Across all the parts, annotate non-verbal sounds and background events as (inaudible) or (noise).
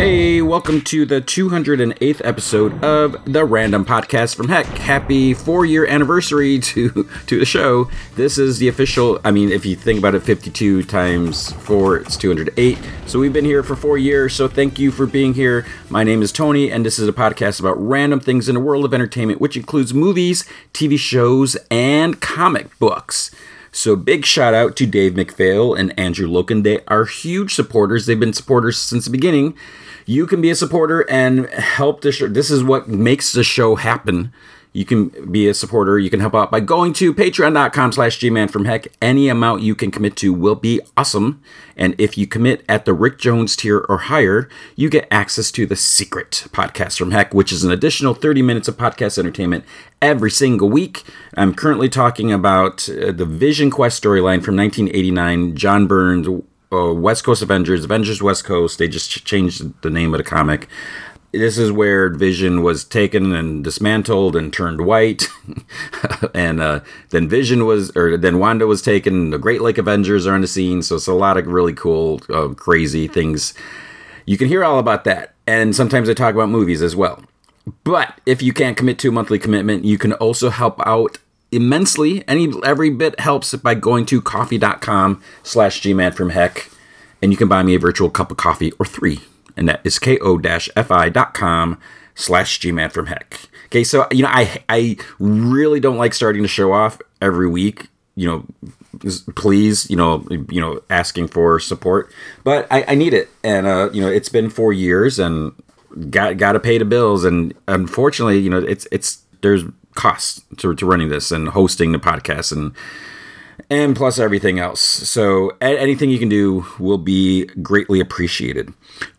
Hey, welcome to the 208th episode of the Random Podcast from Heck. Happy four-year anniversary to to the show. This is the official. I mean, if you think about it, 52 times four, it's 208. So we've been here for four years. So thank you for being here. My name is Tony, and this is a podcast about random things in the world of entertainment, which includes movies, TV shows, and comic books. So big shout out to Dave McPhail and Andrew Loken. They are huge supporters. They've been supporters since the beginning. You can be a supporter and help the show. This is what makes the show happen. You can be a supporter. You can help out by going to patreon.com slash gman from heck. Any amount you can commit to will be awesome. And if you commit at the Rick Jones tier or higher, you get access to the secret podcast from heck, which is an additional 30 minutes of podcast entertainment every single week. I'm currently talking about uh, the Vision Quest storyline from 1989, John Byrne's uh, West Coast Avengers, Avengers West Coast. They just ch- changed the name of the comic this is where Vision was taken and dismantled and turned white, (laughs) and uh, then Vision was, or then Wanda was taken. The Great Lake Avengers are on the scene, so it's a lot of really cool, uh, crazy things. You can hear all about that, and sometimes I talk about movies as well. But if you can't commit to a monthly commitment, you can also help out immensely. Any every bit helps by going to ko-fi.com slash gman from heck, and you can buy me a virtual cup of coffee or three and that is ko-fi.com slash gman from heck. Okay, so you know, I I really don't like starting to show off every week. You know, please, you know, you know, asking for support, but I, I need it, and uh, you know, it's been four years, and got got to pay the bills, and unfortunately, you know, it's it's there's costs to, to running this and hosting the podcast and and plus everything else. So anything you can do will be greatly appreciated.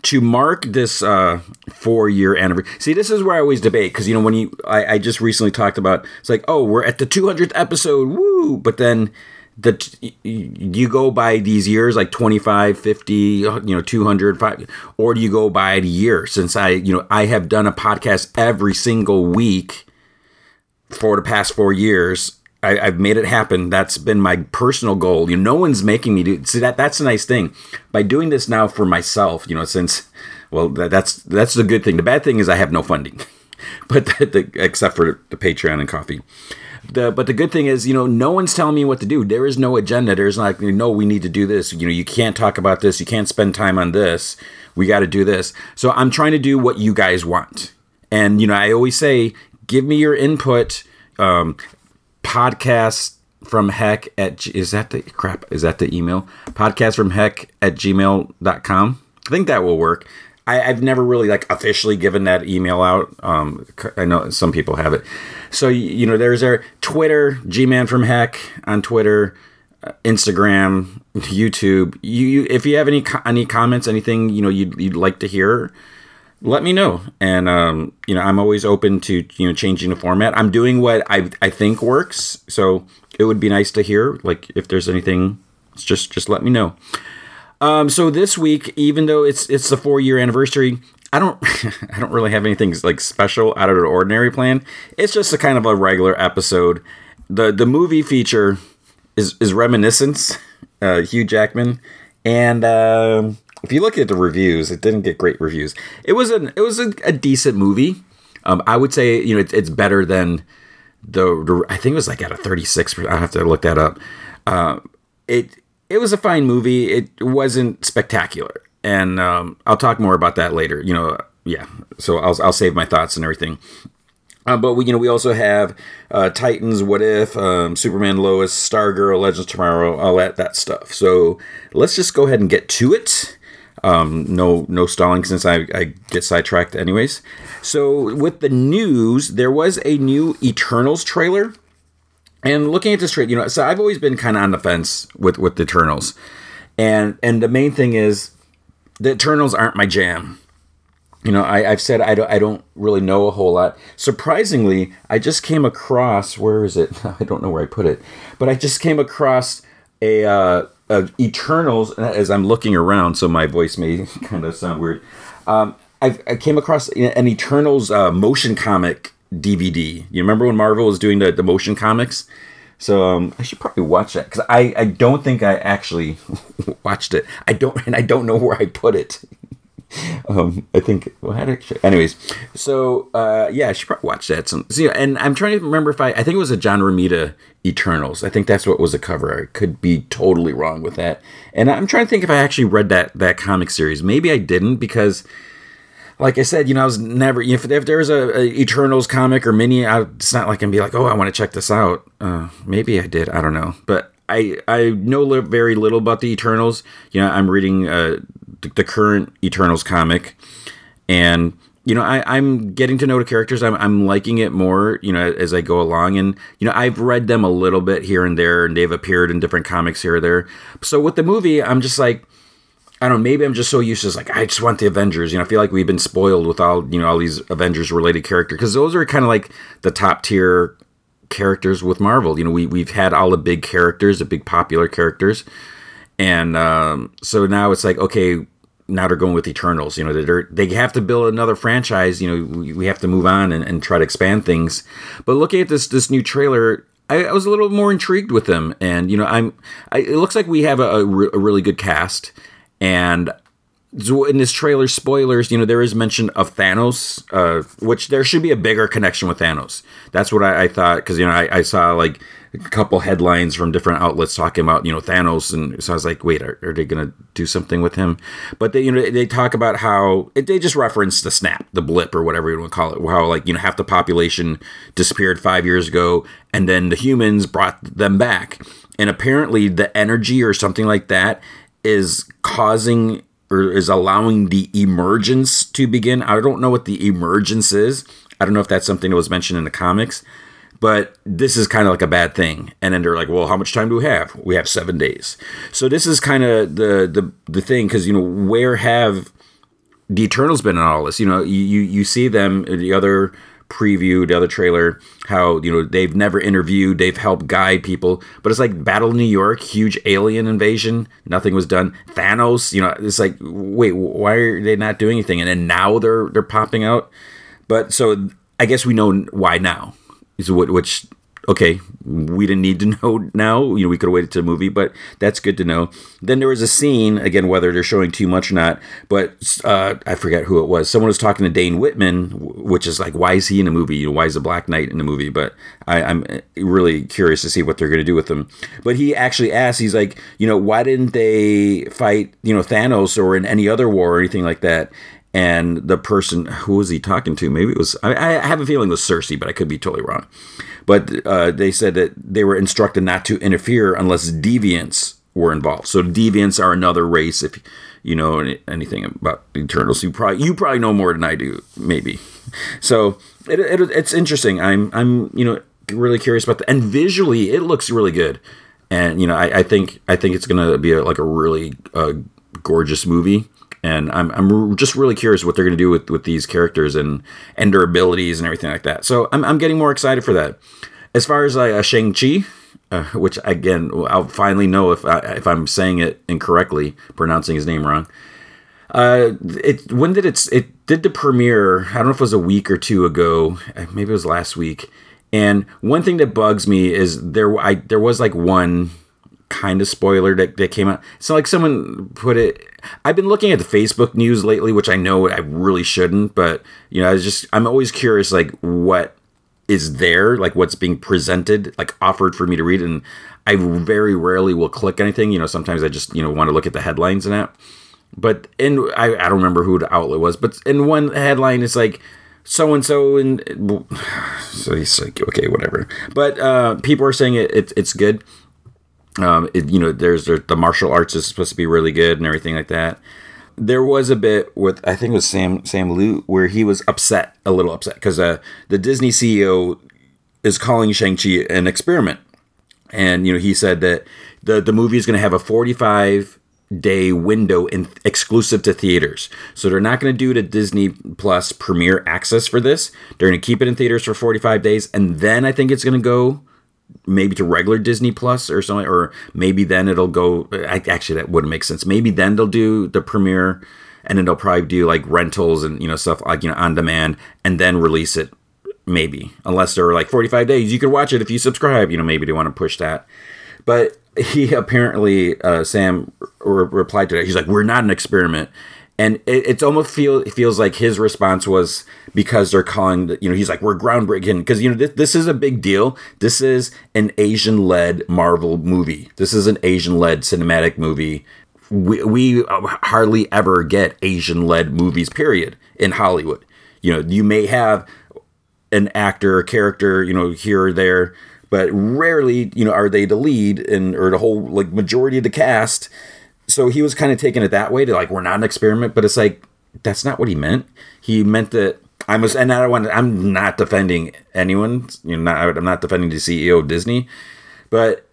To mark this uh, four year anniversary, see, this is where I always debate because you know when you I, I, just recently talked about it's like oh we're at the 200th episode, woo! But then the you go by these years like 25 50 you know 200 5, or do you go by the year since i you know i have done a podcast every single week for the past four years I, have made it happen. That's been my personal goal. You know, no one's making me do. See that that's a nice thing. By doing this now for myself, you know, since well, that, that's that's the good thing. The bad thing is I have no funding, (laughs) but the, the, except for the Patreon and Ko-fi. The, but the good thing is, you know, no one's telling me what to do. There is no agenda. There's like, no, we need to do this. You know, you can't talk about this. You can't spend time on this. We got to do this. So I'm trying to do what you guys want. And you know, I always say, give me your input. Um, podcast from heck at is that the crap is that the email? Podcast from heck at gmail.com i think that will work. I, have never really like officially given that email out um, i know some people have it. So you know there's our twitter gman from heck on twitter uh, instagram youtube. You, you if you have any any comments anything you know you'd, you'd like to hear let me know. And um, you know, I'm always open to you know changing the format. I'm doing what I I think works, so it would be nice to hear. Like if there's anything, just just let me know. Um, so this week, even though it's it's the four year anniversary, I don't (laughs) I don't really have anything like special out of the ordinary plan. It's just a kind of a regular episode. the The movie feature is is Reminiscence, uh, Hugh Jackman, and. Um, if you look at the reviews, it didn't get great reviews. It was an it was a, a decent movie. Um, I would say you know it, it's better than the, the, I think it was like at a 36. I have to look that up. Uh, it it was a fine movie. It wasn't spectacular, and um, I'll talk more about that later. You know, yeah. So I'll I'll save my thoughts and everything. Uh, but we, you know, we also have uh, Titans, What If, um, Superman, Lois, Stargirl, Legends Tomorrow, all that that stuff. So let's just go ahead and get to it. Um, no, no stalling since I, I get sidetracked anyways. So with the news, there was a new Eternals trailer, and looking at this trailer, you know, so I've always been kind of on the fence with with the Eternals, and and the main thing is the Eternals aren't my jam. You know, I, have said I don't, I don't really know a whole lot. Surprisingly, I just came across where is it? (laughs) I don't know where I put it, but I just came across a uh, Eternals as I'm looking around, so my voice may (laughs) kind of sound weird. Um, i came across an Eternals uh, motion comic DVD. You remember when Marvel was doing the, the motion comics? So um, I should probably watch that because I, I don't think I actually (laughs) watched it. I don't and I don't know where I put it. (laughs) um, I think. Well, how did I, anyways, so uh, yeah, I should probably watch that. So, yeah, and I'm trying to remember if I. I think it was a John Romita Eternals. I think that's what was the cover. I could be totally wrong with that. And I'm trying to think if I actually read that that comic series. Maybe I didn't because like I said, you know, I was never if, if there's a, a, Eternals comic or mini, I, it's not like I'm be like, oh, I want to check this out. Uh, maybe I did, I don't know, but I I know li- very little about the Eternals. You know, I'm reading uh, the, the current Eternals comic, and you know, I, I'm getting to know the characters. I'm, I'm liking it more, you know, as I go along. And, you know, I've read them a little bit here and there, and they've appeared in different comics here or there. So with the movie, I'm just like, I don't know, maybe I'm just so used to like, I just want the Avengers. You know, I feel like we've been spoiled with all, you know, all these Avengers related characters because those are kind of like the top tier characters with Marvel. You know, we, we've had all the big characters, the big popular characters. And um, so now it's like, okay, now they're going with Eternals. You know, they're, they have to build another franchise. You know, we, we have to move on and, and, try to expand things. But looking at this this new trailer, I, I was a little more intrigued with them. And you know, I'm I, it looks like we have a, a, re, a really good cast. And in this trailer, spoilers, you know, there is mention of Thanos, uh, which there should be a bigger connection with Thanos. That's what I, I thought because you know I, I saw like a couple headlines from different outlets talking about you know Thanos, and so I was like, wait, are, are they gonna do something with him? But they you know they talk about how it, they just reference the snap, the blip, or whatever you want to call it, how like you know half the population disappeared five years ago, and then the humans brought them back, and apparently the energy or something like that is causing or is allowing the emergence to begin. I don't know what the emergence is. I don't know if that's something that was mentioned in the comics, but this is kind of like a bad thing. And then they're like, well, how much time do we have? We have seven days. So this is kind of the the the thing because you know where have the Eternals been in all this? You know, you you see them the other preview, the other trailer, how you know they've never interviewed, they've helped guide people, but it's like Battle New York, huge alien invasion, nothing was done. Thanos, you know, it's like, wait, why are they not doing anything? And then now they're they're popping out. But so I guess we know why now is what which okay, we didn't need to (laughs) know now. You know, we could have waited to the movie, but that's good to know. Then there was a scene again, whether they're showing too much or not, but uh, I forget who it was. Someone was talking to Dane Whitman, which is like, why is he in a movie? You know, why is the Black Knight in the movie? But I, I'm really curious to see what they're going to do with him. But he actually asked, he's like, you know, why didn't they fight, you know, Thanos or in any other war or anything like that? And the person who was he talking to? Maybe it was I, I, have a feeling it was Sersi but i could be totally wrong. But uh, they said that they were instructed not to interfere unless deviants were involved. So deviants are another race if you know anything about eternals. You probably you probably know more than i do maybe. So it, it, it's interesting. I'm i'm you know really curious about that and visually it looks really good. And you know i, I think i think it's gonna be a, like a really uh, gorgeous movie and I'm, I'm just really curious what they're going to do with, with these characters and and their abilities and everything like that. So I'm, I'm getting more excited for that. As far as uh, Shang Chi, uh, which again I'll finally know if I, if I'm saying it incorrectly, pronouncing his name wrong. Uh, it when did it it did the premiere? I don't know if it was a week or two ago. Uh, maybe it was last week. And one thing that bugs me is there I there was like one kind of spoiler that, that came out. So like someone put it. I've been looking at the Facebook news lately, which I know I really shouldn't, but you know, I was just I'm always curious like what is there, like what's being presented, like offered for me to read, and I very rarely will click anything. You know, sometimes I just you know want to look at the headlines and that. But in I, I don't remember who the outlet was, but in one headline it's like so and so and so he's like okay whatever but uh people are saying it, it it's good um, it, you know, there's the martial arts is supposed to be really good and everything like that. There was a bit with I think it was Sam Sam Liu where he was upset, a little upset, because uh, the Disney CEO is calling Shang Chi an experiment, and you know he said that the the movie is going to have a 45 day window in exclusive to theaters. So they're not going to do the Disney Plus premiere access for this. They're going to keep it in theaters for 45 days and then I think it's going to go maybe to regular Disney Plus or something, or maybe then it'll go. Actually, that wouldn't make sense. Maybe then they'll do the premiere, and then they'll probably do like rentals and you know stuff like you know on demand, and then release it. Maybe unless there are like 45 days, you can watch it if you subscribe. You know, maybe they want to push that. But he apparently, uh, Sam re- replied to that. He's like, "We're not an experiment." And it, it's almost feel it feels like his response was because they're calling you know he's like we're groundbreaking. Because you know this, this is a big deal. This is an asian led marvel movie. This is an asian led cinematic movie. We, we uh, hardly ever get asian led movies period in hollywood. You know you may have an actor or character you know here or there but rarely you know are they the lead and or the whole like majority of the cast so he was kind of taking it that way to like we're not an experiment, but it's like that's not what he meant. He meant that I was, and I don't want. I'm not defending anyone. You know, not, I'm not defending the CEO of Disney, but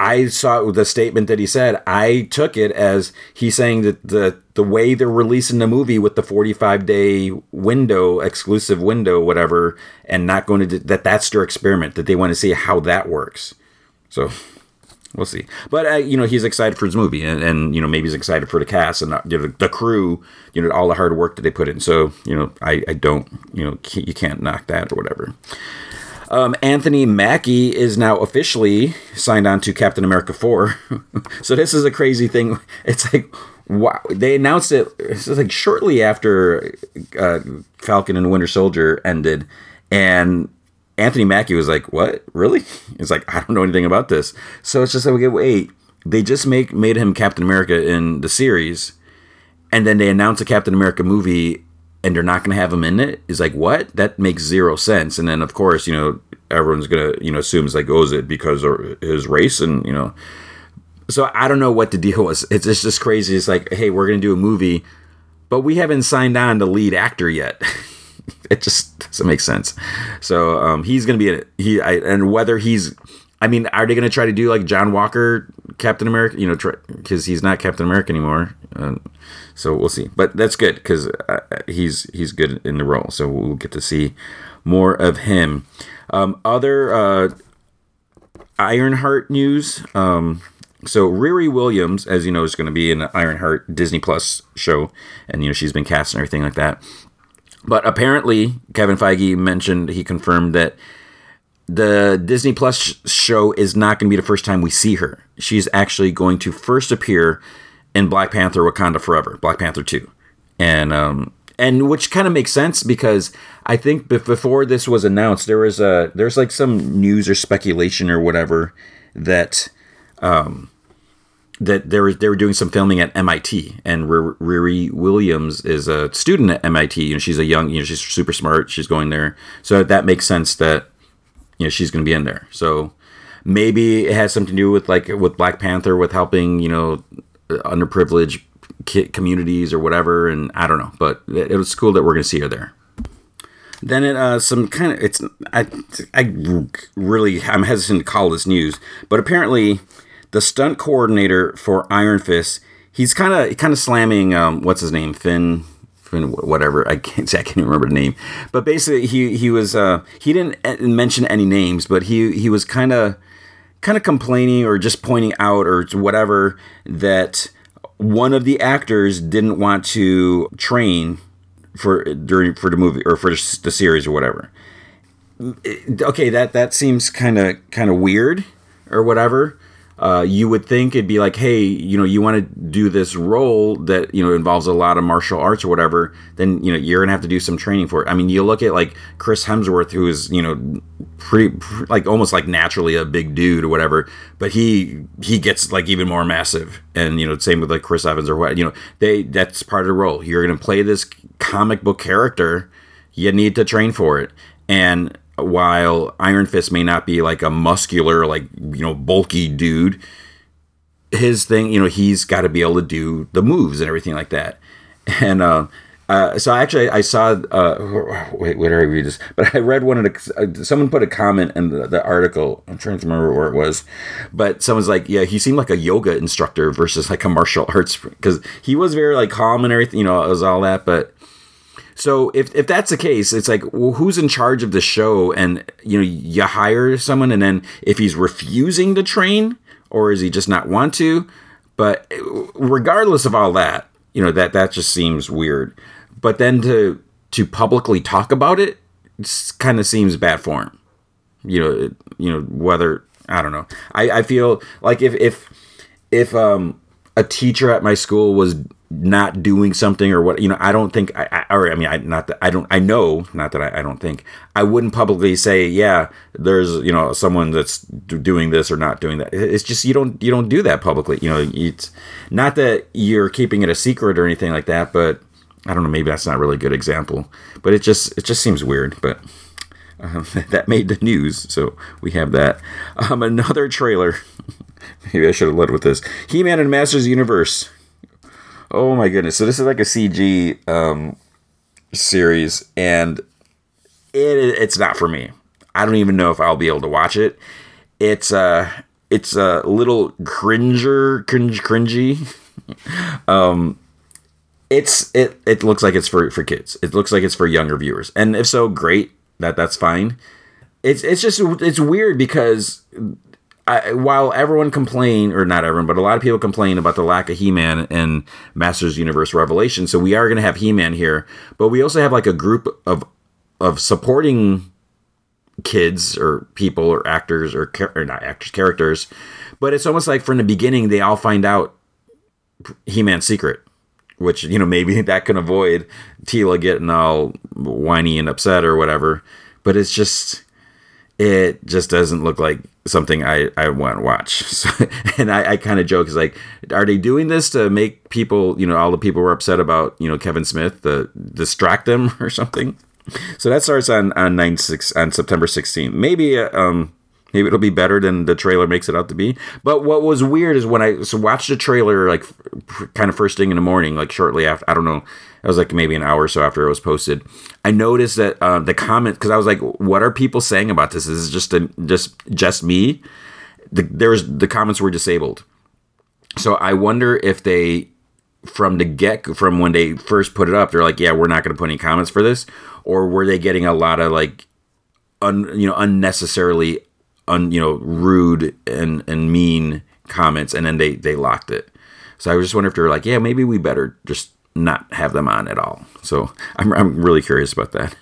I saw the statement that he said. I took it as he's saying that the the way they're releasing the movie with the 45 day window, exclusive window, whatever, and not going to that that's their experiment that they want to see how that works. So we'll see. But uh, you know, he's excited for his movie, and, and you know, maybe he's excited for the cast and uh, you know, the crew. You know, all the hard work that they put in. So you know, I, I don't you know you can't knock that or whatever. Um, Anthony Mackie is now officially signed on to Captain America 4. (laughs) so this is a crazy thing. It's like, wow. They announced it, like shortly after uh, Falcon and Winter Soldier ended. And Anthony Mackie was like, "What? Really?" (laughs) He's like, "I don't know anything about this." So it's just like, okay, wait. They just make made him Captain America in the series, and then they announce a Captain America movie, and they're not going to have him in it. Is like, what? That makes zero sense. And then of course, you know, everyone's gonna you know assume it's like, oh, is it because of his race? And you know, so I don't know what the deal was. It's, it's just crazy. It's like, hey, we're gonna do a movie, but we haven't signed on the lead actor yet. (laughs) it just doesn't make sense. So um, he's to be in it. He I, and whether he's, I mean, are they to try to do like John Walker, Captain America? You know, because he's not Captain America anymore. Um, so we'll see. But that's good because uh, he's he's good in the role. So we'll get to see more of him. Um, other uh, Ironheart news. Um, so Riri Williams, as you know, is going to be in the Ironheart Disney Plus show, and you know she's been cast and everything like that. But apparently, Kevin Feige mentioned he confirmed that the Disney Plus show is not going to be the first time we see her. She's actually going to first appear in Black Panther: Wakanda Forever, Black Panther Two, and um, and which kind of makes sense because I think before this was announced, there was a there's like some news or speculation or whatever that um, that they were they were doing some filming at MIT, and Riri Williams is a student at MIT, and she's a young, you know, she's super smart. She's going there, so that makes sense that you know she's going to be in there. So maybe it has something to do with like with Black Panther, with helping you know underprivileged communities or whatever, and I don't know, but it, it was cool that we're going to see her there. Then it uh, some kind of it's I I really I'm hesitant to call this news, but apparently the stunt coordinator for Iron Fist, he's kind of kind of slamming um, what's his name, Finn, Finn, whatever. I can't (laughs) I can't remember the name, but basically he he was uh, he didn't mention any names, but he he was kind of kind of complaining or just pointing out or whatever that one of the actors didn't want to train for during for the movie or for the series or whatever. Okay, that that seems kind of kind of weird or whatever uh, you would think it'd be like, hey, you know, you want to do this role that you know involves a lot of martial arts or whatever, then you know you're gonna have to do some training for it. I mean, you look at like Chris Hemsworth, who is you know pretty like almost like naturally a big dude or whatever, but he he gets like even more massive, and you know same with like Chris Evans or what you know they that's part of the role. You're gonna play this comic book character, you need to train for it, and while Iron Fist may not be like a muscular, like, you know, bulky dude, his thing, you know, he's got to be able to do the moves and everything like that. (laughs) And, uh, uh, so actually, I saw. Uh, wait, where did I read this? (laughs) But I read one of the. Uh, someone put a comment in the, the, article. I'm trying to remember where it was, but someone's like, "Yeah, he seemed like a yoga instructor versus like a martial arts because he was very like calm and everything. You know, it was all that. But so if if that's the case, it's like, well, who's in charge of the show? And you know, you hire someone, and then if he's refusing to train, or is he just not want to? But regardless of all that, you know that that just seems weird. But then to to publicly talk about it, kind of seems bad form. You know, you know whether I don't know. I I feel like if if if um a teacher at my school was not doing something or what you know i don't think i, I or i mean i not that i don't i know not that I, I don't think i wouldn't publicly say yeah there's you know someone that's doing this or not doing that. It's just you don't you don't do that publicly you know it's not that you're keeping it a secret or anything like that but i don't know maybe that's not really a good example but it just it just seems weird but um, (laughs) that made the news so we have that. Um another trailer (laughs) maybe i should have led with this he-man and masters universe Oh my goodness! So this is like a CG um, series, and it it's not for me. I don't even know if I'll be able to watch it. It's uh it's a little cringer cringe cringy. (laughs) um, it's it it looks like it's for for kids. It looks like it's for younger viewers, and if so, great. That that's fine. It's it's just it's weird because I, while everyone complain, or not everyone, but a lot of people complain about the lack of He-Man in Masters Universe Revelation, so we are going to have He-Man here, but we also have like a group of of supporting kids or people or actors or, or not actors characters, but it's almost like from the beginning they all find out He-Man's secret, which you know maybe (laughs) that can avoid Teela getting all whiny and upset or whatever, but it's just it just doesn't look like something I, I want to watch. (laughs) So, and I, I kind of joke is like, are they doing this to make people, you know, all the people were upset about, you know, Kevin Smith, to distract them (laughs) or something? So that starts on on nine six on September 16th. Maybe uh, um maybe it'll be better than the trailer makes it out to be. But what was weird is when I so watched the trailer like kind of first thing in the morning, like shortly after. I don't know it was like maybe an hour or so after it was posted. I noticed that uh, the comment because I was like, "What are people saying about this? Is this just a, just just me?" The, there was the comments were disabled, so I wonder if they from the get from when they first put it up, they're like, "Yeah, we're not going to put any comments for this," or were they getting a lot of like, un you know, unnecessarily, un you know, rude and and mean comments, and then they they locked it. So I was just wonder if they're like, "Yeah, maybe we better just not have them on at all. So I'm, I'm really curious about that.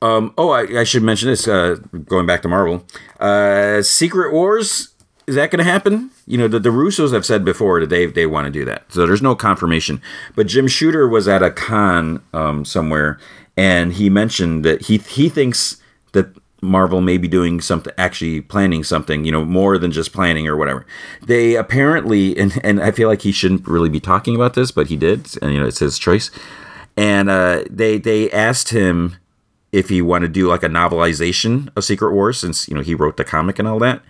Um, oh, I, I, should mention this. Uh, going back to Marvel, uh, Secret Wars is that going to happen? You know, the, the Russos have said before that they they want to do that. So there's no confirmation. But Jim Shooter was at a con um, somewhere, and he mentioned that he he thinks that Marvel may be doing something, actually planning something, you know, more than just planning or whatever. They apparently, and, and I feel like he shouldn't really be talking about this, but he did, and you know, it's his choice. And uh, they they asked him if he wanted to do like a novelization of Secret Wars, since you know he wrote the comic and all that.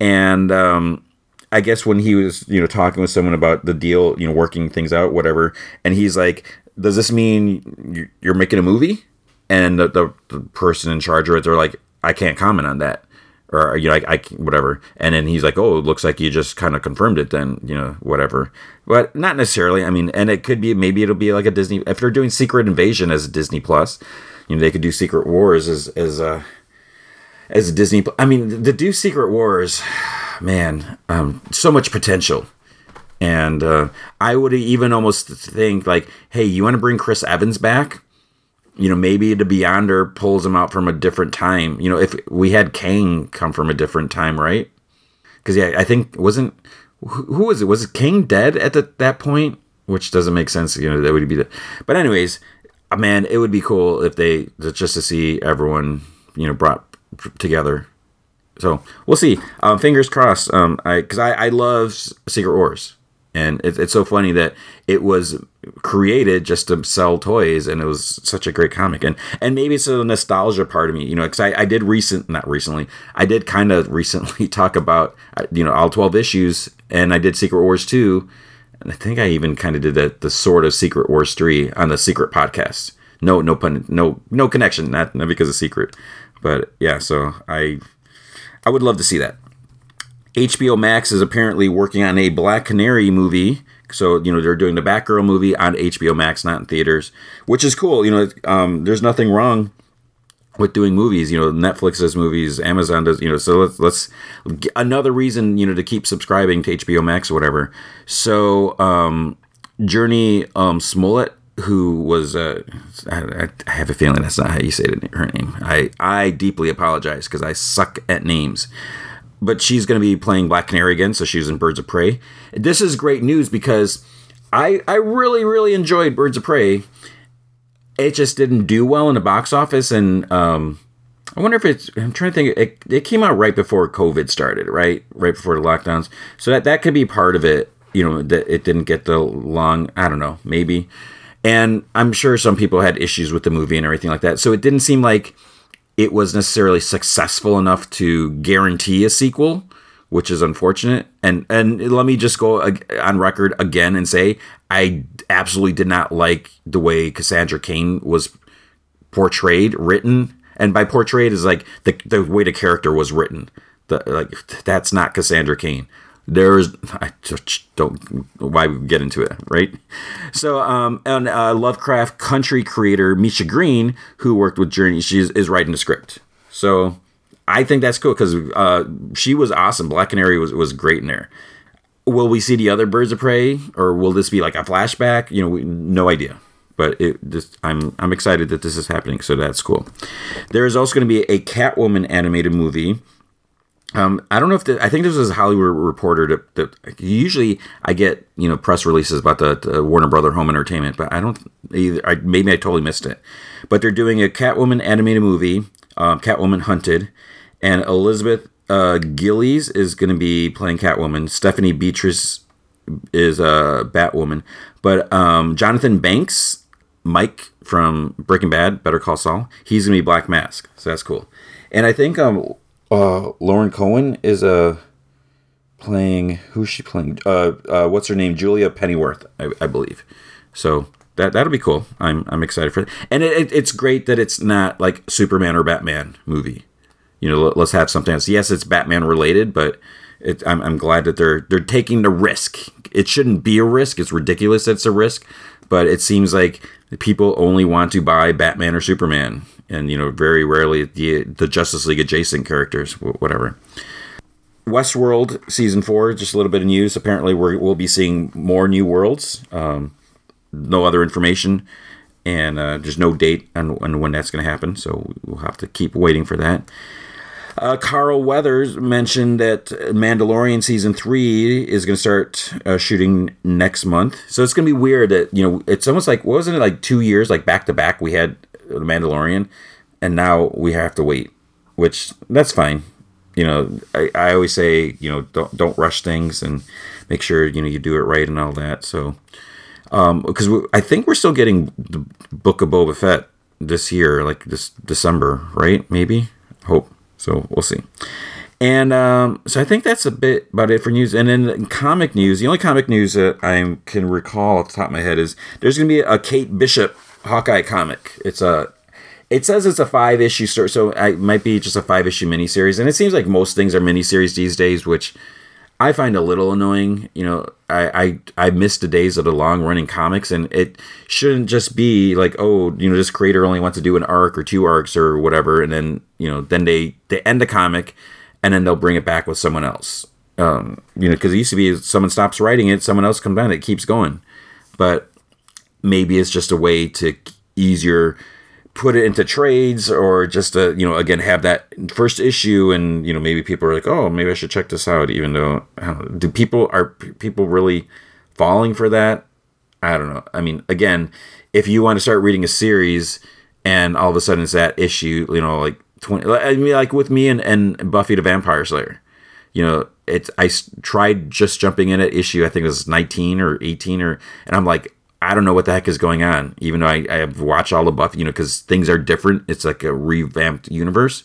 And um, I guess when he was you know talking with someone about the deal, you know, working things out, whatever, and he's like, "Does this mean you're making a movie?" And the, the, the, person in charge of it, they're like, I can't comment on that, or you know, I, I whatever. And then he's like, oh, it looks like you just kind of confirmed it, then you know, whatever. But not necessarily. I mean, and it could be maybe it'll be like a Disney if they're doing Secret Invasion as Disney Plus, you know, they could do Secret Wars as as uh as a Disney. I mean, to do Secret Wars, (sighs) man, um, so much potential. And uh, I would even almost think like, hey, you want to bring Chris Evans back? You know, maybe the Beyonder pulls him out from a different time. You know, if we had Kang come from a different time, right? Because yeah, I think wasn't who was it? Was it Kang dead at the, that point? Which doesn't make sense. You know, that would be the. But anyways, uh, man, it would be cool if they just to see everyone you know brought together. So we'll see. Um, fingers crossed. Um, I because I I love Secret Wars and it, it's so funny that it was created just to sell toys and it was such a great comic and and maybe it's a nostalgia part of me you know because I, I did recent not recently i did kind of (laughs) recently talk about uh, you know all 12 issues and i did secret wars 2 and i think i even kind of did the, the sort of secret wars 3 on the secret podcast no no pun no no connection not, not because of secret but yeah so i i would love to see that HBO Max is apparently working on a Black Canary movie. So, you know, they're doing the Batgirl movie on HBO Max, not in theaters, which is cool. You know, um, there's nothing wrong with doing movies. You know, Netflix does movies, Amazon does, you know, so let's, let's, another reason, you know, to keep subscribing to HBO Max or whatever. So, um, Jurnee um, Smollett, who was, uh, I, I, have a feeling that's not how you say it, her name. I, I deeply apologize because I suck at names but she's going to be playing Black Canary again, so she's in Birds of Prey. This is great news because I I really really enjoyed Birds of Prey. It just didn't do well in the box office, and um, I wonder if it's. I'm trying to think. It, it came out right before COVID started, right? Right before the lockdowns. So that that could be part of it. You know that it didn't get the long. I don't know. Maybe. And I'm sure some people had issues with the movie and everything like that. So it didn't seem like it was necessarily successful enough to guarantee a sequel, which is unfortunate. And and let me just go on record again and say I absolutely did not like the way Cassandra Cain was portrayed, written, and by portrayed is like the the way the character was written. The, like that's not Cassandra Cain there's I just don't why we get into it right? So um and uh, lovecraft country creator misha green who worked with Jurnee she is, is writing the script. So i think that's cool because uh she was awesome. Black canary was, was great in there. Will we see the other birds of prey or will this be like a flashback? You know we, no idea. But it just I'm I'm excited that this is happening, so that's cool. There is also going to be a Catwoman animated movie um, I don't know if the, I think this was a Hollywood Reporter. That, that usually I get you know press releases about the, the, Warner Brother Home Entertainment, but I don't either. I, maybe I totally missed it. But they're doing a Catwoman animated movie, um, Catwoman Hunted, and Elizabeth uh, Gillies is going to be playing Catwoman. Stephanie Beatriz is a uh, Batwoman, but um, Jonathan Banks, Mike from Breaking Bad, Better Call Saul, he's going to be Black Mask. So that's cool. And I think um, uh, Lauren Cohan is uh, playing who's she playing? Uh, uh, what's her name? Julia Pennyworth, I, I believe. So that that'll be cool. I'm I'm excited for it, and it, it, it's great that it's not like Superman or Batman movie. You know, let, us have something else. Yes, it's Batman related, but it, I'm I'm glad that they're they're taking the risk. It shouldn't be a risk. It's ridiculous. It's a risk, but it seems like people only want to buy Batman or Superman and you know very rarely the the Justice League adjacent characters, whatever. Westworld season four, just a little bit of news. Apparently, we will be seeing more new worlds. Um, no other information, and uh, there's no date on, on when that's going to happen. So we'll have to keep waiting for that. Uh, Carl Weathers mentioned that Mandalorian season three is going to start uh, shooting next month. So it's going to be weird that you know it's almost like wasn't it like two years like back to back we had the Mandalorian, and now we have to wait, which that's fine. You know, I, I always say, you know, don't don't rush things and make sure you know you do it right and all that. So, because um, I think we're still getting the Book of Boba Fett this year, like this December, right? Maybe. Hope so. We'll see. And um, so I think that's a bit about it for news. And then comic news, the only comic news that I can recall off the top of my head is there's going to be a Kate Bishop Hawkeye comic. It's a it says it's a five issue story, so it might be just a five issue miniseries. And it seems like most things are miniseries these days, which I find a little annoying. You know, I I, I miss the days of the long running comics, and it shouldn't just be like, oh, you know, this creator only wants to do an arc or two arcs or whatever, and then you know, then they they end the comic, and then they'll bring it back with someone else. Um, you know, because it used to be someone stops writing it, someone else comes on, it keeps going. But maybe it's just a way to easier put it into trades or just to you know again have that first issue and you know maybe people are like oh maybe i should check this out even though do people are people really falling for that? I don't know. I mean again if you want to start reading a series and all of a sudden it's that issue you know like 20 i mean like with me and, and buffy the vampire slayer you know it's i tried just jumping in at issue i think it was 19 or 18 or and i'm like I don't know what the heck is going on, even though I, I have watched all the Buffy, you know, because things are different. It's like a revamped universe.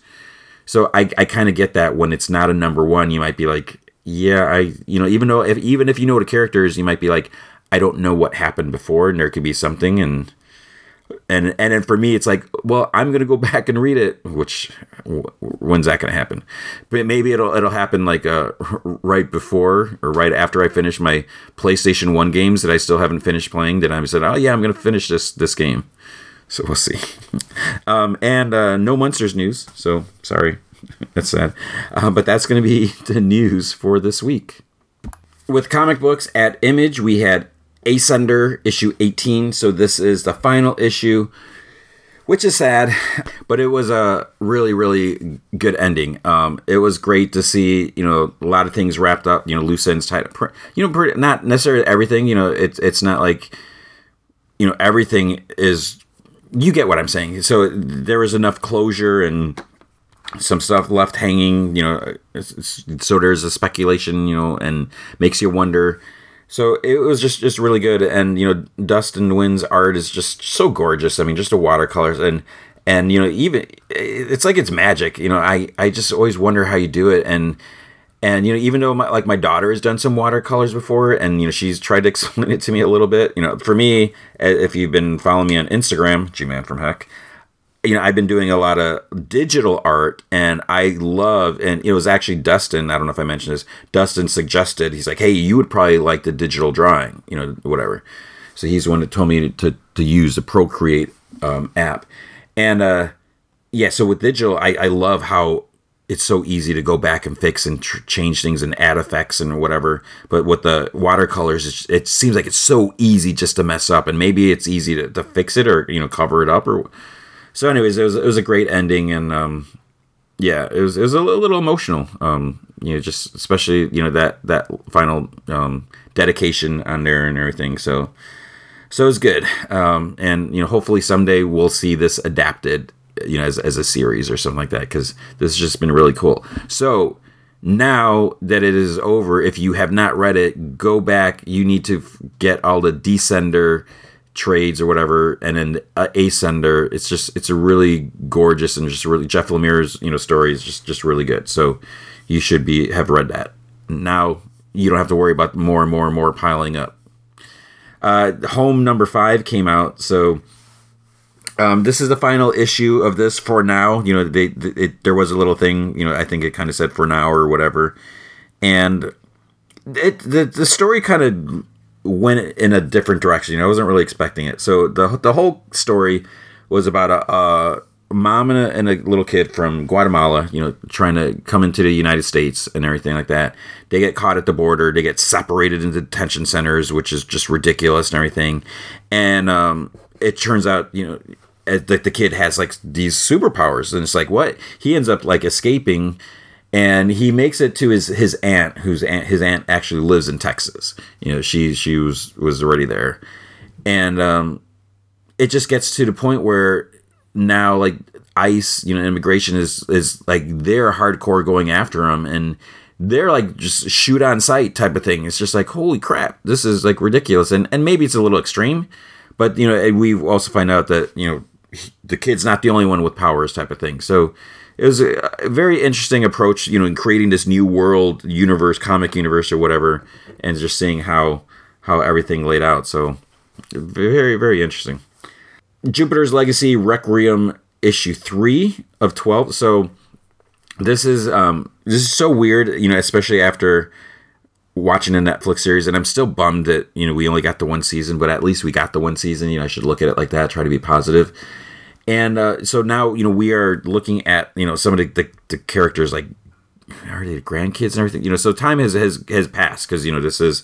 So I, I kind of get that when it's not a number one, you might be like, yeah, I, you know, even though if even if you know the characters, you might be like, I don't know what happened before, and there could be something, and and and then for me it's like well i'm gonna go (laughs) back and read it which when's that gonna happen? But maybe it'll it'll happen like uh right before or right after i finish my playstation 1 games that i still haven't finished playing that I'm said oh yeah i'm gonna finish this this game. (laughs) So we'll see. (laughs) Um and uh no monsters news so sorry. That's sad. Uh, but that's gonna be the news for this week. With comic books at image we had Ascender issue 18. So this is the final issue. which is sad, but it was a really, really good ending. Um, it was great to see, you know, a lot of things wrapped up, you know, loose ends tied up. You know, not necessarily everything. You know, it's it's not like, you know, everything is. You get what I'm saying. So there was enough closure and some stuff left hanging. You know, so there's a speculation, you know, and makes you wonder. So it was just just really good, and you know, Dustin Nguyen's art is just so gorgeous. I mean, just the watercolors and and you know, even it's like it's magic. You know, I I just always wonder how you do it, and and you know, even though my, like my daughter has done some watercolors before, and you know, she's tried to (laughs) explain it to me a little bit. You know, for me, if you've been following me on Instagram, G Man from Heck, you know, I've been doing a lot of digital art and I love, and it was actually Dustin, I don't know if I mentioned this, Dustin suggested, he's like, hey, you would probably like the digital drawing, you know, whatever. So he's the one that told me to, to use the Procreate um, app. And uh, yeah, so with digital, I, I love how it's so easy to go back and fix and tr- change things and add effects and whatever. But with the watercolors, it seems like it's so easy just to mess up. And maybe it's easy to, to fix it or, you know, cover it up or so anyways it was it was a great ending and um yeah it was it was a little emotional um you know just especially you know that that final um dedication on there and everything. So so it was good. Um and you know hopefully someday we'll see this adapted you know as, as a series or something like that because this has just been really cool. So now that it is over if you have not read it go back. You need to get all the descender trades or whatever, and then uh, Ascender. It's just it's a really gorgeous and just really Jeff Lemire's you know story is just just really good. So you should be have read that. Now you don't have to worry about more and more and more piling up. Uh, home number five came out, so um, this is the final issue of this for now. You know, they, they it, there was a little thing. You know, I think it kind of said for now or whatever, and it the the story kind of went in a different direction. You know, I wasn't really expecting it. So the the whole story was about a, a mom and a, and a, little kid from Guatemala. You know, trying to come into the United States and everything like that. They get caught at the border. They get separated into detention centers, which is just ridiculous and everything. And um, it turns out, you know. That the kid has like these superpowers, and it's like what he ends up like escaping and he makes it to his his aunt whose aunt his aunt actually lives in Texas. You know, she she was was already there, and um, it just gets to the point where now like ICE, you know, immigration is is like they're hardcore going after him and they're like just shoot on sight type of thing. It's just like holy crap, this is like ridiculous, and and maybe it's a little extreme, but you know, we also find out that you know the kid's not the only one with powers type of thing. So it was a, very interesting approach, you know, in creating this new world, universe, comic universe, or whatever, and just seeing how how everything laid out. So very very interesting. Jupiter's Legacy Requiem issue three of twelve. So this is um this is so weird, you know, especially after watching a Netflix series, and I'm still bummed that you know we only got the one season, but at least we got the one season. You know, I should look at it like that, try to be positive and uh, so now you know we are looking at you know some of the, the, the characters like already grandkids and everything you know so time has has, has passed because you know this is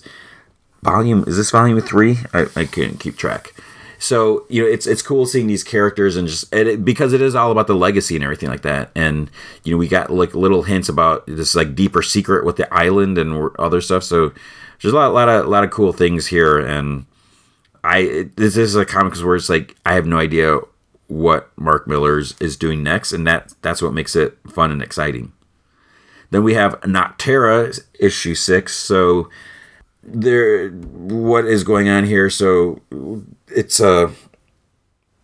volume is this volume three? I, I can't keep track. So you know it's it's cool seeing these characters and just and it, because it is all about the legacy and everything like that. And you know we got like little hints about this like deeper secret with the island and other stuff. So there's a lot, lot of lot of cool things here. And I this is a comic where it's like I have no idea what Mark Millar's is doing next, and that that's what makes it fun and exciting. Then we have Nocterra issue six. So there, what is going on here? So it's a uh,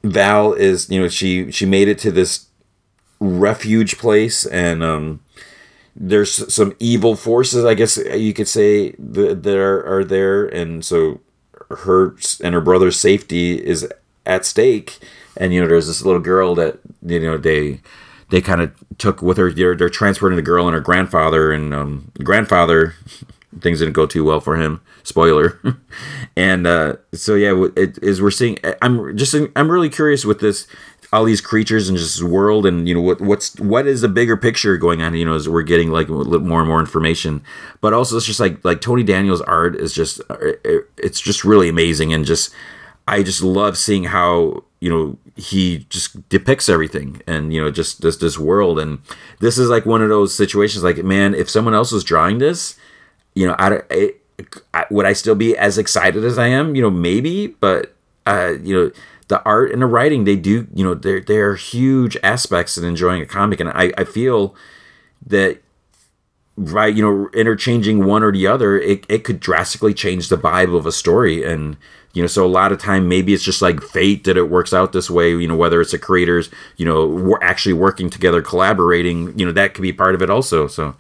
Val is you know she she made it to this refuge place and um there's some evil forces i guess you could say that, that are, are there and so her and her brother's safety is at stake and you know there's this little girl that you know they they kind of took with her they're, they're transporting the girl and her grandfather and um, grandfather (laughs) things didn't go too well for him. Spoiler. (laughs) And uh, so yeah it is we're seeing i'm just i'm really curious with this all these creatures and just world and you know what what's what is the bigger picture going on you know as we're getting like more and more information. But also it's just like like tony daniel's art is just it's just really amazing and just i just love seeing how you know he just depicts everything and you know just this this world. And this is like one of those situations like man if someone else was drawing this you know I, I, I would i still be as excited as i am? You know maybe but uh you know the art and the writing they do you know they're they're huge aspects in enjoying a comic. And i i feel that right you know interchanging one or the other it, it could drastically change the vibe of a story. And you know so a lot of time maybe it's just like fate that it works out this way you know whether it's the creators you know we're actually working together collaborating you know that could be part of it also. So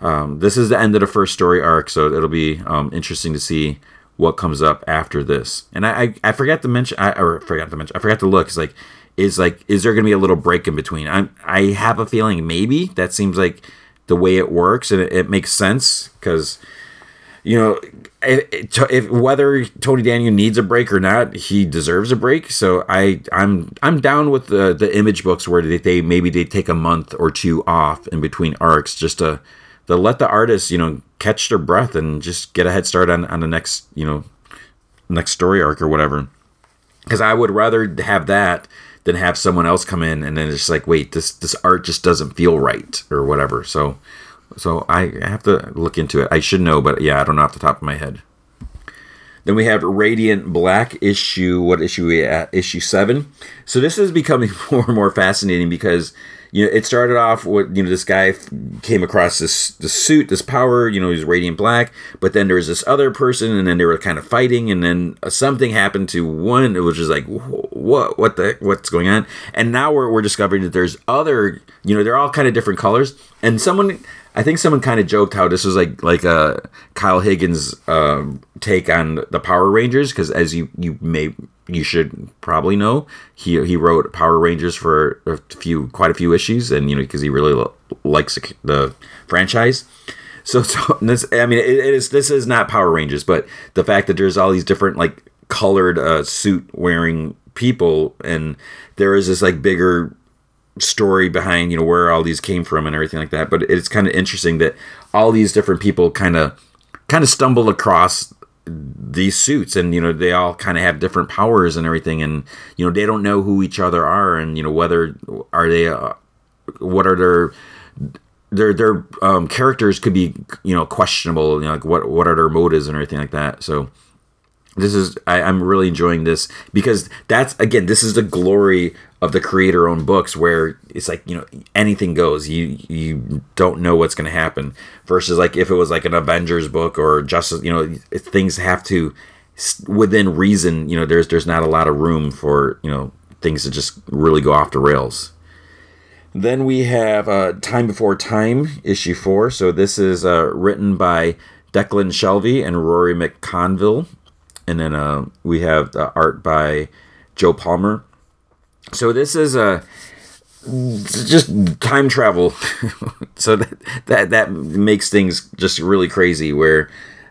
um, this is the end of the first story arc so it'll be um, interesting to see what comes up after this. And i i, I forgot to mention i or forgot to mention i forgot to look. It's like is like is there gonna be a little break in between? I i have a feeling maybe that seems like the way it works and it, it makes sense because you know if, whether Tony Daniel needs a break or not, he deserves a break. So I I'm I'm down with the the image books where they, they maybe they take a month or two off in between arcs just to to let the artists you know catch their breath and just get a head start on on the next you know next story arc or whatever. Because I would rather have that than have someone else come in and then it's like wait this this art just doesn't feel right or whatever. So so I have to look into it. I should know, but yeah, I don't know off the top of my head. Then we have Radiant Black issue. What issue we at? Issue seven. So this is becoming (laughs) more and more fascinating because you know it started off with you know this guy came across this this suit, this power. You know he's Radiant Black, but then there was this other person, and then they were kind of fighting, and then uh, something happened to one. It was just like what what the what's going on? And now we're we're discovering that there's other. You know they're all kind of different colors, and someone I think someone kind of joked how this was like like a Kyle Higgins um, take on the Power Rangers because as you you may you should probably know he he wrote Power Rangers for a few quite a few issues and you know because he really lo- likes the franchise. So, so this I mean it, it is this is not Power Rangers, but the fact that there's all these different like colored uh, suit wearing people and there is this like bigger story behind you know where all these came from and everything like that but it's kind of interesting that all these different people kind of kind of stumble across these suits and you know they all kind of have different powers and everything and you know they don't know who each other are and you know whether are they uh, what are their their their um, characters could be you know questionable you know like what what are their motives and everything like that. So this is I, i'm really enjoying this because that's again this is the glory of the creator owned books where it's like you know anything goes. You you don't know what's going to happen versus like if it was like an avengers book or just you know things have to within reason you know there's there's not a lot of room for you know things to just really go off the rails. Then we have uh, time before time issue four. So this is uh, written by declan shalvey and rory mcconville. And then uh, we have the art by joe palmer so this is a just time travel. (laughs) so that, that that makes things just really crazy. Where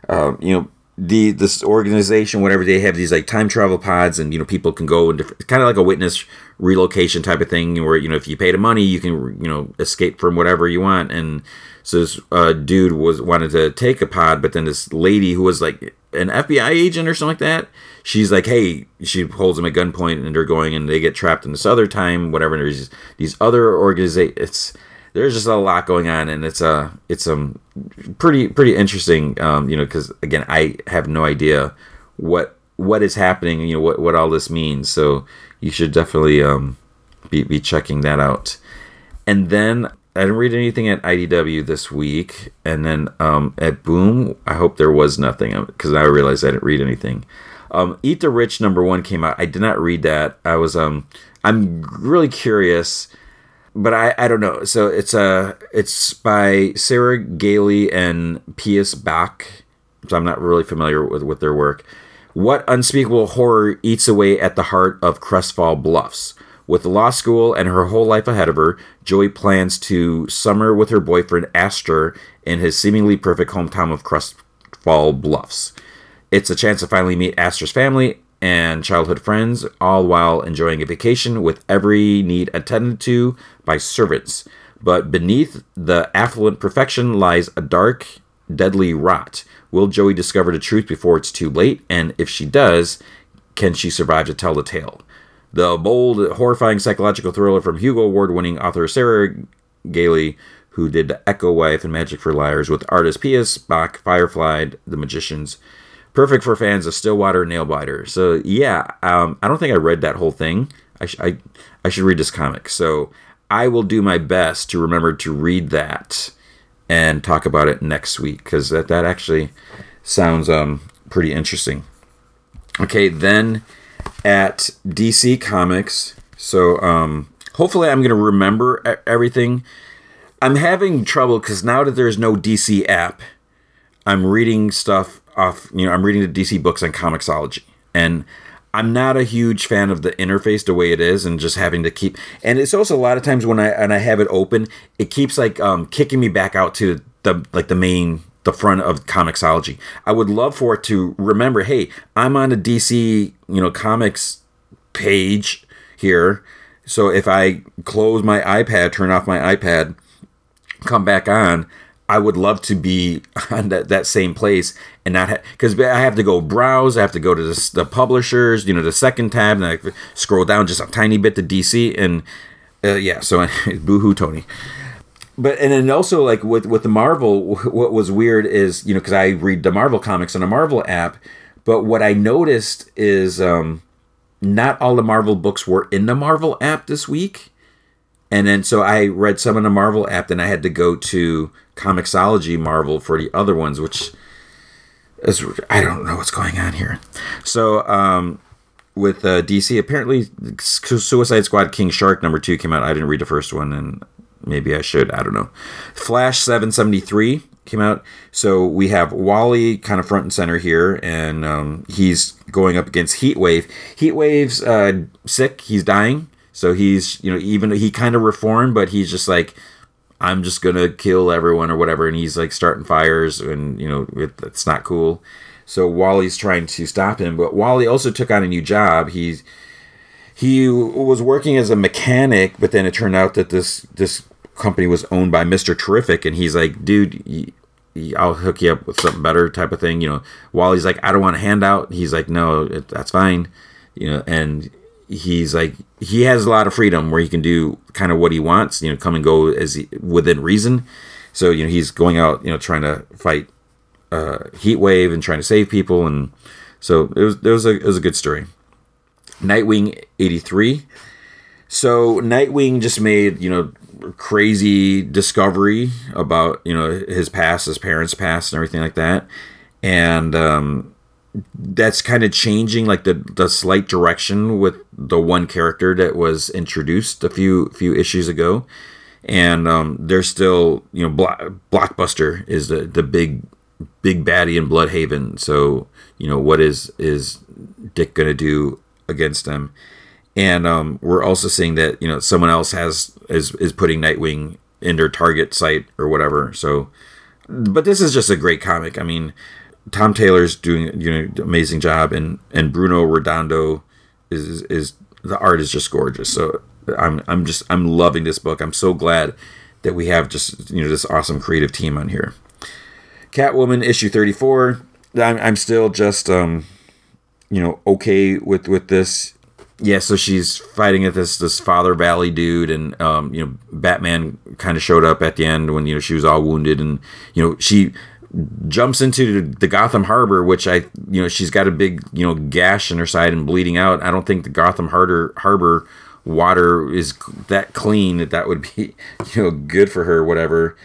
um, you know the this organization, whatever they have these like time travel pods, and you know people can go and kind of like a witness relocation type of thing, where you know if you pay the money, you can you know escape from whatever you want. And so this uh, dude was wanted to take a pod, but then this lady who was like an FBI agent or something like that. She's like, hey, she holds him at gunpoint, and they're going, and they get trapped in this other time, whatever. There's these other organizations. There's just a lot going on, and it's a it's um pretty pretty interesting. Um, you know, because again, I have no idea what what is happening. You know, what what all this means. So you should definitely um be be checking that out. And then I didn't read anything at IDW this week, and then um, at Boom, I hope there was nothing because I realized I didn't read anything. Um, Eat the Rich number one came out. I did not read that. I was um, I'm really curious, but I, I don't know. So it's a uh, it's by Sarah Gailey and Pius Bak. So I'm not really familiar with with their work. What unspeakable horror eats away at the heart of Crestfall Bluffs? With law school and her whole life ahead of her, Joey plans to summer with her boyfriend Astor in his seemingly perfect hometown of Crestfall Bluffs. It's a chance to finally meet Astor's family and childhood friends, all while enjoying a vacation with every need attended to by servants. But beneath the affluent perfection lies a dark, deadly rot. Will Joey discover the truth before it's too late? And if she does, can she survive to tell the tale? the bold, horrifying psychological thriller from Hugo Award winning author Sarah Gailey, who did Echo Wife and Magic for Liars with artist Pius Bak, Firefly, The Magicians. Perfect for fans of Stillwater Nailbiter. So, yeah, um, I don't think I read that whole thing. I, sh- I, I should read this comic. So, I will do my best to remember to read that and talk about it next week because that, that actually sounds um, pretty interesting. Okay, then at DC Comics. So um, hopefully I'm to remember everything. I'm having trouble because now that there's no DC app, I'm reading stuff off, you know, I'm reading the DC books on Comixology. And I'm not a huge fan of the interface the way it is, and just having to keep. And it's also a lot of times when I and I have it open, it keeps like um, kicking me back out to the like the main the front of Comixology. I would love for it to remember, hey, I'm on a DC you know comics page here, so if I close my iPad, turn off my iPad, come back on, I would love to be (laughs) on that, that same place and not because ha- I have to go browse. I have to go to the, the, publishers, you know, the second tab, and I scroll down just a tiny bit to DC, and uh, yeah. So (laughs) boohoo, Tony. But and then also like with with the Marvel, what was weird is you know because I read the Marvel comics on a Marvel app, but what I noticed is um, not all the Marvel books were in the Marvel app this week. And then so I read some in the Marvel app, then I had to go to Comixology Marvel for the other ones, which is I don't know what's going on here. So um, with uh, DC, apparently Suicide Squad King Shark number two came out. I didn't read the first one, and maybe I should. I don't know. Flash seven seventy three came out. So we have Wally kind of front and center here, and um, he's going up against Heatwave. Heatwave's uh, sick. He's dying. So he's you know even he kind of reformed, but he's just like I'm just gonna kill everyone or whatever, and he's like starting fires, and you know it, it's not cool. So Wally's trying to stop him, but Wally also took on a new job. He's he was working as a mechanic, but then it turned out that this this company was owned by Mister Terrific, and he's like, dude. I'll hook you up with something better, type of thing. You know, Wally's like, I don't want a handout. He's like, no, it, that's fine. You know, and he's like he has a lot of freedom where he can do kind of what he wants you know come and go as he, within reason. So you know he's going out you know trying to fight uh, heat wave and trying to save people. And so it was it was a, it was a good story. Nightwing 83 so nightwing just made you know crazy discovery about you know his past his parents past and everything like that. And um that's kind of changing like the the slight direction with the one character that was introduced a few few issues ago. And um there's still you know Blo- blockbuster is the the big big baddie in Blüdhaven. So you know what is is dick gonna do against them? And um we're also seeing that you know someone else has is is putting nightwing in their target site or whatever. So but this is just a great comic. I mean Tom Taylor's doing you know amazing job, and and Bruno Redondo is, is, is the art is just gorgeous. So I'm I'm just I'm loving this book. I'm so glad that we have just you know this awesome creative team on here. Catwoman issue 34. I'm I'm still just um you know okay with with this. Yeah, so she's fighting at this this Father Valley dude, and um, you know Batman kind of showed up at the end when you know she was all wounded, and you know she jumps into the Gotham Harbor, which I, you know, she's got a big, you know, gash in her side and bleeding out. I don't think the Gotham Harbor Harbor water is that clean that that would be, (laughs) you know, good for her. Whatever.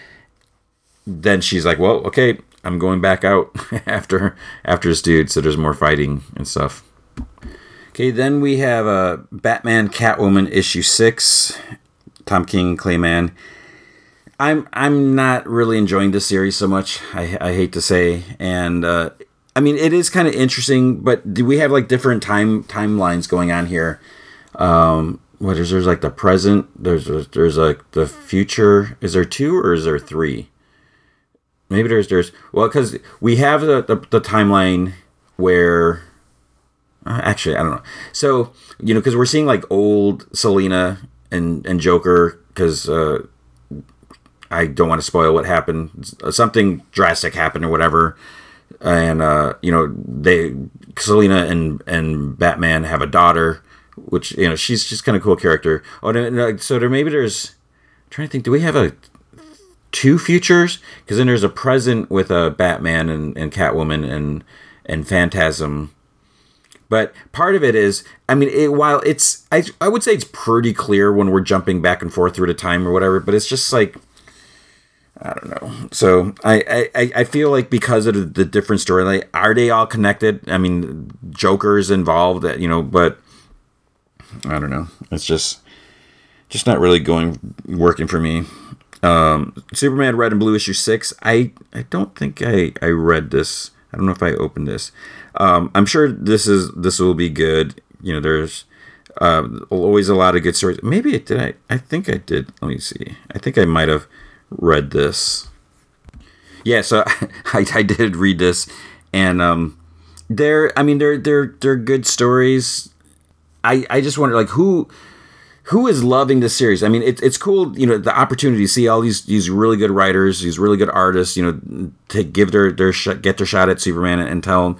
Then she's like, well, okay, I'm going back out (laughs) after after this dude. So there's more fighting and stuff. Okay, then we have a uh, Batman Catwoman issue six, Tom King Clay Mann I'm I'm not really enjoying this series so much. I, I hate to say, and uh, I mean it is kind of interesting, but do we have like different time timelines going on here? Um, what is there's like the present? There's there's like the future. Is there two or is there three? Maybe there's there's well because we have the, the the timeline where uh, actually I don't know. So you know because we're seeing like old Selina and and Joker because. Uh, I don't want to spoil what happened. Something drastic happened or whatever, and uh, you know they Selina and and Batman have a daughter which you know she's just kind of cool character. Oh, so there maybe there's. I'm trying to think, do we have a two futures? Because then there's a present with a Batman and, and Catwoman and and Phantasm. But part of it is, I mean, it, while it's, I, I would say it's pretty clear when we're jumping back and forth through the time or whatever, but it's just like, I don't know. So I, I, I feel like because of the different story, like, are they all connected? I mean, Joker's involved, you know, but I don't know. It's just, just not really going, working for me. Um, Superman Red and Blue issue six. I, I don't think I, I read this. I don't know if I opened this. Um, I'm sure this is this will be good. You know, there's uh, always a lot of good stories. Maybe it did. I I think I did. Let me see. I think I might have read this. Yeah, so (laughs) I, I did read this, and um, they're I mean they're they're they're good stories. I I just wonder like who who is loving this series? I mean, it, it's cool, you know, the opportunity to see all these these really good writers, these really good artists, you know, to give their their sh- get their shot at Superman and, and tell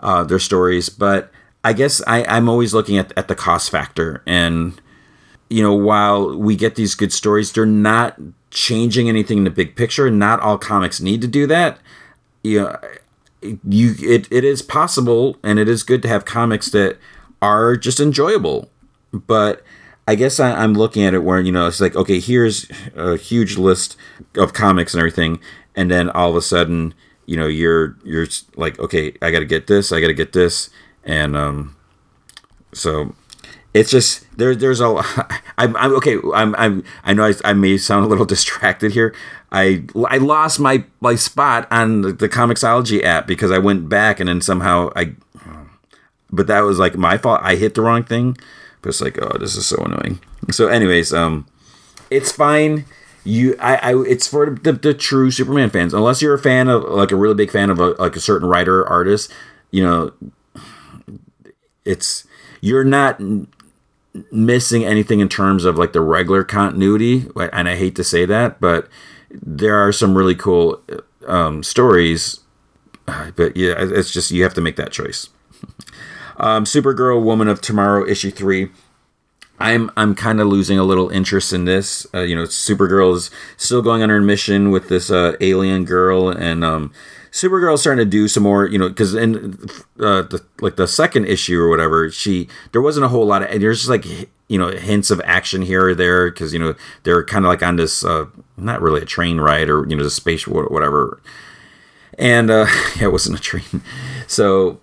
uh, their stories. But I guess I, I'm always looking at at the cost factor, and you know, while we get these good stories, they're not changing anything in the big picture. Not all comics need to do that. You know, you it, it is possible, and it is good to have comics that are just enjoyable, but I guess I, am looking at it where you know it's like okay, here's a huge list of comics and everything, and then all of a sudden you know you're you're like okay, I got to get this, I got to get this, and um, so it's just there. There's a (laughs) I'm, I'm okay. I'm I'm I know I, I may sound a little (laughs) distracted here. I I lost my my spot on the, the Comixology app because I went back and then somehow I, but that was like my fault. I hit the wrong thing but it's like, oh, this is so annoying. So, anyways, um, it's fine. You, I, I, it's for the, the true Superman fans. Unless you're a fan of, like, a really big fan of a, like a certain writer artist, you know, it's you're not missing anything in terms of like the regular continuity. And I hate to say that, but there are some really cool um, stories. But yeah, it's just you have to make that choice. (laughs) Um, Supergirl, Woman of Tomorrow, issue three. I'm I'm kind of losing a little interest in this. Uh, you know, Supergirl is still going on her mission with this uh, alien girl, and um, Supergirl's starting to do some more. You know, because in uh, the like the second issue or whatever, she there wasn't a whole lot of. And there's just like you know hints of action here or there because you know they're kind of like on this uh, not really a train ride or you know the space whatever. And uh, (laughs) yeah, it wasn't a train. So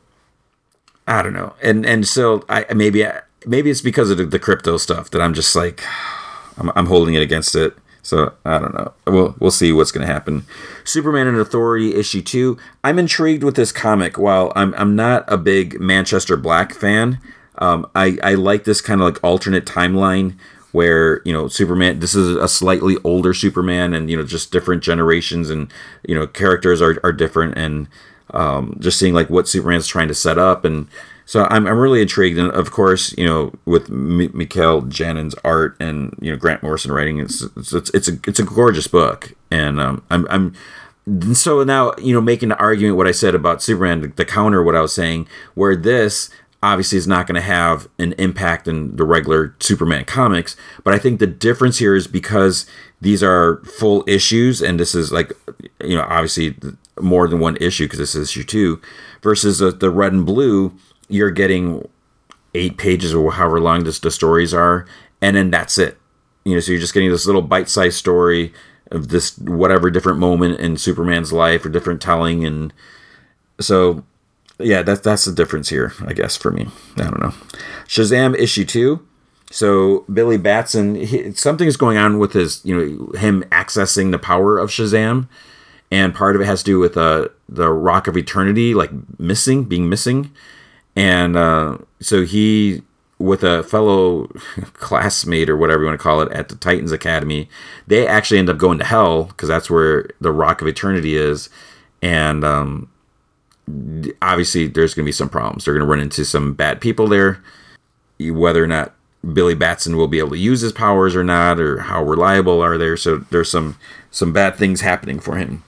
I don't know. And and so I maybe maybe it's because of the, the crypto stuff that I'm just like (sighs) I'm, I'm holding it against it. So I don't know. We'll we'll see what's going to happen. Superman and Authority issue two. I'm intrigued with this comic. While I'm I'm not a big Manchester Black fan, um, I I like this kind of like alternate timeline where you know Superman. This is a slightly older Superman, and you know just different generations, and you know characters are are different, and um, just seeing like what Superman's trying to set up, and so I'm, I'm really intrigued. And of course, you know, with M- Mikel Janín's art and you know Grant Morrison writing, it's it's it's, it's a it's a gorgeous book, and um, I'm I'm so now you know making the argument what I said about Superman, the, the counter what I was saying, where this obviously is not going to have an impact in the regular Superman comics. But I think the difference here is because these are full issues, and this is like, you know, obviously more than one issue because this is issue two, versus the, the red and blue, you're getting eight pages or however long this, the stories are, and then that's it. You know, so you're just getting this little bite-sized story of this whatever different moment in Superman's life or different telling, and so yeah, that's that's the difference here, I guess, for me. I don't know. Shazam issue two. So Billy Batson, he, something's going on with his, you know, him accessing the power of Shazam, and part of it has to do with uh, the Rock of Eternity, like missing, being missing, and uh, so he, with a fellow (laughs) classmate or whatever you want to call it at the Titans Academy, they actually end up going to hell because that's where the Rock of Eternity is, and um, obviously there's going to be some problems. They're going to run into some bad people there. Whether or not Billy Batson will be able to use his powers or not, or how reliable are they? So there's some some bad things happening for him.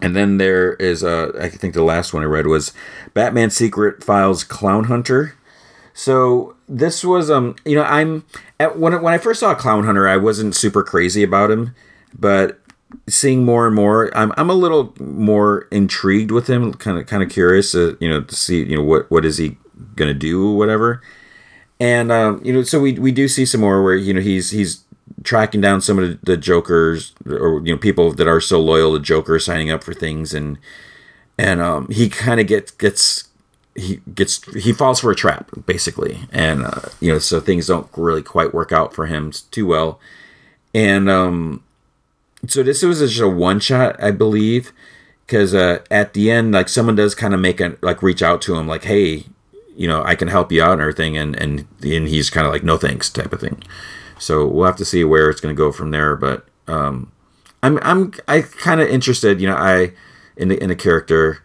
And then there is, uh, I think the last one I read was Batman Secret Files Clown Hunter. So this was um you know I'm at when when I first saw Clown Hunter I wasn't super crazy about him, but seeing more and more I'm I'm a little more intrigued with him, kind of kind of curious to you know to see you know what what is he gonna do whatever, and um you know so we we do see some more where you know he's he's tracking down some of the, jokers or you know people that are so loyal to Joker signing up for things and and um he kind of gets gets he gets he falls for a trap basically. And uh, you know so things don't really quite work out for him too well. And um so this was just a one shot i believe because uh at the end like someone does kind of make a like reach out to him like hey you know i can help you out and everything and and and he's kind of like no thanks type of thing so we'll have to see where it's going to go from there but um i'm i'm i kind of interested you know i in the in the character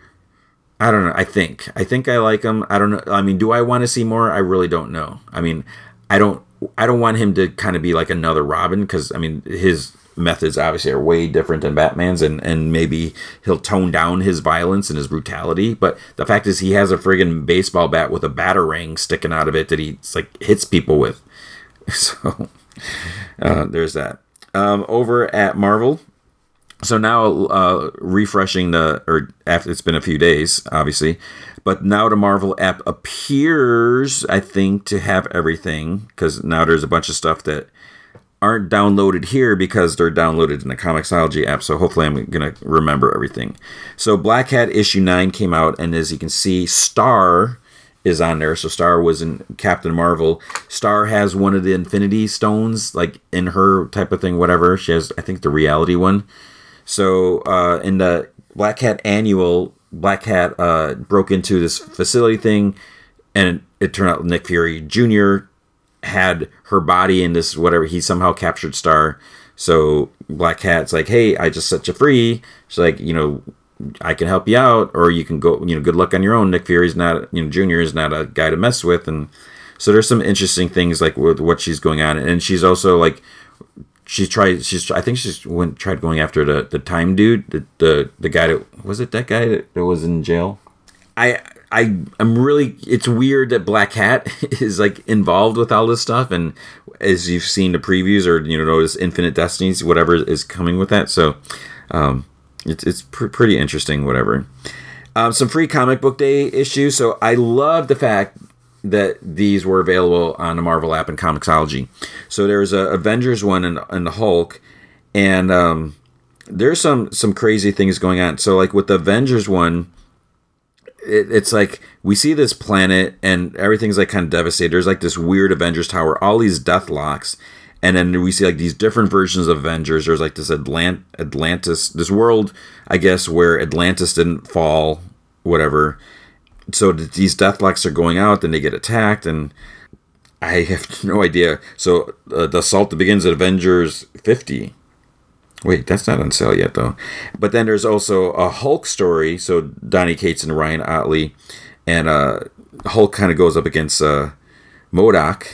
I don't know. I think. I think I like him. I don't know. I mean, do I want to see more? I really don't know. I mean, I don't. I don't want him to kind of be like another Robin because I mean his methods obviously are way different than Batman's, and and maybe he'll tone down his violence and his brutality. But the fact is, he has a friggin' baseball bat with a batarang sticking out of it that he like hits people with. (laughs) So uh, there's that. Um, over at Marvel, so now uh, refreshing the or after it's been a few days obviously but now the marvel app appears i think to have everything because now there's a bunch of stuff that aren't downloaded here because they're downloaded in the Comixology app. So hopefully I'm going to remember everything. So Black Cat issue 9 came out, and as you can see, Star is on there. So Star was in Captain Marvel. Star has one of the Infinity Stones, like in her type of thing, whatever. She has, I think, the reality one. So uh, in the Black Cat annual, Black Cat uh, broke into this facility thing, and it turned out Nick Fury Jr. had her body in this whatever. He somehow captured Star. So Black Cat's like, "Hey, I just set you free." She's like, "You know, I can help you out, or you can go. You know, good luck on your own." Nick Fury's not, you know, Junior is not a guy to mess with, and so there's some interesting things like with what she's going on, and she's also like she tried she's i think she's went tried going after the the time dude the the, the guy that was it that guy that, that was in jail i i i'm really it's weird that black cat (laughs) is like involved with all this stuff and as you've seen the previews or you know notice infinite destinies whatever is coming with that so um it's it's pr- pretty interesting whatever um, some free comic book day issues so i love the fact that these were available on the Marvel app and Comixology. So there's a Avengers one and, and the Hulk, and um, there's some some crazy things going on. So like with the Avengers one, it, it's like we see this planet and everything's like kind of devastated. There's like this weird Avengers tower, all these Deathlocks. And then we see like these different versions of Avengers. There's like this Atlant- Atlantis, this world, I guess, where Atlantis didn't fall, whatever so these deathlocks are going out, then they get attacked, and I (laughs) have no idea. So uh, the assault begins at Avengers 50. Wait, that's not on sale yet though. But then there's also a Hulk story. So Donny Cates and Ryan Ottley, and uh, Hulk kind of goes up against uh, MODOK.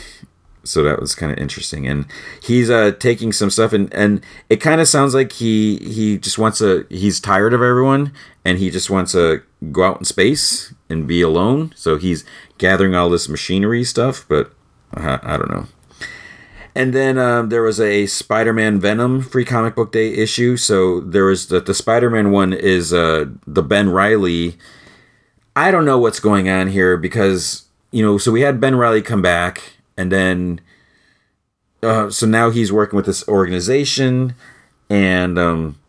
So that was kind of interesting, and he's uh, taking some stuff, and, and it kind of sounds like he he just wants to. He's tired of everyone, and he just wants to go out in space and be alone. So he's gathering all this machinery stuff, but uh, I don't know. And then um, there was a Spider-Man Venom free comic book day issue. So there was the, the Spider-Man one is uh, the Ben riley I don't know what's going on here because you know. So we had Ben riley come back, and then uh, so now he's working with this organization, and um,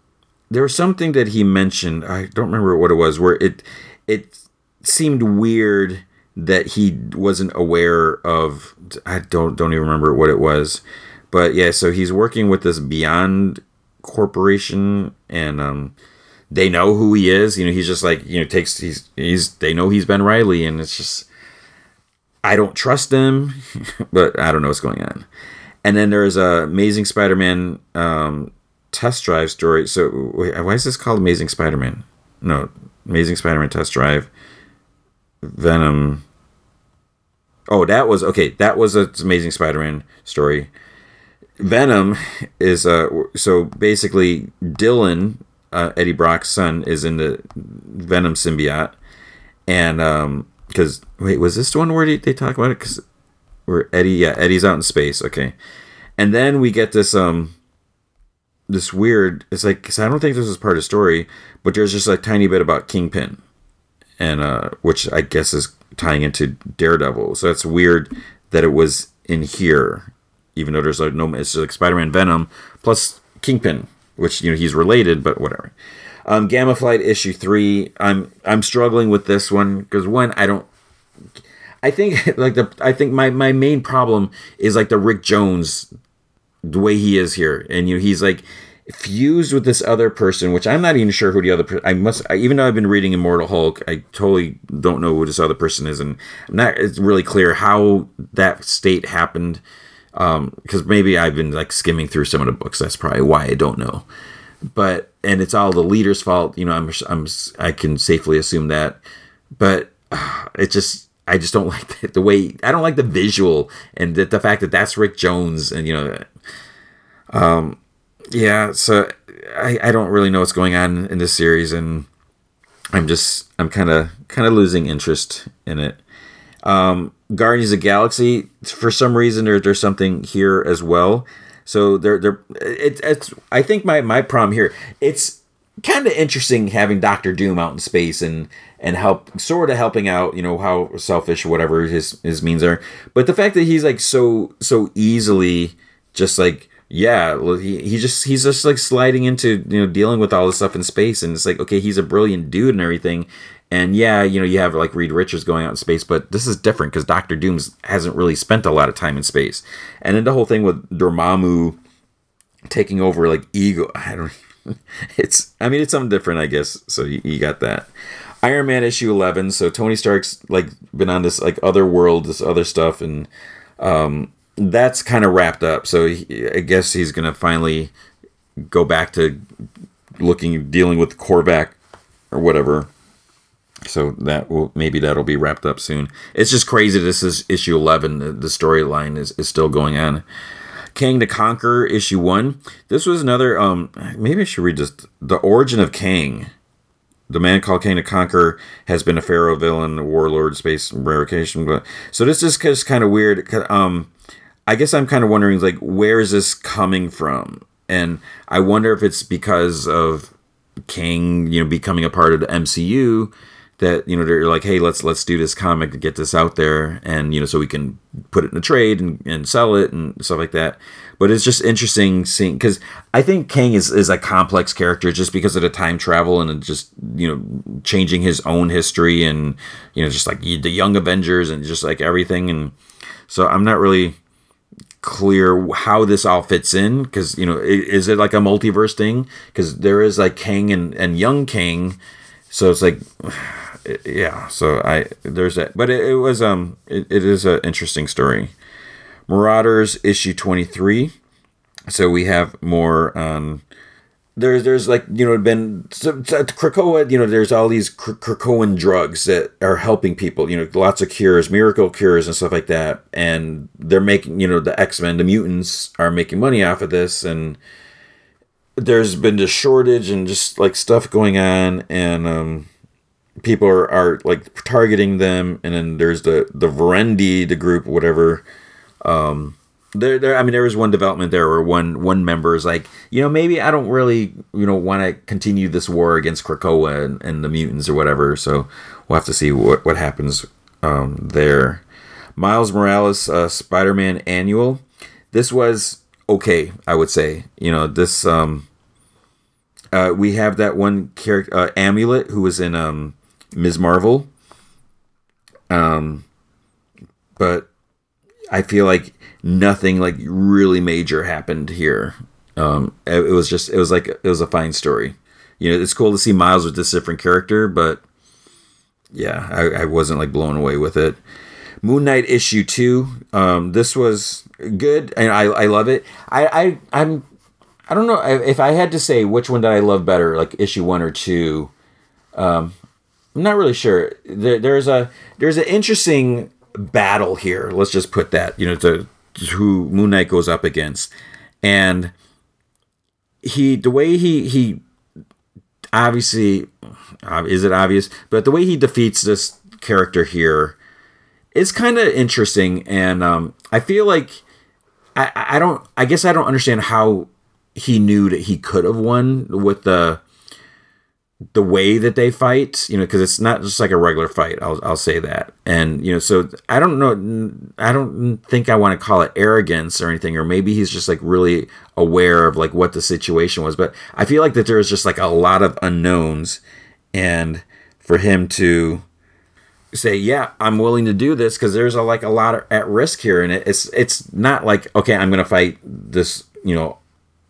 there was something that he mentioned. I don't remember what it was. Where it it seemed weird that he wasn't aware of I don't don't even remember what it was. But yeah, so he's working with this Beyond corporation and um they know who he is. You know, he's just like, you know, takes he's he's they know he's Ben Riley, and it's just I don't trust them, (laughs) but I don't know what's going on. And then there's a Amazing Spider-Man um, test drive story. So wait, why is this called Amazing Spider-Man? No, Amazing Spider-Man test drive. Venom. Oh, that was okay. That was an Amazing Spider-Man story. Venom is uh so basically Dylan, uh, Eddie Brock's son, is in the Venom symbiote, and um, because wait, was this the one where they, they talk about it? Because where Eddie, yeah, Eddie's out in space. Okay, and then we get this um this weird. It's like cause I don't think this is part of the story, but there's just a tiny bit about Kingpin, and uh, which I guess is tying into Daredevil. So that's weird that it was in here, even though there's like no, it's like Spider-Man, Venom plus Kingpin, which you know he's related, but whatever. Um, Gamma Flight issue three. I'm I'm struggling with this one because one I don't. I think (laughs) like the I think my my main problem is like the Rick Jones, the way he is here, and you know he's like fused with this other person, which I'm not even sure who the other. I must, I, even though I've been reading Immortal Hulk, I totally don't know who this other person is, and I'm not. It's really clear how that state happened, because um, maybe I've been like skimming through some of the books. That's probably why I don't know. But and it's all the leader's fault. You know, I'm, I'm I can safely assume that, but uh, it just I just don't (laughs) like the, the, way I don't like the visual and the, the fact that that's Rick Jones and you know, um yeah, so I, I don't really know what's going on in this series, and I'm just I'm kind of kind of losing interest in it. Um, Guardians of Galaxy, for some reason, there, there's something here as well. So they're they're it, it's I think my my problem here it's kind of interesting having Doctor Doom out in space and and help sort of helping out you know how selfish or whatever his his means are, but the fact that he's like so so easily just like yeah, he, he just he's just like sliding into you know dealing with all this stuff in space, and it's like okay, he's a brilliant dude and everything, and yeah, you know you have like Reed Richards going out in space, but this is different because Doctor Dooms hasn't really spent a lot of time in space, and then the whole thing with Dormammu taking over like ego, (laughs) I don't. It's I mean it's something different I guess. So you, you got that. Iron Man issue eleven. So Tony Stark's like been on this like other world, this other stuff, and um that's kind of wrapped up. So he, I guess he's gonna finally go back to looking, dealing with Korvac or whatever. So that will maybe that'll be wrapped up soon. It's just crazy. This is issue eleven. The, the storyline is, is still going on. Kang the Conqueror issue one. This was another. Um, maybe I should read this. The origin of Kang. The man called Kang the Conqueror has been a pharaoh villain, warlord, space. But so this is just kind of weird. Um, I guess I'm kind of wondering like where is this coming from? And I wonder if it's because of Kang, you know, becoming a part of the MCU that you know they're like, hey, let's let's do this comic to get this out there, and you know, so we can put it in a trade and, and sell it and stuff like that. But it's just interesting seeing because I think Kang is is a complex character just because of the time travel and just you know changing his own history and you know just like the Young Avengers and just like everything. And so I'm not really clear how this all fits in because you know is it like a multiverse thing? Because there is like Kang and, and young Kang. So it's like yeah so i there's that but it, it was um it, it is an interesting story. Marauders issue 23 so we have more um there's there's like you know been so, so Krakoa you know there's all these Krakoan drugs that are helping people you know lots of cures miracle cures and stuff like that and they're making you know the X-Men the mutants are making money off of this and there's been a shortage and just like stuff going on and um people are, are like targeting them and then there's the the Verendi the group whatever um there, there. I mean, there was one development there where one one member is like, you know, maybe I don't really, you know, want to continue this war against Krakoa and, and, the mutants or whatever. So we'll have to see what what happens um, there. Miles Morales, uh, Spider-Man Annual. This was okay, I would say. You know, this um, uh, we have that one character, uh, Amulet, who was in um, Ms. Marvel. Um, but I feel like nothing like really major happened here. Um, it, it, was just it was like it was a fine story. You know, it's cool to see Miles with this different character, but yeah, I, I wasn't like blown away with it. Moon Knight issue two. Um, this was good, and I I love it. I I I'm I don't know if I had to say which one did I love better, like issue one or two. Um, I'm not really sure. There, there's a there's an interesting battle here. Let's just put that. You know, to who Moon Knight goes up against, and he the way he he obviously uh, is it obvious, but the way he defeats this character here is kind of interesting, and um, I feel like I, I don't. I guess I don't understand how he knew that he could have won with the the way that they fight, you know, because it's not just like a regular fight. I'll I'll say that, and you know, so I don't know. I don't think I want to call it arrogance or anything, or maybe he's just like really aware of like what the situation was. But I feel like that there's just like a lot of unknowns, and for him to say, yeah, I'm willing to do this because there's a like a lot of, at risk here, and it's it's not like okay, I'm gonna fight this, you know,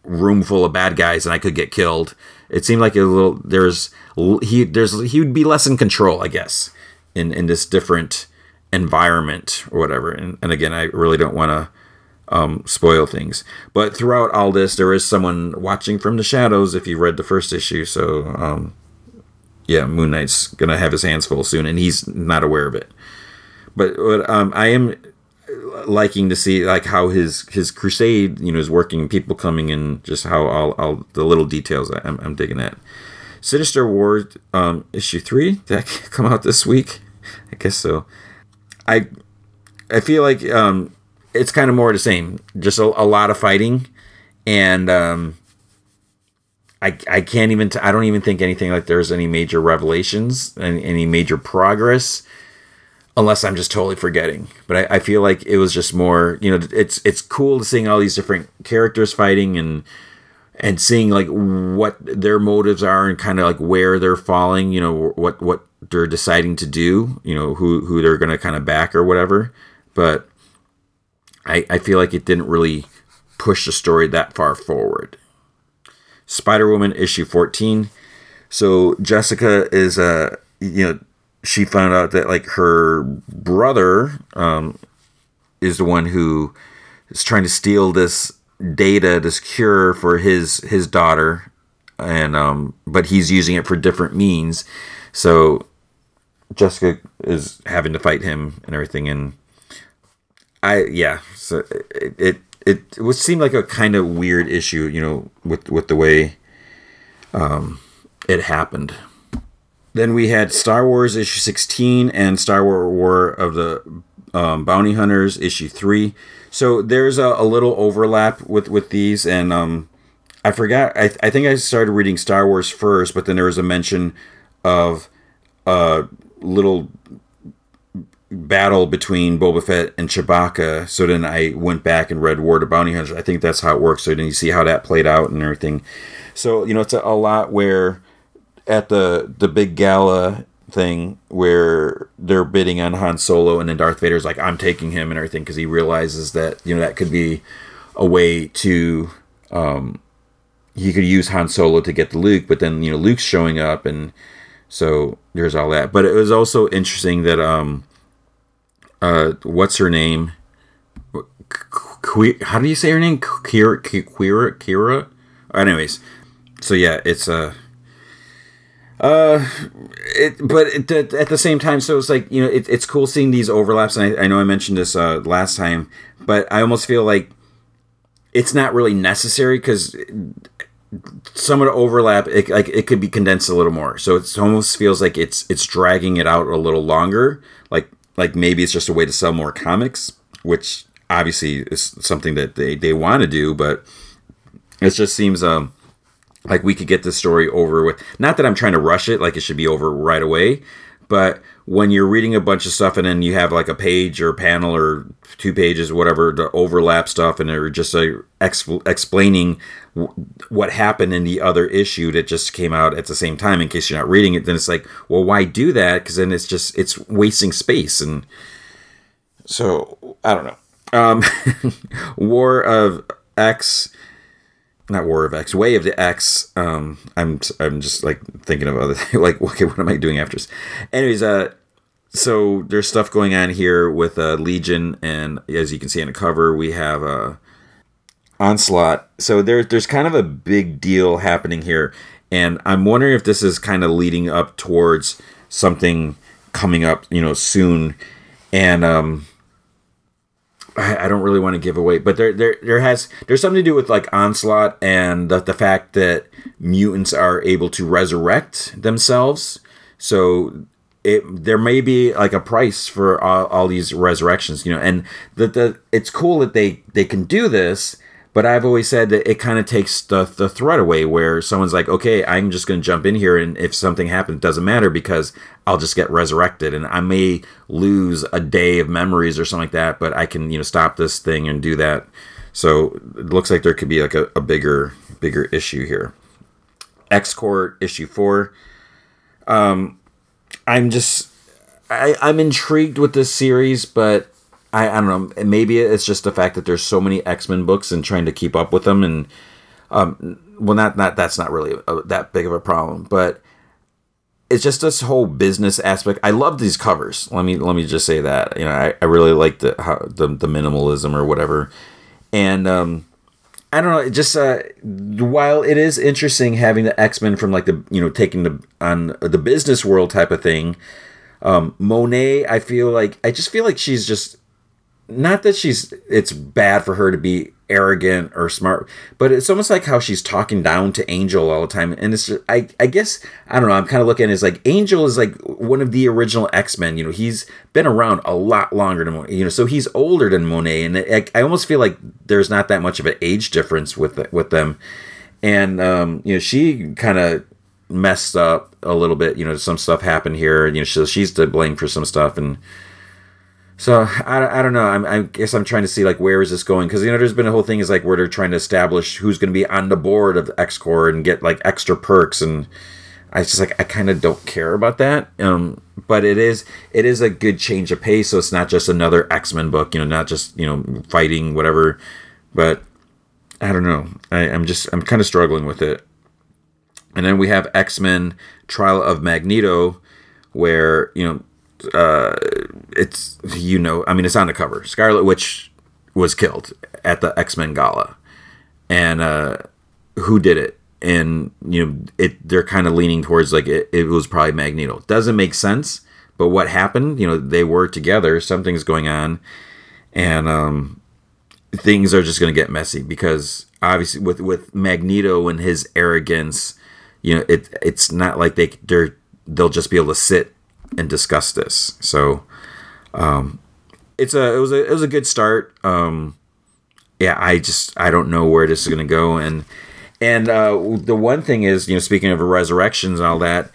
room full of bad guys and I could get killed it seemed like a little there's he there's he would be less in control, I guess, in in this different environment or whatever. And, and again, I really don't want to um, spoil things. But throughout all this, there is someone watching from the shadows. If you read the first issue, so um, yeah, Moon Knight's gonna have his hands full soon, and he's not aware of it. But, but um, I am liking to see like how his his crusade you know is working people coming in just how all, all the little details I'm, I'm digging at. Sinister war um issue three that (laughs) come out this week? I guess so. I i feel like um it's kind of more the same just a, a lot of fighting and um I, I can't even I don't even think anything like there's any major revelations and any major progress unless I'm just totally forgetting. But I, I, feel like it was just more, you know, it's it's cool seeing all these different characters fighting and and seeing like what their motives are and kind of like where they're falling, you know, what what they're deciding to do, you know, who who they're gonna kind of back or whatever. But I I feel like it didn't really push the story that far forward. Spider Woman issue fourteen. So Jessica is a uh, you know she found out that like her brother um, is the one who is trying to steal this data, this cure for his his daughter, and um, but he's using it for different means. So Jessica is having to fight him and everything, and I yeah, so it it it, would seem like a kind of weird issue, you know, with with the way um, it happened. Then we had Star Wars issue 16 and Star Wars War of the um, Bounty Hunters issue 3. So there's a, a, little overlap with, with these. And um, I forgot, I, I think I started reading Star Wars first, but then there was a mention of a little battle between Boba Fett and Chewbacca. So then I went back and read War of Bounty Hunters. I think that's how it works. So then you see how that played out and everything. So, you know, it's a, a lot where at the the big gala thing where they're bidding on Han Solo, and then Darth Vader's like, "I'm taking him" and everything because he realizes that you know that could be a way to um, he could use Han Solo to get to Luke, but then you know Luke's showing up, and so there's all that. But it was also interesting that um, uh, what's her name? How do you say her name? Qi'ra, Qi'ra, Qi'ra. Anyways, so yeah, it's a. Uh, uh, it, but it, at the same time, so it's like you know, it, it's cool seeing these overlaps. And I, I know I mentioned this uh, last time, but I almost feel like it's not really necessary because some of the overlap, it, like it could be condensed a little more. So it almost feels like it's it's dragging it out a little longer. Like like maybe it's just a way to sell more comics, which obviously is something that they they want to do, but it just seems um like we could get this story over with. Not that i'm trying to rush it like it should be over right away but when you're reading a bunch of stuff and then you have like a page or a panel or two pages whatever to overlap stuff and they're just uh, explaining w- what happened in the other issue that just came out at the same time in case you're not reading it then it's like well why do that? Because then it's just it's wasting space and so i don't know. Um (laughs) war of x not War of X, Way of the X. Um, I'm I'm just like thinking of other (laughs) like okay, what am I doing after this? Anyways, uh, so there's stuff going on here with uh, Legion, and as you can see on the cover, we have uh, Onslaught. So there's there's kind of a big deal happening here, and I'm wondering if this is kind of leading up towards something coming up, you know, soon, and um I, I don't really want to give away, but there there there has there's something to do with like onslaught and the, the fact that mutants are able to resurrect themselves. So it there may be like a price for all, all these resurrections, you know, and the the it's cool that they they can do this. But I've always said that it kind of takes the, the threat away where someone's like, okay, I'm just going to jump in here. And if something happens, it doesn't matter because I'll just get resurrected. And I may lose a day of memories or something like that, but I can, you know, stop this thing and do that. So it looks like there could be like a, a bigger, bigger issue here. X Corp issue four. Um, I'm just, I, I'm intrigued with this series, but I, I don't know. Maybe it's just the fact that there's so many X Men books and trying to keep up with them, and um, well, not not that's not really a, that big of a problem, but it's just this whole business aspect. I love these covers. Let me let me just say that you know I, I really like the how, the the minimalism or whatever, and um, I don't know. It just uh, while it is interesting having the X Men from like the you know taking the on the business world type of thing. Um, Monet, I feel like I just feel like she's just not that she's it's bad for her to be arrogant or smart, but it's almost like how she's talking down to Angel all the time. And it's just, I I guess I don't know. I'm kind of looking as like Angel is like one of the original X Men. You know, he's been around a lot longer than you know, so he's older than Monet, and I, I almost feel like there's not that much of an age difference with with them. And um, you know, she kind of messed up a little bit. You know, some stuff happened here. You know, so she's to blame for some stuff and so I, I don't know. I'm, I guess I'm trying to see like where is this going because you know there's been a whole thing is like where they're trying to establish who's going to be on the board of X Corps and get like extra perks and I just like I kind of don't care about that. Um, but it is it is a good change of pace. So it's not just another X Men book. You know, not just you know fighting whatever. But I don't know. I, I'm just I'm kind of struggling with it. And then we have X Men Trial of Magneto, where you know uh, it's you know, I mean, it's on the cover. Scarlet Witch was killed at the X Men Gala, and uh, who did it? And you know, it they're kind of leaning towards like it, it was probably Magneto. Doesn't make sense, but what happened? You know, they were together. Something's going on, and um, things are just going to get messy because obviously with with Magneto and his arrogance, you know, it it's not like they they're they'll just be able to sit and discuss this. So, um, it's a it was a it was a good start. Um, yeah, I just I don't know where this is gonna go, and and uh, the one thing is, you know, speaking of resurrections and all that,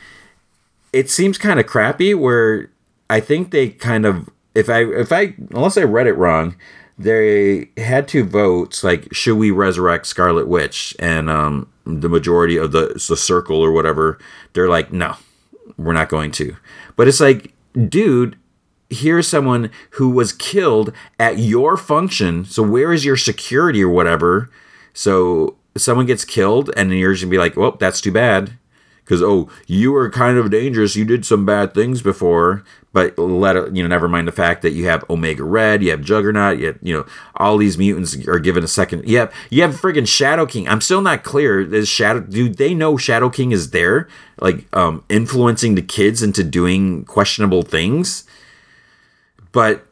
it seems kind of crappy. Where I think they kind of if I if I unless I read it wrong, they had two votes like should we resurrect Scarlet Witch, and um, the majority of the the circle or whatever, they're like no, we're not going to. But it's like, dude, here's someone who was killed at your function. So where is your security or whatever? So someone gets killed, and you're just gonna be like, well, that's too bad. Because oh, you were kind of dangerous. You did some bad things before, but let it, you know. Never mind the fact that you have Omega Red, you have Juggernaut, you have, you know all these mutants are given a second. Yeah, you have friggin' Shadow King. I'm still not clear. Is Shadow? Do they know Shadow King is there, like um, influencing the kids into doing questionable things? But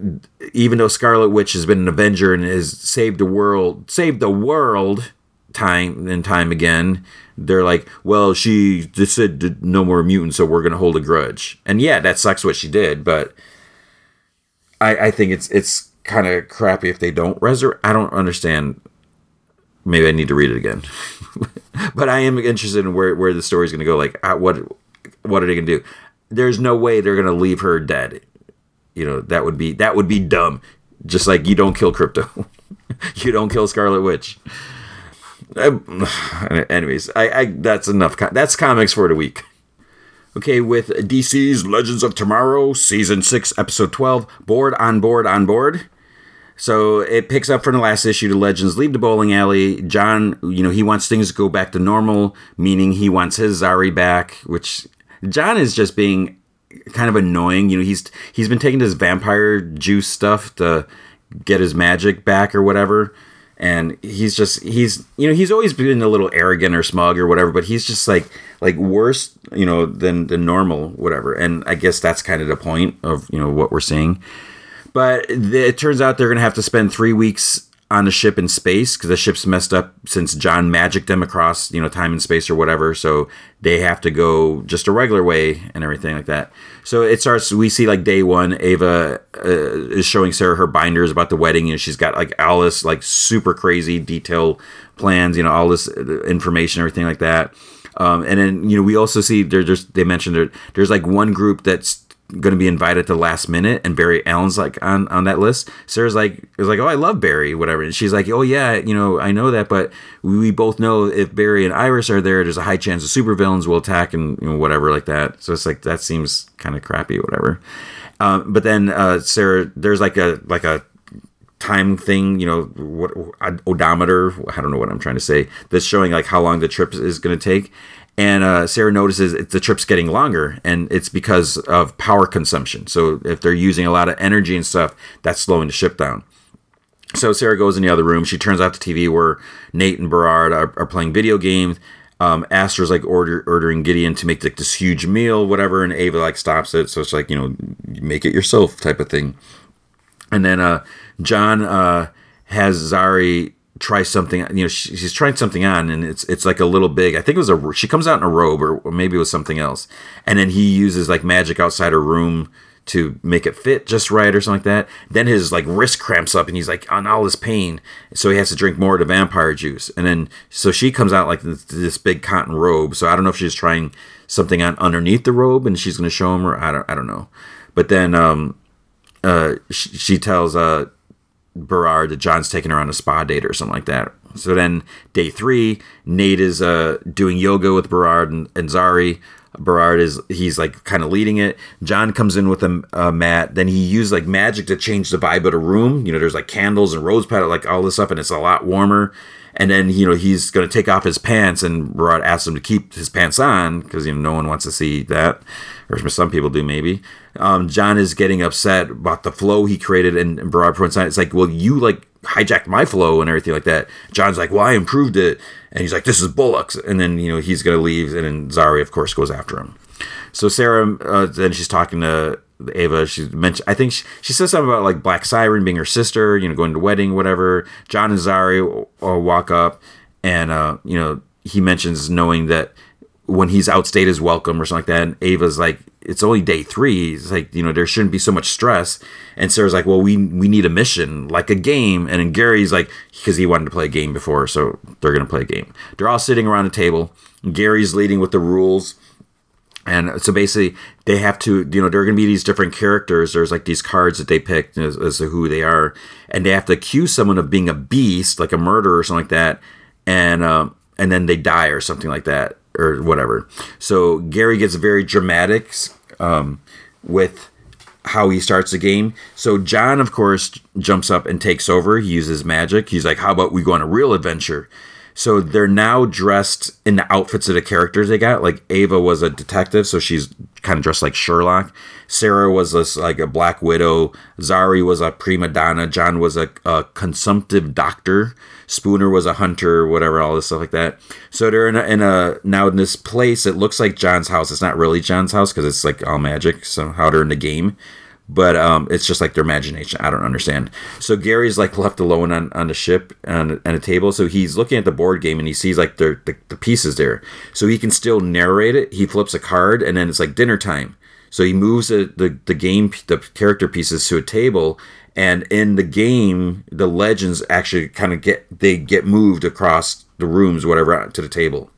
even though Scarlet Witch has been an Avenger and has saved the world, saved the world time and time again, they're like, well, she just said no more mutants, so we're gonna hold a grudge. And yeah, that sucks what she did, but I, I think it's it's kind of crappy if they don't resurrect. I don't understand. Maybe I need to read it again, (laughs) but I am interested in where where the story's gonna go. Like, uh, what what are they gonna do? There's no way they're gonna leave her dead. You know that would be that would be dumb. Just like you don't kill Krypto, (laughs) you don't kill Scarlet Witch. (sighs) anyways, I, I that's enough. That's comics for the week. Okay, with DC's Legends of Tomorrow, Season 6, Episode 12, Bored on Board Onboard. So it picks up from the last issue. The Legends leave the bowling alley. John, you know, he wants things to go back to normal, meaning he wants his Zari back, which John is just being kind of annoying. You know, he's he's been taking this vampire juice stuff to get his magic back or whatever and he's just he's you know he's always been a little arrogant or smug or whatever but he's just like like worse you know than the normal whatever. And i guess that's kind of the point of you know what we're seeing. But it turns out they're gonna have to spend three weeks on the ship in space because the ship's messed up since John magicked them across, you know, time and space or whatever. So they have to go just a regular way and everything like that. So it starts. We see like day one, Ava uh, is showing Sarah her binders about the wedding, and she's got like this like super crazy detail plans, you know, all this uh, information, everything like that. Um, and then you know we also see there, there's they mentioned there, there's like one group that's going to be invited to the last minute and Barry Allen's like on on that list. Sarah's like is like, "Oh, I love Barry, whatever." And she's like, "Oh yeah, you know, I know that, but we both know if Barry and Iris are there, there's a high chance of supervillains will attack and you know, whatever like that." So it's like that seems kind of crappy, whatever. Um, but then uh, Sarah, there's like a like a time thing, you know, what odometer, I don't know what I'm trying to say, that's showing like how long the trip is going to take and uh, Sarah notices it, the trip's getting longer, and it's because of power consumption. So if they're using a lot of energy and stuff, that's slowing the ship down. So Sarah goes in the other room. She turns off the TV where Nate and Behrad are, are playing video games. Um, Astra's like order, ordering Gideon to make like this huge meal, whatever, and Ava like stops it. So it's like you know, make it yourself type of thing. And then uh, John uh, has Zari try something. You know, she, she's trying something on, and it's it's like a little big. I think it was a. She comes out in a robe, or, or maybe it was something else. And then he uses like magic outside her room to make it fit just right or something like that. Then his like wrist cramps up and he's like on all this pain, so he has to drink more of the vampire juice. And then so she comes out like this, this big cotton robe. So I don't know if she's trying something on underneath the robe and she's going to show him or I don't I don't know. But then um uh she, she tells uh Behrad that John's taking her on a spa date or something like that. So then day three, Nate is uh, doing yoga with Behrad and, and Zari. Behrad is he's like kind of leading it. John comes in with a, a mat. Then he used like magic to change the vibe of the room. You know, there's like candles and rose petal, like all this stuff, and it's a lot warmer. And then you know he's to take off his pants, and Behrad asks him to keep his pants on because you know no one wants to see that or some people do maybe. Um, John is getting upset about the flow he created and in Broad Pro It's like, well, you like hijacked my flow and everything like that. John's like, well, I improved it, and he's like, this is Bullock's, and then you know he's gonna leave, and then Zari, of course, goes after him. So Sarah, uh, then she's talking to Ava. She mentioned, I think she, she says something about like Black Siren being her sister, you know, going to wedding, whatever. John and Zari uh, walk up, and uh, you know he mentions knowing that when he's outstayed his welcome or something like that. And Ava's like, it's only day three. It's like, you know, there shouldn't be so much stress. And Sarah's like, well, we we need a mission, like a game. And then Gary's like, because he wanted to play a game before, so they're gonna play a game. They're all sitting around a table. Gary's leading with the rules. And so basically, they have to, you know, there are going to be these different characters. There's like these cards that they pick as, as to who they are, and they have to accuse someone of being a beast, like a murderer or something like that, and um, and then they die or something like that or whatever. So Gary gets very dramatic um, with how he starts the game. So John, of course, jumps up and takes over. He uses magic. He's like, "How about we go on a real adventure?" So they're now dressed in the outfits of the characters they got. Like Ava was a detective, so she's kind of dressed like Sherlock. Sarah was this, like a Black Widow. Zari was a prima donna. John was a, a consumptive doctor. Spooner was a hunter, whatever, all this stuff like that. So they're in a, in a now in this place. It looks like John's house. It's not really John's house because it's like all magic. So how they're in the game, but um, it's just like their imagination. I don't understand. So Gary's like left alone on, on the ship and on a table. So he's looking at the board game and he sees like the, the the pieces there. So he can still narrate it. He flips a card and then it's like dinner time. So he moves the, the, the game, the character pieces to a table, and in the game the legends actually kind of get they get moved across the rooms whatever to the table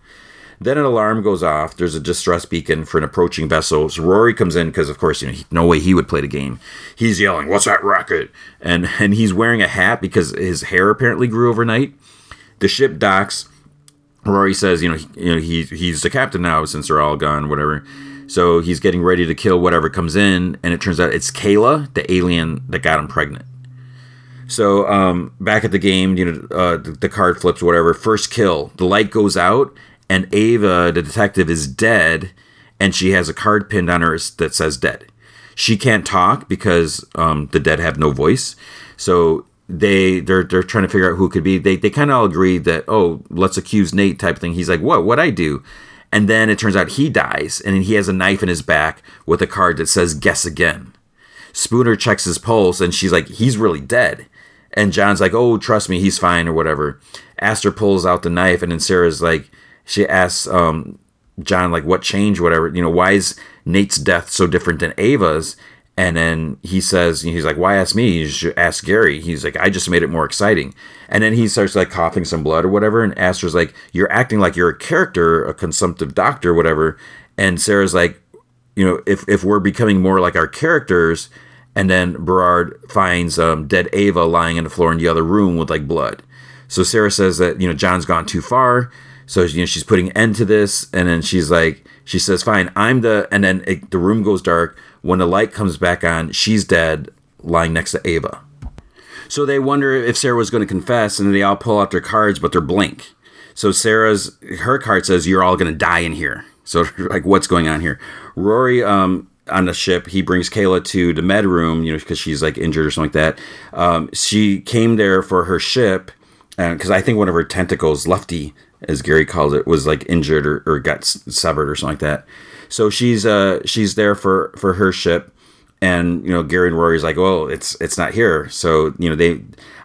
then an alarm goes off. There's a distress beacon for an approaching vessel. So rory comes in because of course you know he, no way he would play the game. He's yelling what's that racket and (laughs) and he's wearing a hat because his hair apparently grew overnight. The ship docks. Rory says you know he, you know he, he's the captain now since they're all gone whatever. So he's getting ready to kill whatever comes in, and it turns out it's Kayla, the alien that got him pregnant. So um, back at the game, you know, uh, the, the card flips, whatever. First kill, the light goes out, and Ava, the detective, is dead, and she has a card pinned on her that says dead. She can't talk because um, the dead have no voice. So they they're they're trying to figure out who could be. They they kind of all agree that oh let's accuse Nate type thing. He's like what what I do, and then it turns out he dies, and he has a knife in his back with a card that says "Guess again." Spooner checks his pulse, and she's like, "He's really dead." And John's like, "Oh, trust me, he's fine," or whatever. Astra pulls out the knife, and then Sarah's like, she asks um, John like, "What changed? Whatever, you know, why is Nate's death so different than Ava's?" And then he says, he's like, why ask me? You should ask Gary. He's like, I just made it more exciting. And then he starts like coughing some blood or whatever. And Astra's like, you're acting like you're a character, a consumptive doctor, whatever. And Sarah's like, you know, if, if we're becoming more like our characters, and then Behrad finds um, dead Ava lying on the floor in the other room with like blood. So Sarah says that, you know, John's gone too far. So, you know, she's putting an end to this. And then she's like, she says, fine, I'm the, and then it, the room goes dark when the light comes back on, she's dead, lying next to Ava. So they wonder if Sarah was going to confess, and they all pull out their cards, but they're blank. So Sarah's her card says you're all going to die in here. So (laughs) like, what's going on here? Rory, um, on the ship, he brings Kayla to the med room, you know, because she's like injured or something like that. Um, she came there for her ship, and because I think one of her tentacles, Lefty, as Gary calls it, was like injured or, or got severed or something like that. So she's uh she's there for for her ship, and you know Gary and Rory's like, well, it's it's not here. So you know they,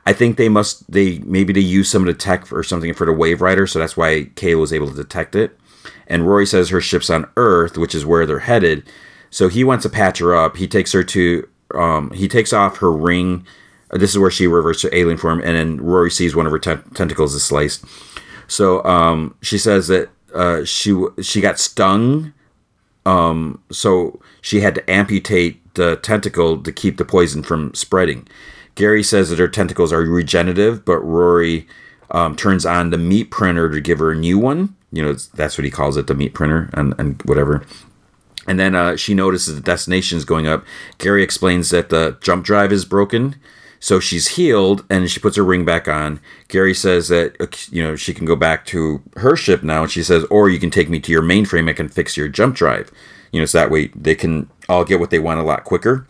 I think they must they maybe they use some of the tech or something for the Waverider, so that's why Kay was able to detect it. And Rory says her ship's on Earth, which is where they're headed. So he wants to patch her up. He takes her to um he takes off her ring. This is where she reverts to alien form, and then Rory sees one of her te- tentacles is sliced. So um, she says that uh, she she got stung um, so she had to amputate the tentacle to keep the poison from spreading. Gary says that her tentacles are regenerative, but Rory um, turns on the meat printer to give her a new one. You know, that's what he calls it, the meat printer, and, and whatever. And then uh, she notices the destination is going up. Gary explains that the jump drive is broken. So she's healed and she puts her ring back on. Gary says that uh, you know she can go back to her ship now, and she says, "Or you can take me to your mainframe. I can fix your jump drive." You know, so that way they can all get what they want a lot quicker.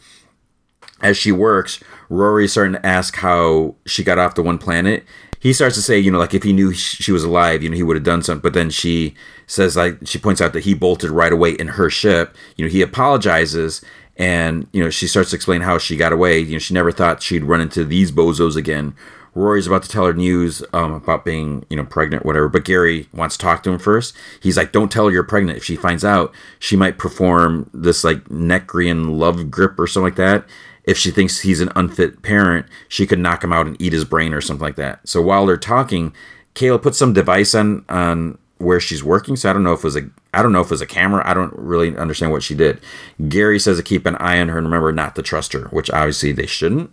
As she works, Rory's starting to ask how she got off the one planet. He starts to say, you know, like if he knew she was alive, you know, he would have done something. But then she says, like, she points out that he bolted right away in her ship. You know, he apologizes and you know she starts to explain how she got away. You know she never thought she'd run into these bozos again. Rory's about to tell her news um, about being you know pregnant whatever. But gary wants to talk to him first. He's like don't tell her you're pregnant. If she finds out she might perform this like Nekrian love grip or something like that. If she thinks he's an unfit parent she could knock him out and eat his brain or something like that. So while they're talking kayla puts some device on on where she's working. So I don't know if it was a I don't know if it was a camera. I don't really understand what she did. Gary says to keep an eye on her and remember not to trust her, which obviously they shouldn't.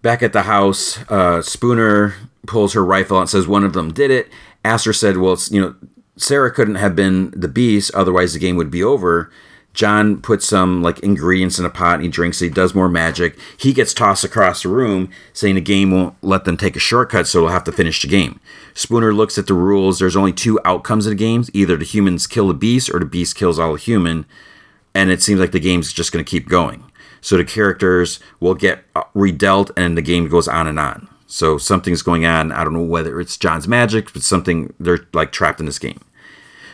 Back at the house, uh, Spooner pulls her rifle out and says one of them did it. Astra said, "Well, you know, Sarah couldn't have been the beast, otherwise the game would be over." John puts some like ingredients in a pot and he drinks it. He does more magic. He gets tossed across the room, saying the game won't let them take a shortcut, so they'll have to finish the game. Spooner looks at the rules. There's only two outcomes of the games: either the humans kill the beast, or the beast kills all the human. And it seems like the game's just going to keep going. So the characters will get uh, redealt, and the game goes on and on. So something's going on. I don't know whether it's John's magic, but something they're like trapped in this game.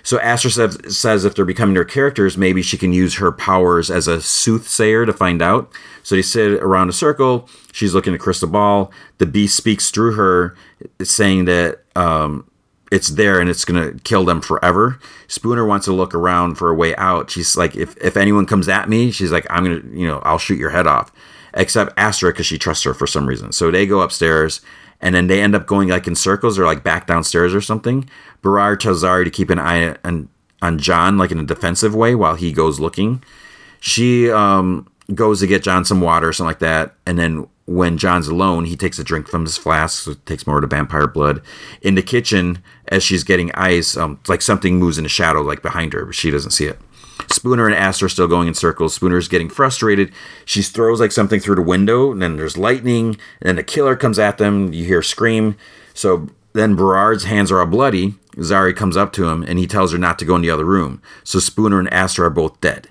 So Astra says if they're becoming their characters, maybe she can use her powers as a soothsayer to find out. So they sit around a circle. She's looking at crystal ball. The beast speaks through her, saying that um, it's there and it's gonna kill them forever. Spooner wants to look around for a way out. She's like, if if anyone comes at me, she's like, I'm gonna, you know, I'll shoot your head off. Except Astra because she trusts her for some reason. So they go upstairs and then they end up going like in circles or like back downstairs or something. Behrad tells Zari to keep an eye on, on John, like in a defensive way, while he goes looking. She um, goes to get John some water or something like that, and then when John's alone, he takes a drink from his flask, so takes more of the vampire blood. In the kitchen, as she's getting ice, um, like something moves in the shadow, like behind her, but she doesn't see it. Spooner and Astra are still going in circles. Spooner's getting frustrated. She throws like something through the window, and then there's lightning, and then the killer comes at them. You hear a scream. So then Behrad's hands are all bloody. Zari comes up to him and he tells her not to go in the other room. So Spooner and Astra are both dead.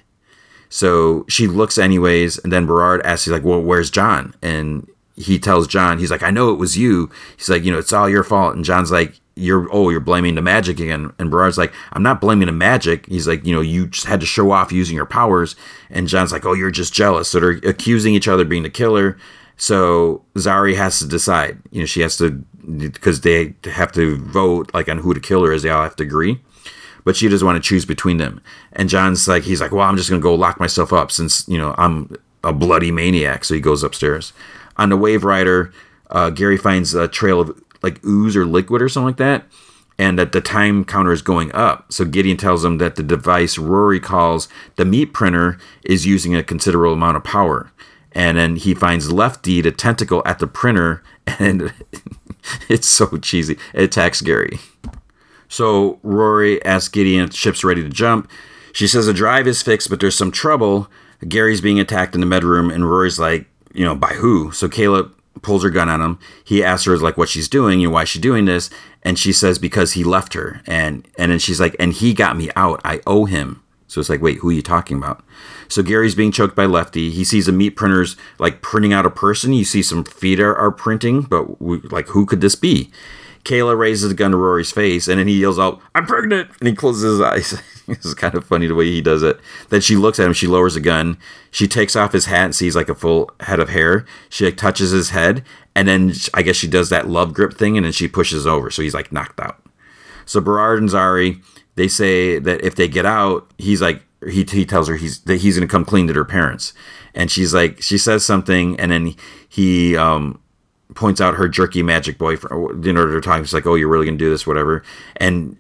So she looks anyways, and then Behrad asks, he's like, Well, where's John? And he tells John, he's like, I know it was you. He's like, you know, it's all your fault. And John's like, you're oh you're blaming the magic again and Behrad's like I'm not blaming the magic he's like you know you just had to show off using your powers and John's like oh you're just jealous so they're accusing each other being the killer So Zari has to decide. You know, she has to because they have to vote like on who to kill her, as they all have to agree. But she doesn't want to choose between them. And John's like, he's like, well, I'm just gonna go lock myself up since you know I'm a bloody maniac. So he goes upstairs. On the Waverider, uh, Gary finds a trail of like ooze or liquid or something like that, and that the time counter is going up. So Gideon tells him that the device Rory calls the meat printer is using a considerable amount of power. And then he finds Lefty, the tentacle, at the printer, (laughs) and it's so cheesy. It attacks Gary. So Rory asks Gideon if the ship's ready to jump. She says the drive is fixed, but there's some trouble. Gary's being attacked in the med room, and Rory's like, you know, by who? So Kayla pulls her gun on him. He asks her like what she's doing, know, why she's doing this, and she says because he left her, and and then she's like, and he got me out. I owe him. So it's like, wait, who are you talking about? So Gary's being choked by Lefty. He sees a meat printer's like printing out a person. You see some feet are, are printing, but we, like, who could this be? Kayla raises the gun to Rory's face, and then he yells out, "I'm pregnant!" and he closes his eyes. (laughs) it's kind of funny the way he does it. Then she looks at him. She lowers the gun. She takes off his hat and sees like a full head of hair. She like touches his head, and then I guess she does that love grip thing, and then she pushes over. So he's like knocked out. So Behrad and Zari, they say that if they get out, he's like he, he tells her he's that he's gonna come clean to their parents, and she's like she says something, and then he um points out her jerky magic boyfriend. You know, they're talking. She's like, "Oh, you're really gonna do this, whatever." And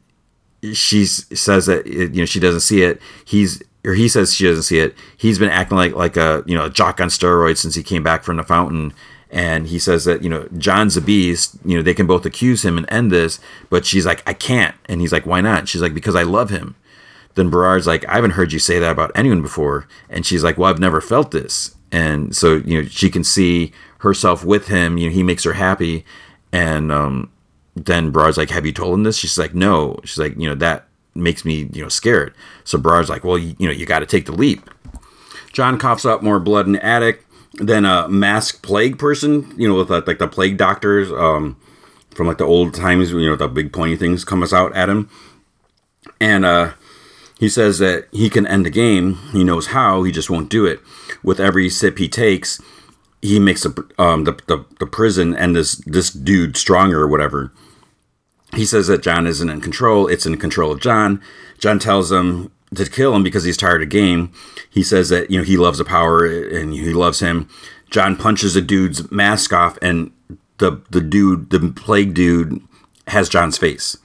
she says that you know she doesn't see it. He's or he says she doesn't see it. He's been acting like like a you know a jock on steroids since he came back from the fountain. And he says that you know John's a beast. You know they can both accuse him and end this, but she's like I can't. And he's like Why not? She's like because I love him. Then Behrad's like I haven't heard you say that about anyone before. And she's like Well I've never felt this. And so you know she can see herself with him. You know, he makes her happy. And um, then Behrad's like, "Have you told him this?" She's like, "No." She's like, "You know, that makes me, you know, scared." So Behrad's like, "Well, you, you know, you got to take the leap." John coughs up more blood in the attic. Then a masked plague person, you know, with like the plague doctors um, from like the old times, you know, the big pointy things comes out at him, and uh, he says that he can end the game. He knows how. He just won't do it. With every sip he takes, he makes a, um, the, the, the prison and this this dude stronger or whatever. He says that John isn't in control; it's in control of John. John tells him to kill him because he's tired of game. He says that you know he loves the power and he loves him. John punches a dude's mask off, and the the dude, the plague dude, has John's face.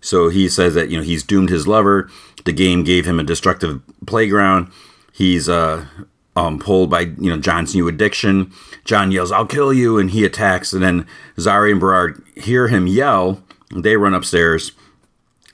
So he says that you know he's doomed his lover. The game gave him a destructive playground. He's uh, um, pulled by you know John's new addiction. John yells, "I'll kill you!" and he attacks. And then Zari and Berard hear him yell. They run upstairs.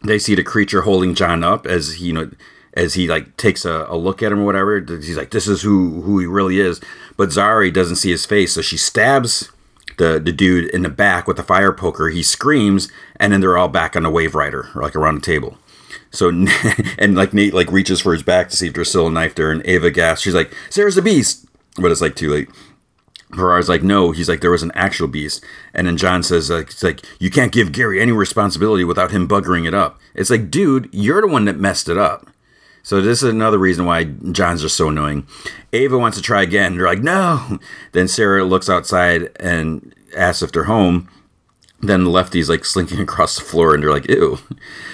They see the creature holding John up as he, you know as he like takes a, a look at him or whatever. He's like, "This is who who he really is." But Zari doesn't see his face, so she stabs the the dude in the back with the fire poker. He screams, and then they're all back on the wave Waverider, like around the table. So (laughs) and like Nate like reaches for his back to see if there's still a knife there, and Ava gasps. She's like, "Sarah's a beast," but it's like too late. Behrad's like, no. He's like, there was an actual beast. And then John says, like, it's like, you can't give Gary any responsibility without him buggering it up. It's like, dude, you're the one that messed it up. So this is another reason why John's just so annoying. Ava wants to try again. They're like, no. Then Sarah looks outside and asks if they're home. Then Lefty's like slinking (laughs) across the floor and they're like, ew.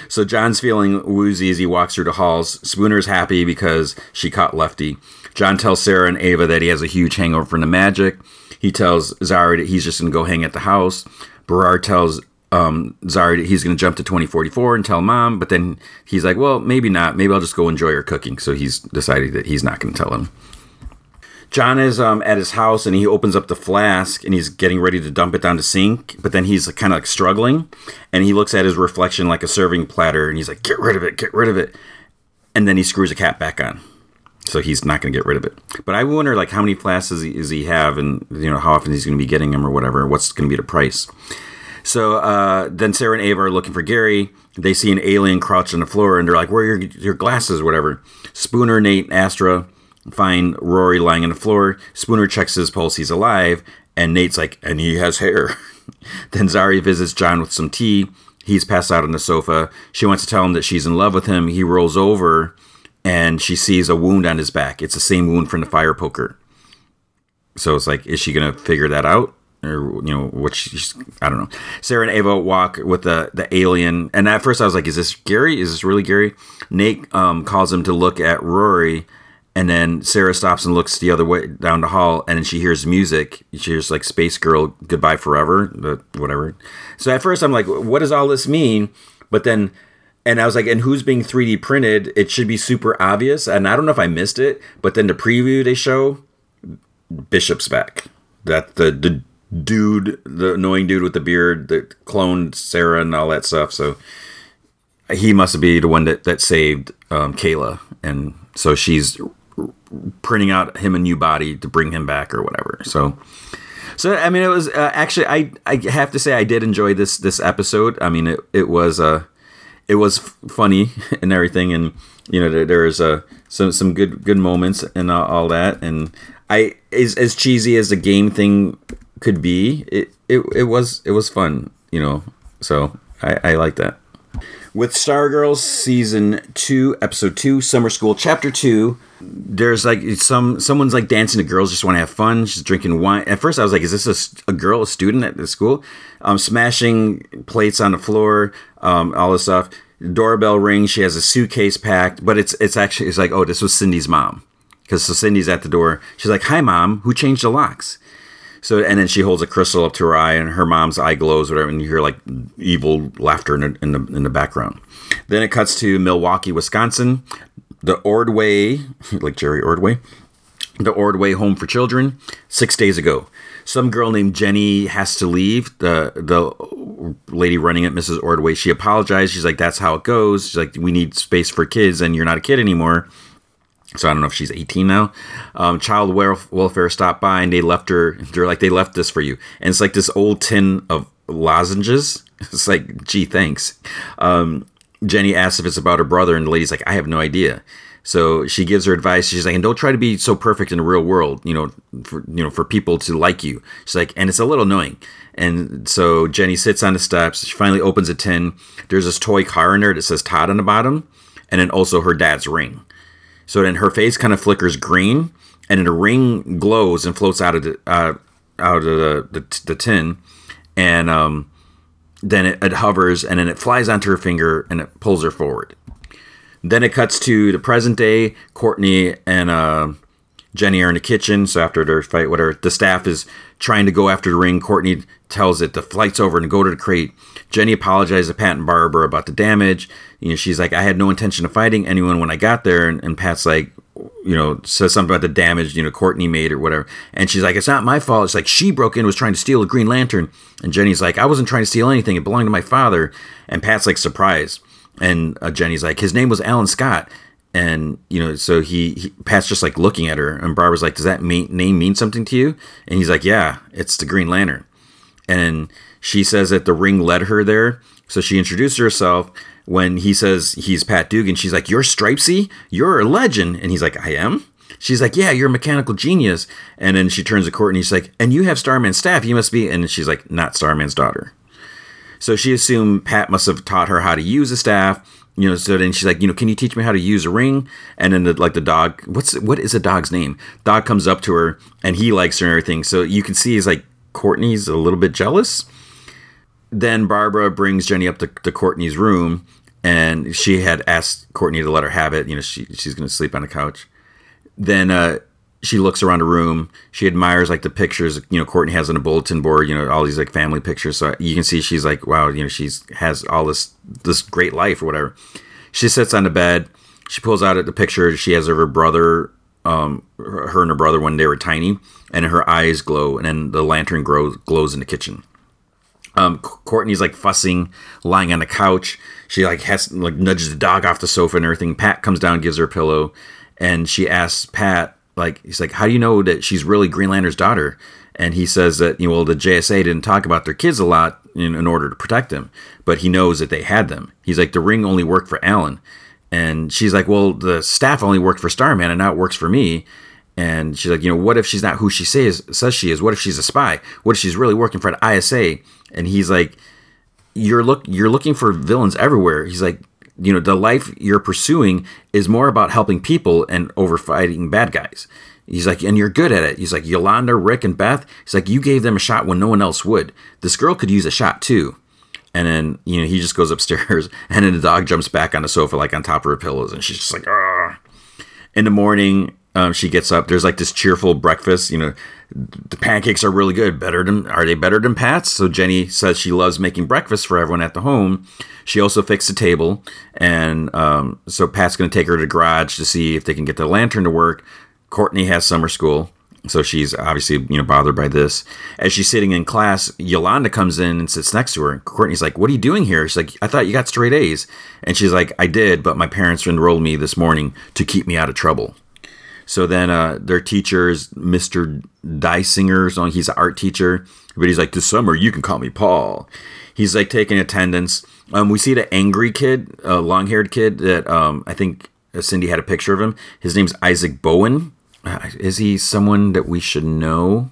So John's feeling woozy as he walks through the halls. Spooner's happy because she caught Lefty. John tells Sarah and Ava that he has a huge hangover from the magic. He tells Zari that he's just going to go hang at the house. Behrad tells um, Zari he's going to jump to 2044 and tell mom, but then he's like, well, maybe not. Maybe I'll just go enjoy her cooking. So he's decided that he's not going to tell him. John is um, at his house and he opens up the flask and he's getting ready to dump it down the sink, but then he's kind of like struggling and he looks at his reflection like a serving platter and he's like, "Get rid of it, get rid of it," and then he screws a cap back on, so he's not going to get rid of it. But I wonder like how many flasks does he, does he have and you know how often he's going to be getting them or whatever. What's going to be the price? So uh, then Sarah and Ava are looking for Gary. They see an alien crouched on the floor and they're like, "Where are your, your glasses, whatever?" Spooner, Nate, Astra find Rory lying on the floor. Spooner checks his pulse, he's alive, and Nate's like, and he has hair. (laughs) then Zari visits John with some tea. He's passed out on the sofa. She wants to tell him that she's in love with him. He rolls over and she sees a wound on his back. It's the same wound from the fire poker. so it's like, is she gonna figure that out? Or you know what she's I don't know. Sarah and Ava walk with the the alien, and at first I was like, "Is this Gary? Is this really Gary?" Nate um, calls him to look at Rory, and then Sarah stops and looks the other way down the hall, and she hears music. She hears like Space Girl, Goodbye Forever, the whatever. So at first I'm like, what does all this mean? But then, and I was like, and who's being 3D printed? It should be super obvious. And I don't know if I missed it, but then the preview they show, Bishop's back. That the the dude, the annoying dude with the beard that cloned Sarah and all that stuff. So he must be the one that that saved um, Kayla, and so she's printing out him a new body to bring him back or whatever. So. So I mean, it was uh, actually I I have to say I did enjoy this this episode. I mean, it it was uh it was funny (laughs) and everything, and you know there, there's uh some some good good moments and all, all that, and I as as cheesy as the game thing could be, it it, it was it was fun, you know. So I I like that. With Stargirls season two, episode two, Summer School, chapter two, there's like some someone's like dancing to girls just want to have fun. She's drinking wine. At first, I was like, "Is this a, a girl, a student at the school?" Um, smashing plates on the floor, um, all this stuff. Doorbell rings. She has a suitcase packed, but it's it's actually it's like, "Oh, this was Cindy's mom," because so Cindy's at the door. She's like, "Hi, mom. Who changed the locks?" So and then she holds a crystal up to her eye, and her mom's eye glows, whatever, and you hear like evil laughter in the in the, in the background. Then it cuts to Milwaukee, Wisconsin, the Ordway, (laughs) like Jerry Ordway, the Ordway Home for Children. Six days ago, some girl named Jenny has to leave. The the lady running it, Mrs. Ordway, she apologized. She's like, "That's how it goes." She's like, "We need space for kids, and you're not a kid anymore." So I don't know if she's 18 now. Um, child welfare stopped by and they left her. They're like, they left this for you, and it's like this old tin of lozenges. (laughs) It's like, gee, thanks. Um, Jenny asks if it's about her brother, and the lady's like, I have no idea. So she gives her advice. She's like, and don't try to be so perfect in the real world, you know, for you know, for people to like you. She's like, and it's a little annoying. And so Jenny sits on the steps. She finally opens a tin. There's this toy car in there that says Todd on the bottom, and then also her dad's ring. So then her face kind of flickers green, and then a ring glows and floats out of the uh, out of the, the, the tin, and um, then it, it hovers and then it flies onto her finger and it pulls her forward. Then it cuts to the present day. Courtney and uh, Jenny are in the kitchen. So after their fight, whatever, the staff is trying to go after the ring. Courtney tells it the flight's over and go to the crate. Jenny apologizes to Pat and Barbara about the damage. You know, she's like, I had no intention of fighting anyone when I got there. And, and Pat's like, you know, says something about the damage, you know, Courtney made or whatever. And she's like, it's not my fault. It's like she broke in, was trying to steal a Green Lantern. And Jenny's like, I wasn't trying to steal anything. It belonged to my father. And Pat's like surprised. And uh, Jenny's like, his name was Alan Scott. And, you know, so he, he, Pat's just like looking at her. And Barbara's like, does that mean, name mean something to you? And he's like, yeah, it's the Green Lantern. And she says that the ring led her there. So she introduced herself when he says he's Pat Dugan, she's like, You're Stripesy? You're a legend. And he's like, I am? She's like, Yeah, you're a mechanical genius. And then she turns to court and he's like, And you have Starman's staff. You must be. And she's like, Not Starman's daughter. So she assumed Pat must have taught her how to use a staff. You know, so then she's like, you know, can you teach me how to use a ring? And then the, like the dog, what's what is a dog's name? Dog comes up to her and he likes her and everything. So you can see he's like Courtney's a little bit jealous then Barbara brings Jenny up to, to Courtney's room, and she had asked Courtney to let her have it. You know, she, she's going to sleep on the couch. Then uh, she looks around the room. She admires like the pictures. You know, Courtney has on a bulletin board. You know, all these like family pictures. So you can see she's like, wow. You know, she's has all this this great life or whatever. She sits on the bed. She pulls out the picture she has of her brother, um, her and her brother when they were tiny, and her eyes glow, and then the lantern grows glows in the kitchen. Um, Courtney's like fussing, lying on the couch. She like has like nudges the dog off the sofa and everything. Pat comes down, gives her a pillow, and she asks Pat like he's like, "How do you know that she's really Green Lantern's daughter?" And he says that you know, well, the JSA didn't talk about their kids a lot in, in order to protect them, but he knows that they had them. He's like, the ring only worked for Alan, and she's like, well, the staff only worked for Starman, and now it works for me. And she's like, you know, what if she's not who she says says she is? What if she's a spy? What if she's really working for the ISA? And he's like, you're look you're looking for villains everywhere. He's like, you know, the life you're pursuing is more about helping people and over fighting bad guys. He's like, and you're good at it. He's like, Yolanda, Rick, and Beth. He's like, you gave them a shot when no one else would. This girl could use a shot too. And then, you know, he just goes (laughs) upstairs and then the dog jumps back on the sofa, like on top of her pillows. And she's just like, ah. In the morning, um, she gets up. There's like this cheerful breakfast. You know, the pancakes are really good. Better than are they better than Pat's? So Jenny says she loves making breakfast for everyone at the home. She also fixed the table, and um, so Pat's going to take her to the garage to see if they can get the lantern to work. Courtney has summer school, so she's obviously you know bothered by this. As she's sitting in class, Yolanda comes in and sits next to her. And Courtney's like, "What are you doing here?" She's like, "I thought you got straight A's," and she's like, "I did, but my parents enrolled me this morning to keep me out of trouble." So then uh, their teacher is Mr. Dysinger. So he's an art teacher, but he's like, "This summer you can call me Paul." He's like taking attendance. Um, we see the angry kid, a long-haired kid that um, I think Cindy had a picture of him. His name's Isaac Bowin. Uh, is he someone that we should know?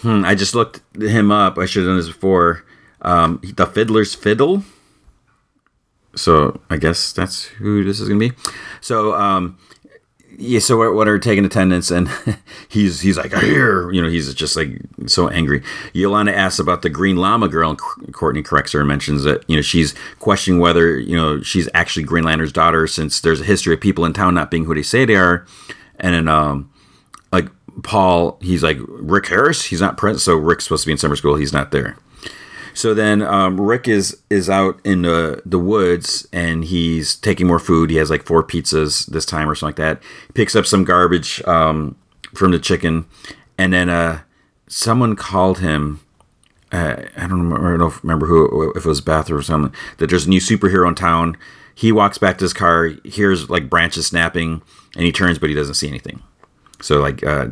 Hmm, I just looked him up. I should have done this before. Um, the Fiddler's Fiddle. So I guess that's who this is gonna be. So um, yeah, so what, are taking attendance, and (laughs) he's he's like, I hear, you know, he's just like so angry. Yolanda asks about the Green Llama girl, and Courtney corrects her and mentions that you know she's questioning whether you know she's actually Green Lantern's daughter, since there's a history of people in town not being who they say they are, and then um, like Paul, he's like Rick Harris, he's not present, so Rick's supposed to be in summer school, he's not there. So then um, Rick is is out in the the woods and he's taking more food. He has like four pizzas this time or something like that. He picks up some garbage um, from the chicken, and then uh, someone called him. Uh, I don't remember, I don't remember who if it was Beth or something. That there's a new superhero in town. He walks back to his car, hears like branches snapping, and he turns, but he doesn't see anything. So like uh,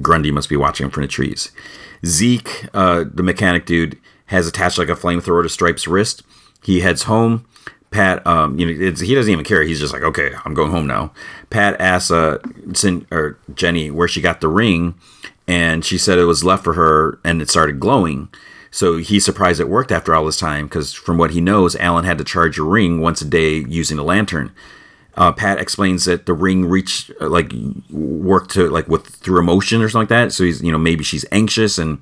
Grundy must be watching him from the trees. Zeke, uh, the mechanic dude, has attached like a flamethrower to Stripe's wrist. He heads home. Pat, um, you know, he doesn't even care. He's just like, okay, I'm going home now. Pat asks uh, Sin, or Jenny where she got the ring, and she said it was left for her, and it started glowing. So he's surprised it worked after all this time, because from what he knows, Alan had to charge a ring once a day using a lantern. Uh, Pat explains that the ring reached uh, like worked to like with through emotion or something like that. So he's you know maybe she's anxious and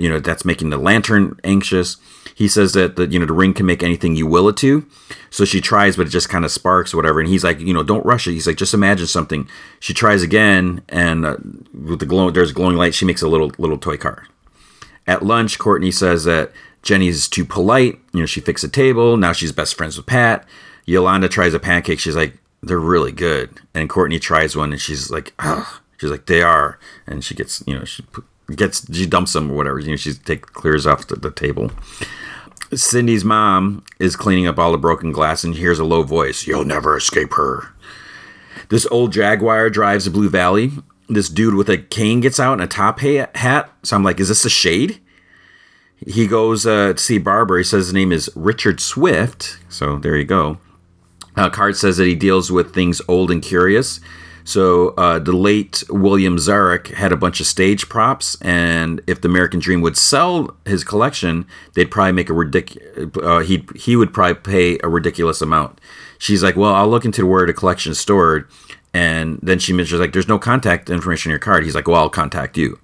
you know that's making the lantern anxious. He says that the you know the ring can make anything you will it to. So she tries but it just kind of sparks whatever. And he's like you know don't rush it. He's like just imagine something. She tries again and uh, with the glow there's glowing light. She makes a little little toy car. At lunch courtney says that jenny's too polite. You know she fixed a table. Now she's best friends with pat. Yolanda tries a pancake. She's like they're really good. And courtney tries one and she's like Ugh. she's like they are. And she gets you know she gets she dumps them or whatever. You know, she take clears off the, the table. Cindy's mom is cleaning up all the broken glass and hears a low voice. You'll never escape her. This old Jaguar drives the Blue Valley. This dude with a cane gets out and a top hat. So I'm like, is this a shade? He goes uh, to see Barbara. He says his name is Richard Swift. So there you go. Uh, Card says that he deals with things old and curious. So uh, the late William Zarek had a bunch of stage props, and if the American Dream would sell his collection, they'd probably make a ridiculous. Uh, he he would probably pay a ridiculous amount. She's like, well, I'll look into where the collection is stored, and then she mentions like, there's no contact information on your card. He's like, well, I'll contact you.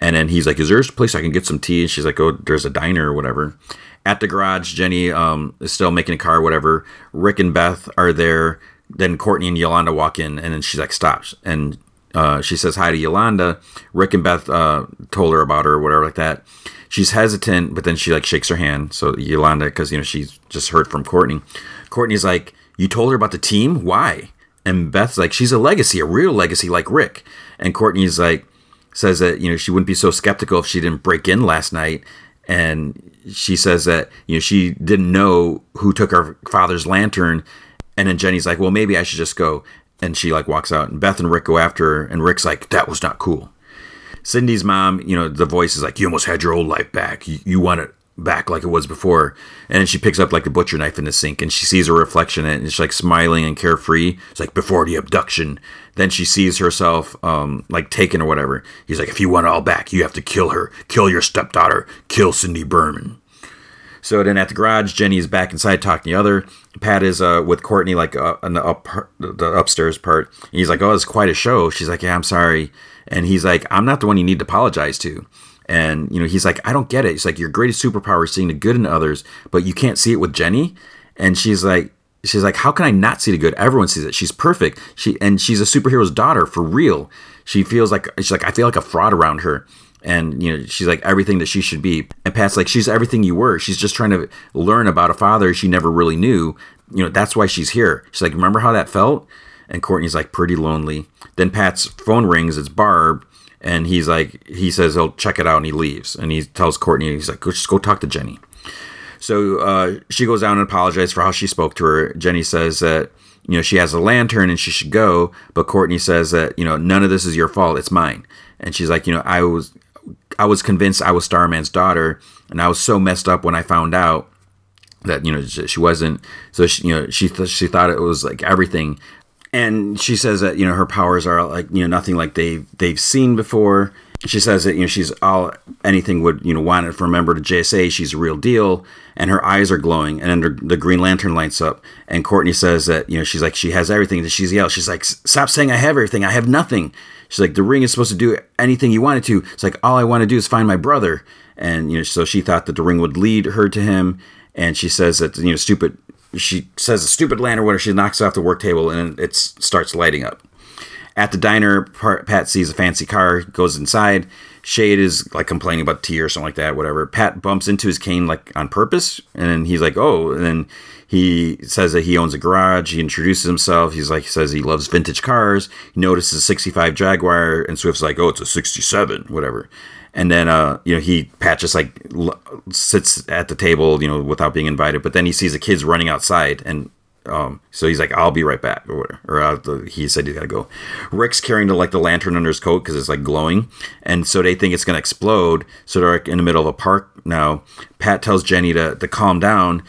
And then he's like, is there a place I can get some tea? And she's like, oh, there's a diner or whatever. At the garage, Jenny um, is still making a car, whatever. Rick and Beth are there then Courtney and Yolanda walk in, and then she's like stops, and uh, she says hi to Yolanda. Rick and Beth uh, told her about her, or whatever like that. She's hesitant, but then she like shakes her hand. So Yolanda, because you know she's just heard from Courtney. Courtney's like, "You told her about the team? Why?" And Beth's like, "She's a legacy, a real legacy, like Rick." And Courtney's like, says that you know she wouldn't be so skeptical if she didn't break in last night. And she says that you know she didn't know who took her father's lantern and then Jenny's like, well, maybe I should just go. And she like walks out, and Beth and Rick go after her, and Rick's like, that was not cool. Cindy's mom, you know, the voice is like, you almost had your old life back. You, you want it back like it was before. And then she picks up like a butcher knife in the sink, and she sees her reflection in it, and she's like smiling and carefree. It's like before the abduction. Then she sees herself um, like taken or whatever. He's like, if you want it all back, you have to kill her, kill your stepdaughter, kill Cindy Berman. So then at the garage, Jenny is back inside talking to the other. Pat is uh, with Courtney, like uh, in the, up, the upstairs part. And he's like, "Oh, it's quite a show." She's like, "Yeah, I'm sorry." And he's like, "I'm not the one you need to apologize to." And you know, he's like, "I don't get it." He's like, "Your greatest superpower is seeing the good in others, but you can't see it with Jenny." And she's like, she's like, "How can I not see the good? Everyone sees it. She's perfect. She and she's a superhero's daughter for real." She feels like she's like, "I feel like a fraud around her." And you know she's like everything that she should be. And pat's like she's everything you were. She's just trying to learn about a father she never really knew. You know that's why she's here. She's like remember how that felt? And courtney's like pretty lonely. Then pat's phone rings. It's barb. And he's like he says he'll check it out and he leaves. And he tells courtney he's like just go talk to jenny. So uh, she goes down and apologizes for how she spoke to her. Jenny says that you know she has a lantern and she should go. But courtney says that you know none of this is your fault. It's mine. And she's like you know i was I was convinced I was Starman's daughter, and I was so messed up when I found out that you know she wasn't. So she, you know she th- she thought it was like everything, and she says that you know her powers are like you know nothing like they they've seen before. She says that you know she's all anything would you know want a member to JSA. She's a real deal, and her eyes are glowing, and then the Green Lantern lights up. And Courtney says that you know she's like she has everything. And she's yells. She's like, "Stop saying I have everything. I have nothing." She's like, the ring is supposed to do anything you want it to. It's like, all I want to do is find my brother. And, you know, so she thought that the ring would lead her to him. And she says that, you know, stupid, she says a stupid lantern, whatever. She knocks off the work table and it starts lighting up. At the diner, Pat sees a fancy car, goes inside. Shade is like complaining about tea or something like that, whatever. Pat bumps into his cane like on purpose, and then he's like, "Oh!" And then he says that he owns a garage. He introduces himself. He's like, he says he loves vintage cars. He notices a 65 Jaguar, and Swift's like, oh, it's a 67, whatever. And then, uh, you know, he Pat just like sits at the table, you know, without being invited. But then he sees the kids running outside, and um, so he's like, "I'll be right back," or whatever. Or uh, he said he's got to go. Rick's carrying the like the lantern under his coat because it's like glowing, and so they think it's gonna explode. So they're like, in the middle of a park now. Pat tells Jenny to to calm down,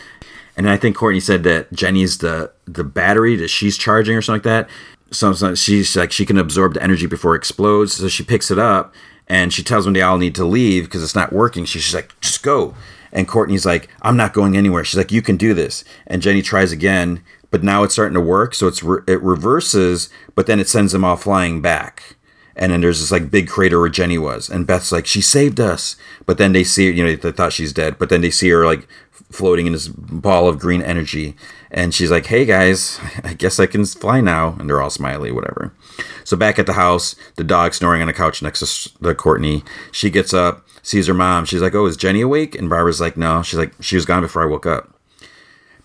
and I think Courtney said that Jenny's the the battery that she's charging or something like that. So she's like she can absorb the energy before it explodes. So she picks it up and she tells them they all need to leave because it's not working. She's just like, just go. And Courtney's like, I'm not going anywhere. She's like, you can do this. And Jenny tries again, but now it's starting to work. So it's re- it reverses, but then it sends them all flying back. And then there's this like big crater where Jenny was, and Beth's like, she saved us. But then they see, you know, they thought she's dead. But then they see her like floating in this ball of green energy. And she's like, hey guys, (laughs) I guess I can fly now. And they're all smiley, whatever. So back at the house, the dog snoring on a couch next to the Courtney. She gets up, sees her mom. She's like, oh, is Jenny awake? And Barbara's like, no. She's like, she was gone before I woke up.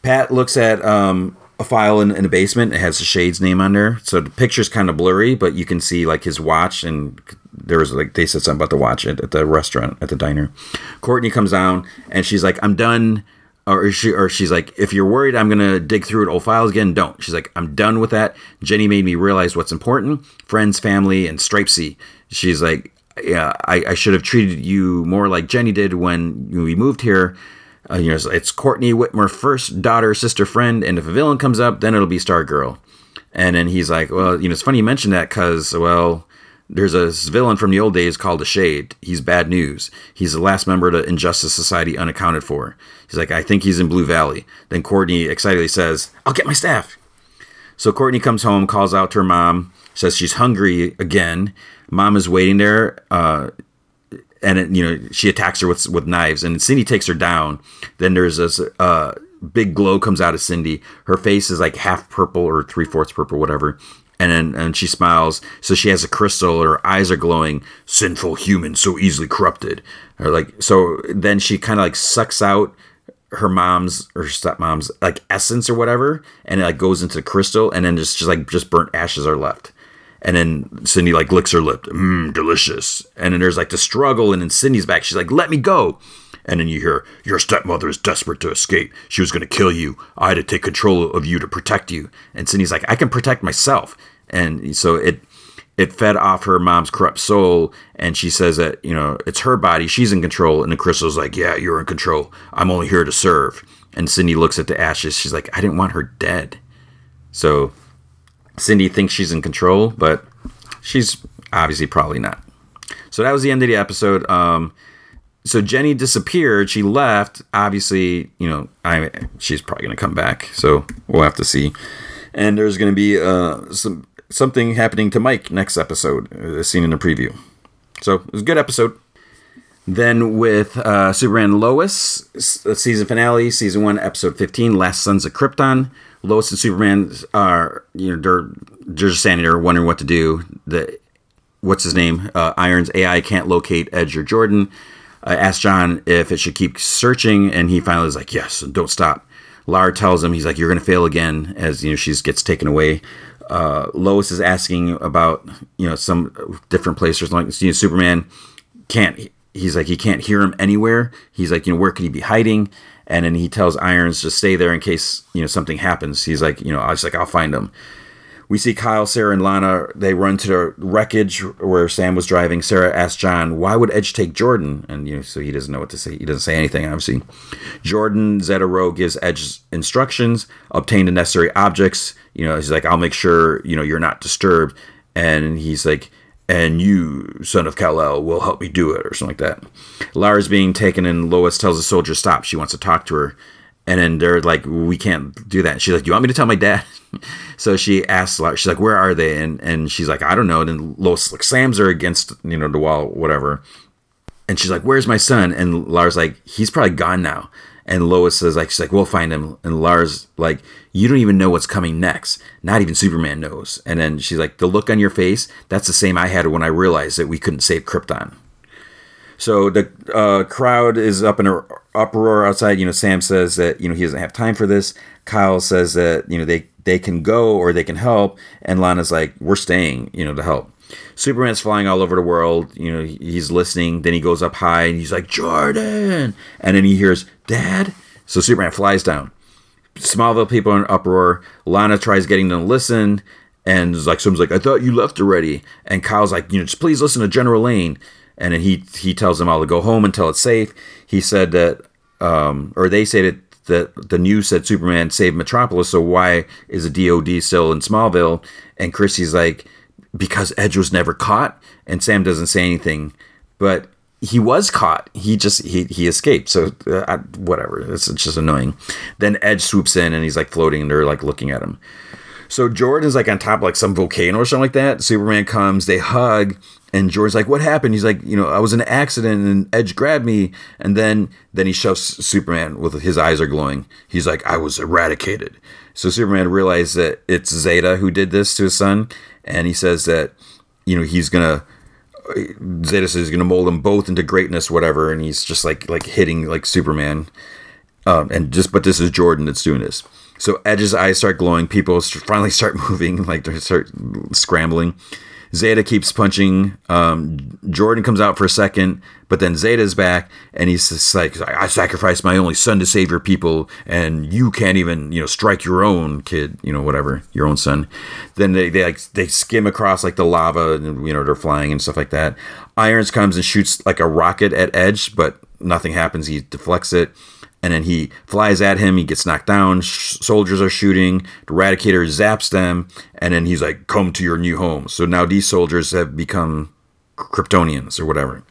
Pat looks at um, a file in, in the basement. It has the Shade's name there. So the picture's kind of blurry, but you can see like his watch and there was like they said something about the watch at, at the restaurant at the diner. Courtney comes down and she's like, "I'm done." Or she, or she's like, if you're worried, I'm gonna dig through old files again. Don't. She's like, I'm done with that. Jenny made me realize what's important: friends, family, and Stripesy. She's like, yeah, I, I should have treated you more like Jenny did when we moved here. Uh, you know, it's Courtney Whitmore, first daughter, sister, friend, and if a villain comes up, then it'll be Stargirl. And then he's like, well, you know, it's funny you mentioned that because, well, there's a villain from the old days called the Shade. He's bad news. He's the last member of the Injustice Society unaccounted for. He's like, I think he's in Blue Valley. Then Courtney excitedly says, I'll get my staff. So Courtney comes home, calls out to her mom, says she's hungry again. Mom is waiting there, uh, and it, you know she attacks her with with knives, and Cindy takes her down. Then there's this uh, big glow comes out of Cindy. Her face is like half purple or three fourths purple, whatever and then and she smiles. So she has a crystal. Her eyes are glowing. Sinful human, so easily corrupted. Or like so. Then she kind of like sucks out her mom's or stepmom's like essence or whatever, and it like goes into the crystal, and then just just like just burnt ashes are left. And then Cindy like licks her lip, mmm, delicious. And then there's like the struggle, and then Cindy's back. She's like, "Let me go." And then you hear, Your stepmother is desperate to escape. She was going to kill you. I had to take control of you to protect you. And Cindy's like, I can protect myself and so it it fed off her mom's corrupt soul and she says that you know it's her body she's in control and the crystal's like yeah you're in control i'm only here to serve and cindy looks at the ashes she's like i didn't want her dead so cindy thinks she's in control but she's obviously probably not so that was the end of the episode um so Jenny disappeared. She left. Obviously, you know, I she's probably gonna come back. So we'll have to see. And there's gonna be uh some something happening to Mike next episode, uh, seen in the preview. So it was a good episode. Then with uh, Superman Lois, season finale, season one, episode 15, Last Sons of Krypton. Lois and Superman are, you know, they're, they're just standing there wondering what to do. The What's his name? Uh, Iron's AI can't locate Edge or Jordan. Uh, asks John if it should keep searching, and he finally is like, yes, don't stop. Lara tells him, he's like, you're to fail again as, you know, she gets taken away. Uh, Lois is asking about, you know, some different places. Like, you know, Superman can't he's like he can't hear him anywhere. He's like, you know, where could he be hiding? And then he tells Irons to stay there in case you know something happens. He's like, you know, I was like, I'll find him. We see Kyle, Sarah, and Lana. They run to the wreckage where Sam was driving. Sarah asks John, "Why would Edge take Jordan?" And you know, so he doesn't know what to say. He doesn't say anything. Obviously, Jordan Zeta Rho gives Edge instructions, obtain the necessary objects. You know, he's like, "I'll make sure you know you're not disturbed." And he's like, and you, son of Kal-El, will help me do it, or something like that. Lara's being taken, and Lois tells the soldier stop. She wants to talk to her, and then they're like, "We can't do that." she's like, "Do you want me to tell my dad?" (laughs) so she asks Lara. She's like, "Where are they?" And and she's like, "I don't know." And then Lois like slams her against you know the wall, whatever. And she's like, "Where's my son?" And Lara's like, "He's probably gone now." And Lois says, like, she's like, we'll find him. And Lara's, like, you don't even know what's coming next. Not even Superman knows. And then she's like, the look on your face, that's the same I had when I realized that we couldn't save Krypton. So the uh, crowd is up in an uproar outside. You know, Sam says that you know he doesn't have time for this. Kyle says that you know they they can go or they can help, and Lana's like, we're staying, you know, to help. Superman's flying all over the world. You know, he's listening. Then he goes up high and he's like, Jordan. And then he hears, Dad. So Superman flies down. Smallville people are in uproar. Lana tries getting them to listen. And like, someone's like, I thought you left already. And Kyle's like, you know, just please listen to General Lane. And then he he tells them all to go home until it's safe. He said that, um, or they say that that the news said Superman saved Metropolis, so why is the DOD still in Smallville? And Chrissy's like, because Edge was never caught, and Sam doesn't say anything, but he was caught. He just he he escaped. So uh, whatever. It's, it's just annoying. Then Edge swoops in and he's like floating, and they're like looking at him. So Jordan's like on top of like some volcano or something like that. Superman comes, they hug, and Jordan's like, "What happened?" He's like, "You know, I was in an accident, and Edge grabbed me." And then then he shoves Superman with his eyes are glowing. He's like, "I was eradicated." So Superman realized that it's Zeta who did this to his son, and he says that you know he's gonna Zeta says he's gonna mold them both into greatness, whatever, and he's just like like hitting like Superman, um, and just but this is Jordan that's doing this. So Edge's eyes start glowing. People finally start (laughs) moving, like they start scrambling. Zeta keeps punching. Um, Jordan comes out for a second, but then Zeta's back, and he's just like, "I sacrificed my only son to save your people, and you can't even, you know, strike your own kid, you know, whatever, your own son." Then they they like they skim across like the lava, and you know they're flying and stuff like that. Irons comes and shoots like a rocket at Edge, but nothing happens. He deflects it and then he flies at him. He gets knocked down. Sh- soldiers are shooting. The Eradicator zaps them, and then he's like, "Come to your new home." So now these soldiers have become Kryptonians or whatever.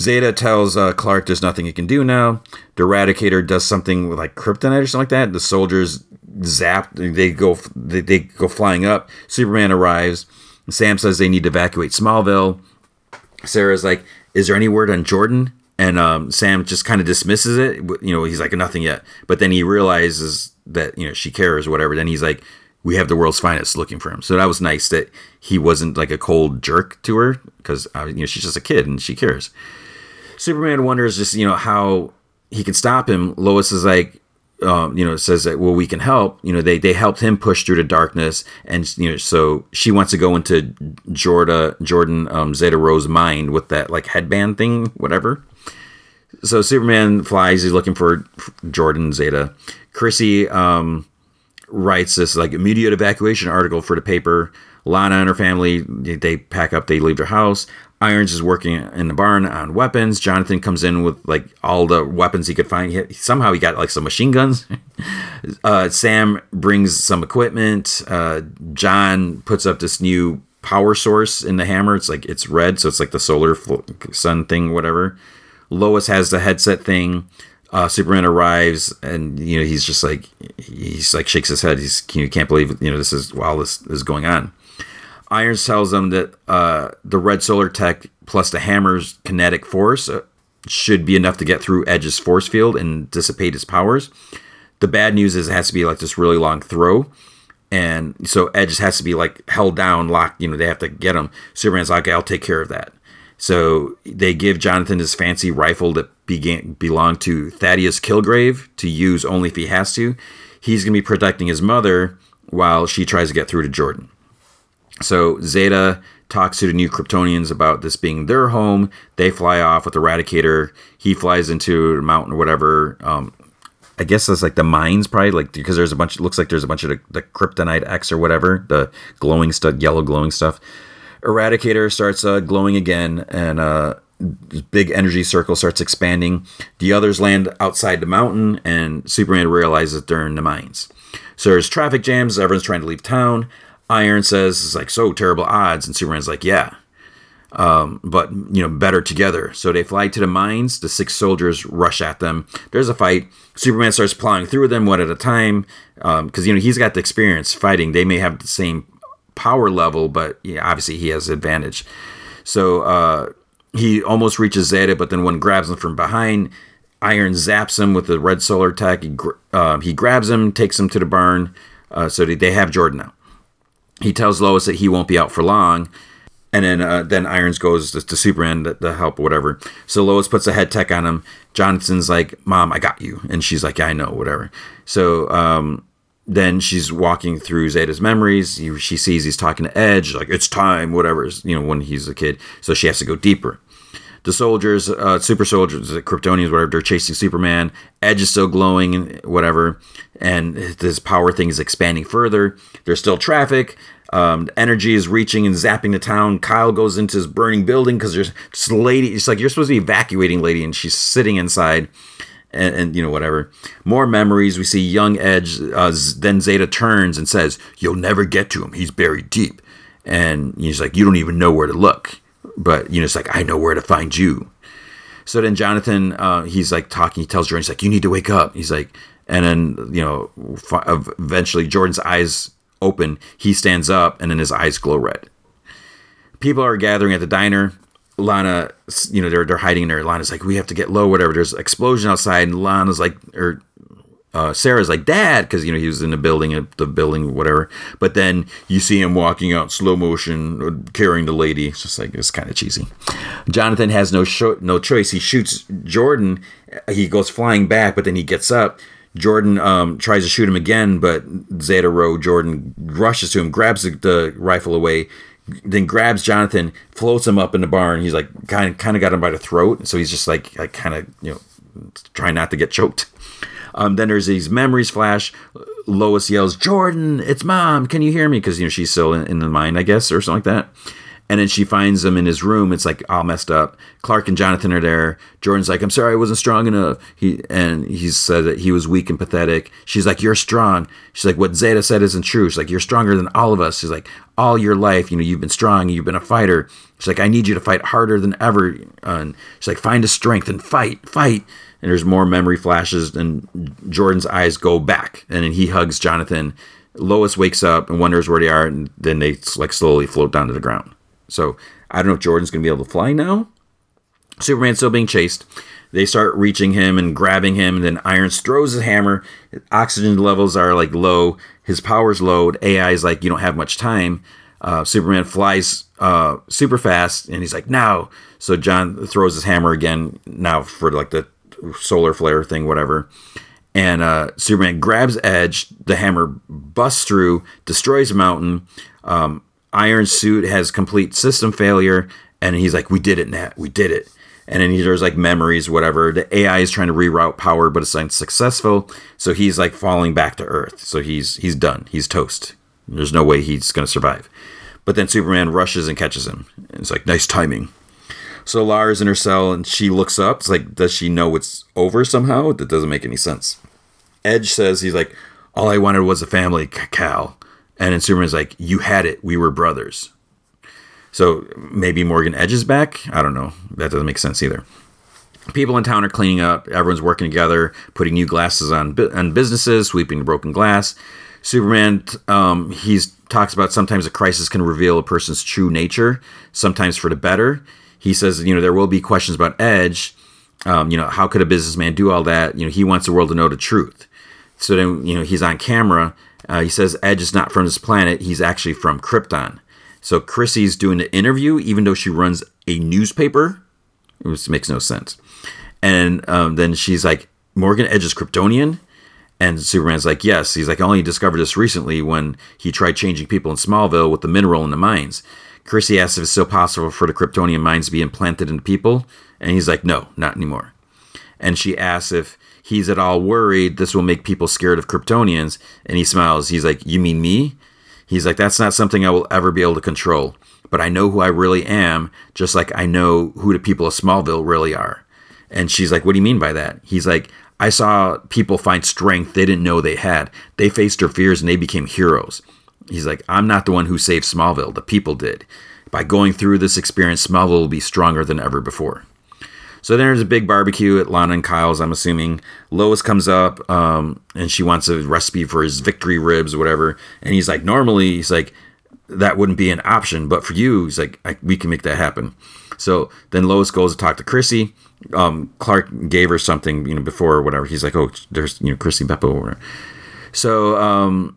Zeta tells uh, Clark there's nothing he can do now. The Eradicator does something with like kryptonite or something like that. The soldiers zap. They go. They, they go flying up. Superman arrives. Sam says they need to evacuate Smallville. Sarah's like, "Is there any word on Jordan?" And um, Sam just kind of dismisses it. You know, he's like nothing yet, but then he realizes that you know she cares, whatever. Then he's like, "We have the world's finest looking for him." So that was nice that he wasn't like a cold jerk to her because uh, you know she's just a kid and she cares. Superman wonders just you know how he can stop him. Lois is like, um, you know, says that well we can help. You know, they they helped him push through the darkness, and you know, so she wants to go into Jorda Jordan um, Zeta Rho's mind with that like headband thing, whatever so Superman flies. He's looking for Jordan Zeta. Chrissy um, writes this like immediate evacuation article for the paper. Lana and her family they pack up. They leave their house. Irons is working in the barn on weapons. Jonathan comes in with like all the weapons he could find. He, somehow he got like some machine guns. (laughs) uh, Sam brings some equipment. Uh, John puts up this new power source in the hammer. It's like it's red, so it's like the solar sun thing, whatever. Lois has the headset thing. Uh, Superman arrives, and you know he's just like he's like shakes his head. He's you can't believe you know this is while this is going on. Irons tells them that uh, the red solar tech plus the hammer's kinetic force uh, should be enough to get through Edge's force field and dissipate his powers. The bad news is it has to be like this really long throw, and so Edge has to be like held down, locked. You know they have to get him. Superman's like, "I'll take care of that." So they give Jonathan his fancy rifle that began, belonged to Thaddeus Killgrave to use only if he has to. He's going to be protecting his mother while she tries to get through to Jordan. So Zeta talks to the new Kryptonians about this being their home. They fly off with Eradicator. He flies into a mountain or whatever. Um, I guess that's like the mines, probably like because there's a bunch. Looks like there's a bunch of the, the Kryptonite X or whatever, the glowing stuff, yellow glowing stuff. Eradicator starts uh, glowing again, and uh, big energy circle starts expanding. The others land outside the mountain, and Superman realizes they're in the mines. So there's traffic jams. Everyone's trying to leave town. Iron says it's like so terrible odds, and Superman's like, yeah, um, but you know better together. So they fly to the mines. The six soldiers rush at them. There's a fight. Superman starts plowing through them one at a time because um, you know he's got the experience fighting. They may have the same power level, but yeah, obviously he has advantage. So uh, he almost reaches Zeta, but then one grabs him from behind. Iron zaps him with the red solar tech. He, uh, he grabs him, takes him to the barn. Uh, so they have Jordan now. He tells Lois that he won't be out for long. And then uh, then Irons goes to, to Superman to, to, help, whatever. So Lois puts a head tech on him. Jonathan's like, "Mom, I got you," and she's like, "Yeah, I know, whatever." So um, then she's walking through Zeta's memories. She sees he's talking to Edge, like it's time, whatever. You know, when he's a kid, so she has to go deeper. The soldiers, uh, super soldiers, Kryptonians, whatever, they're chasing Superman. Edge is still glowing and whatever, and this power thing is expanding further. There's still traffic. Um, energy is reaching and zapping the town. Kyle goes into his burning building because there's a lady. It's like you're supposed to be evacuating lady, and she's sitting inside. And, and, you know whatever. More memories. We see young edge uh, then zeta turns and says you'll never get to him. He's buried deep. And he's like you don't even know where to look. But you know it's like i know where to find you. So then jonathan uh, he's like talking he tells jordan he's like you need to wake up. He's like and then you know eventually jordan's eyes open, he stands up and then his eyes glow red. People are gathering at the diner. Lana, you know, they're they're hiding in there. Lana's like, we have to get low, whatever. There's an explosion outside, and Lana's like, or uh, Sarah's like, Dad, because you know he was in the building, the building, whatever. But then you see him walking out slow motion, uh, carrying the lady. It's just like it's kind of cheesy. Jonathan has no sh- no choice. He shoots Jordan. He goes flying back, but then he gets up. Jordan um, tries to shoot him again, but Zeta Rho Jordan rushes to him, grabs the, the, rifle away, then grabs Jonathan, floats him up in the barn. He's like kind of kind of got him by the throat, so he's just like like kind of you know trying not to get choked. Um, then there's these memories flash. Lois yells, "Jordan, it's mom! Can you hear me?" Because you know she's still in, in the mind, I guess, or something like that. And then she finds him in his room. It's like all messed up. Clark and Jonathan are there. Jordan's like, "I'm sorry, I wasn't strong enough." He and he said that he was weak and pathetic. She's like, "You're strong." She's like, "What Zeta said isn't true." She's like, "You're stronger than all of us." She's like, "All your life, you know, you've been strong. You've been a fighter." She's like, "I need you to fight harder than ever." And she's like, "Find a strength and fight, fight." And there's more memory flashes, and Jordan's eyes go back, and then he hugs Jonathan. Lois wakes up and wonders where they are, and then they like slowly float down to the ground. So I don't know if Jordan's going to be able to fly now. Superman's still being chased. They start reaching him and grabbing him. And then Irons throws his hammer. Oxygen levels are like low. His power's low. AI is like, you don't have much time. Uh, Superman flies uh, super fast and he's like, now. So John throws his hammer again now for like the solar flare thing, whatever. And uh, Superman grabs Edge. The hammer busts through, destroys a mountain. Um, Iron Suit has complete system failure, and he's like, "We did it, Nat. We did it." And then there's like memories, whatever. The AI is trying to reroute power, but it's unsuccessful. So he's like falling back to Earth. So he's he's done. He's toast. There's no way he's gonna survive. But then Superman rushes and catches him. And it's like nice timing. So Lara's in her cell and she looks up. It's like, does she know it's over somehow? That doesn't make any sense. Edge says he's like, all I wanted was a family, Kal. And then Superman's like, "You had it. We were brothers." So maybe Morgan Edge is back. I don't know. That doesn't make sense either. people in town are cleaning up. Everyone's working together, putting new glasses on on businesses, sweeping broken glass. Superman, um, talks about sometimes a crisis can reveal a person's true nature, sometimes for the better. He says, you know, there will be questions about Edge. Um, you know, how could a businessman do all that? You know, he wants the world to know the truth. So then, you know, he's on camera. Uh, he says Edge is not from this planet. He's actually from Krypton. So Chrissy's doing the interview, even though she runs a newspaper, which makes no sense. And um, then she's like, Morgan Edge is Kryptonian. And Superman's like, yes. He's like, I only discovered this recently when he tried changing people in Smallville with the mineral in the mines. Chrissy asks if it's still possible for the Kryptonian mines to be implanted into people. And he's like, no, not anymore. And she asks if he's at all worried this will make people scared of Kryptonians. And he smiles. He's like, you mean me? He's like, that's not something I will ever be able to control. But I know who I really am, just like I know who the people of Smallville really are. And she's like, What do you mean by that? He's like, I saw people find strength they didn't know they had. They faced their fears and they became heroes. He's like, I'm not the one who saved Smallville. The people did. By going through this experience, Smallville will be stronger than ever before. So there's a big barbecue at Lana and Kyle's, I'm assuming. Lois comes up um, and she wants a recipe for his victory ribs or whatever. And he's like, normally, he's like, that wouldn't be an option. But for you, he's like, we can make that happen. So then Lois goes to talk to Chrissy um, Clark gave her something, you know, before or whatever. He's like, oh, there's, you know, Chrissy Beppo. So um,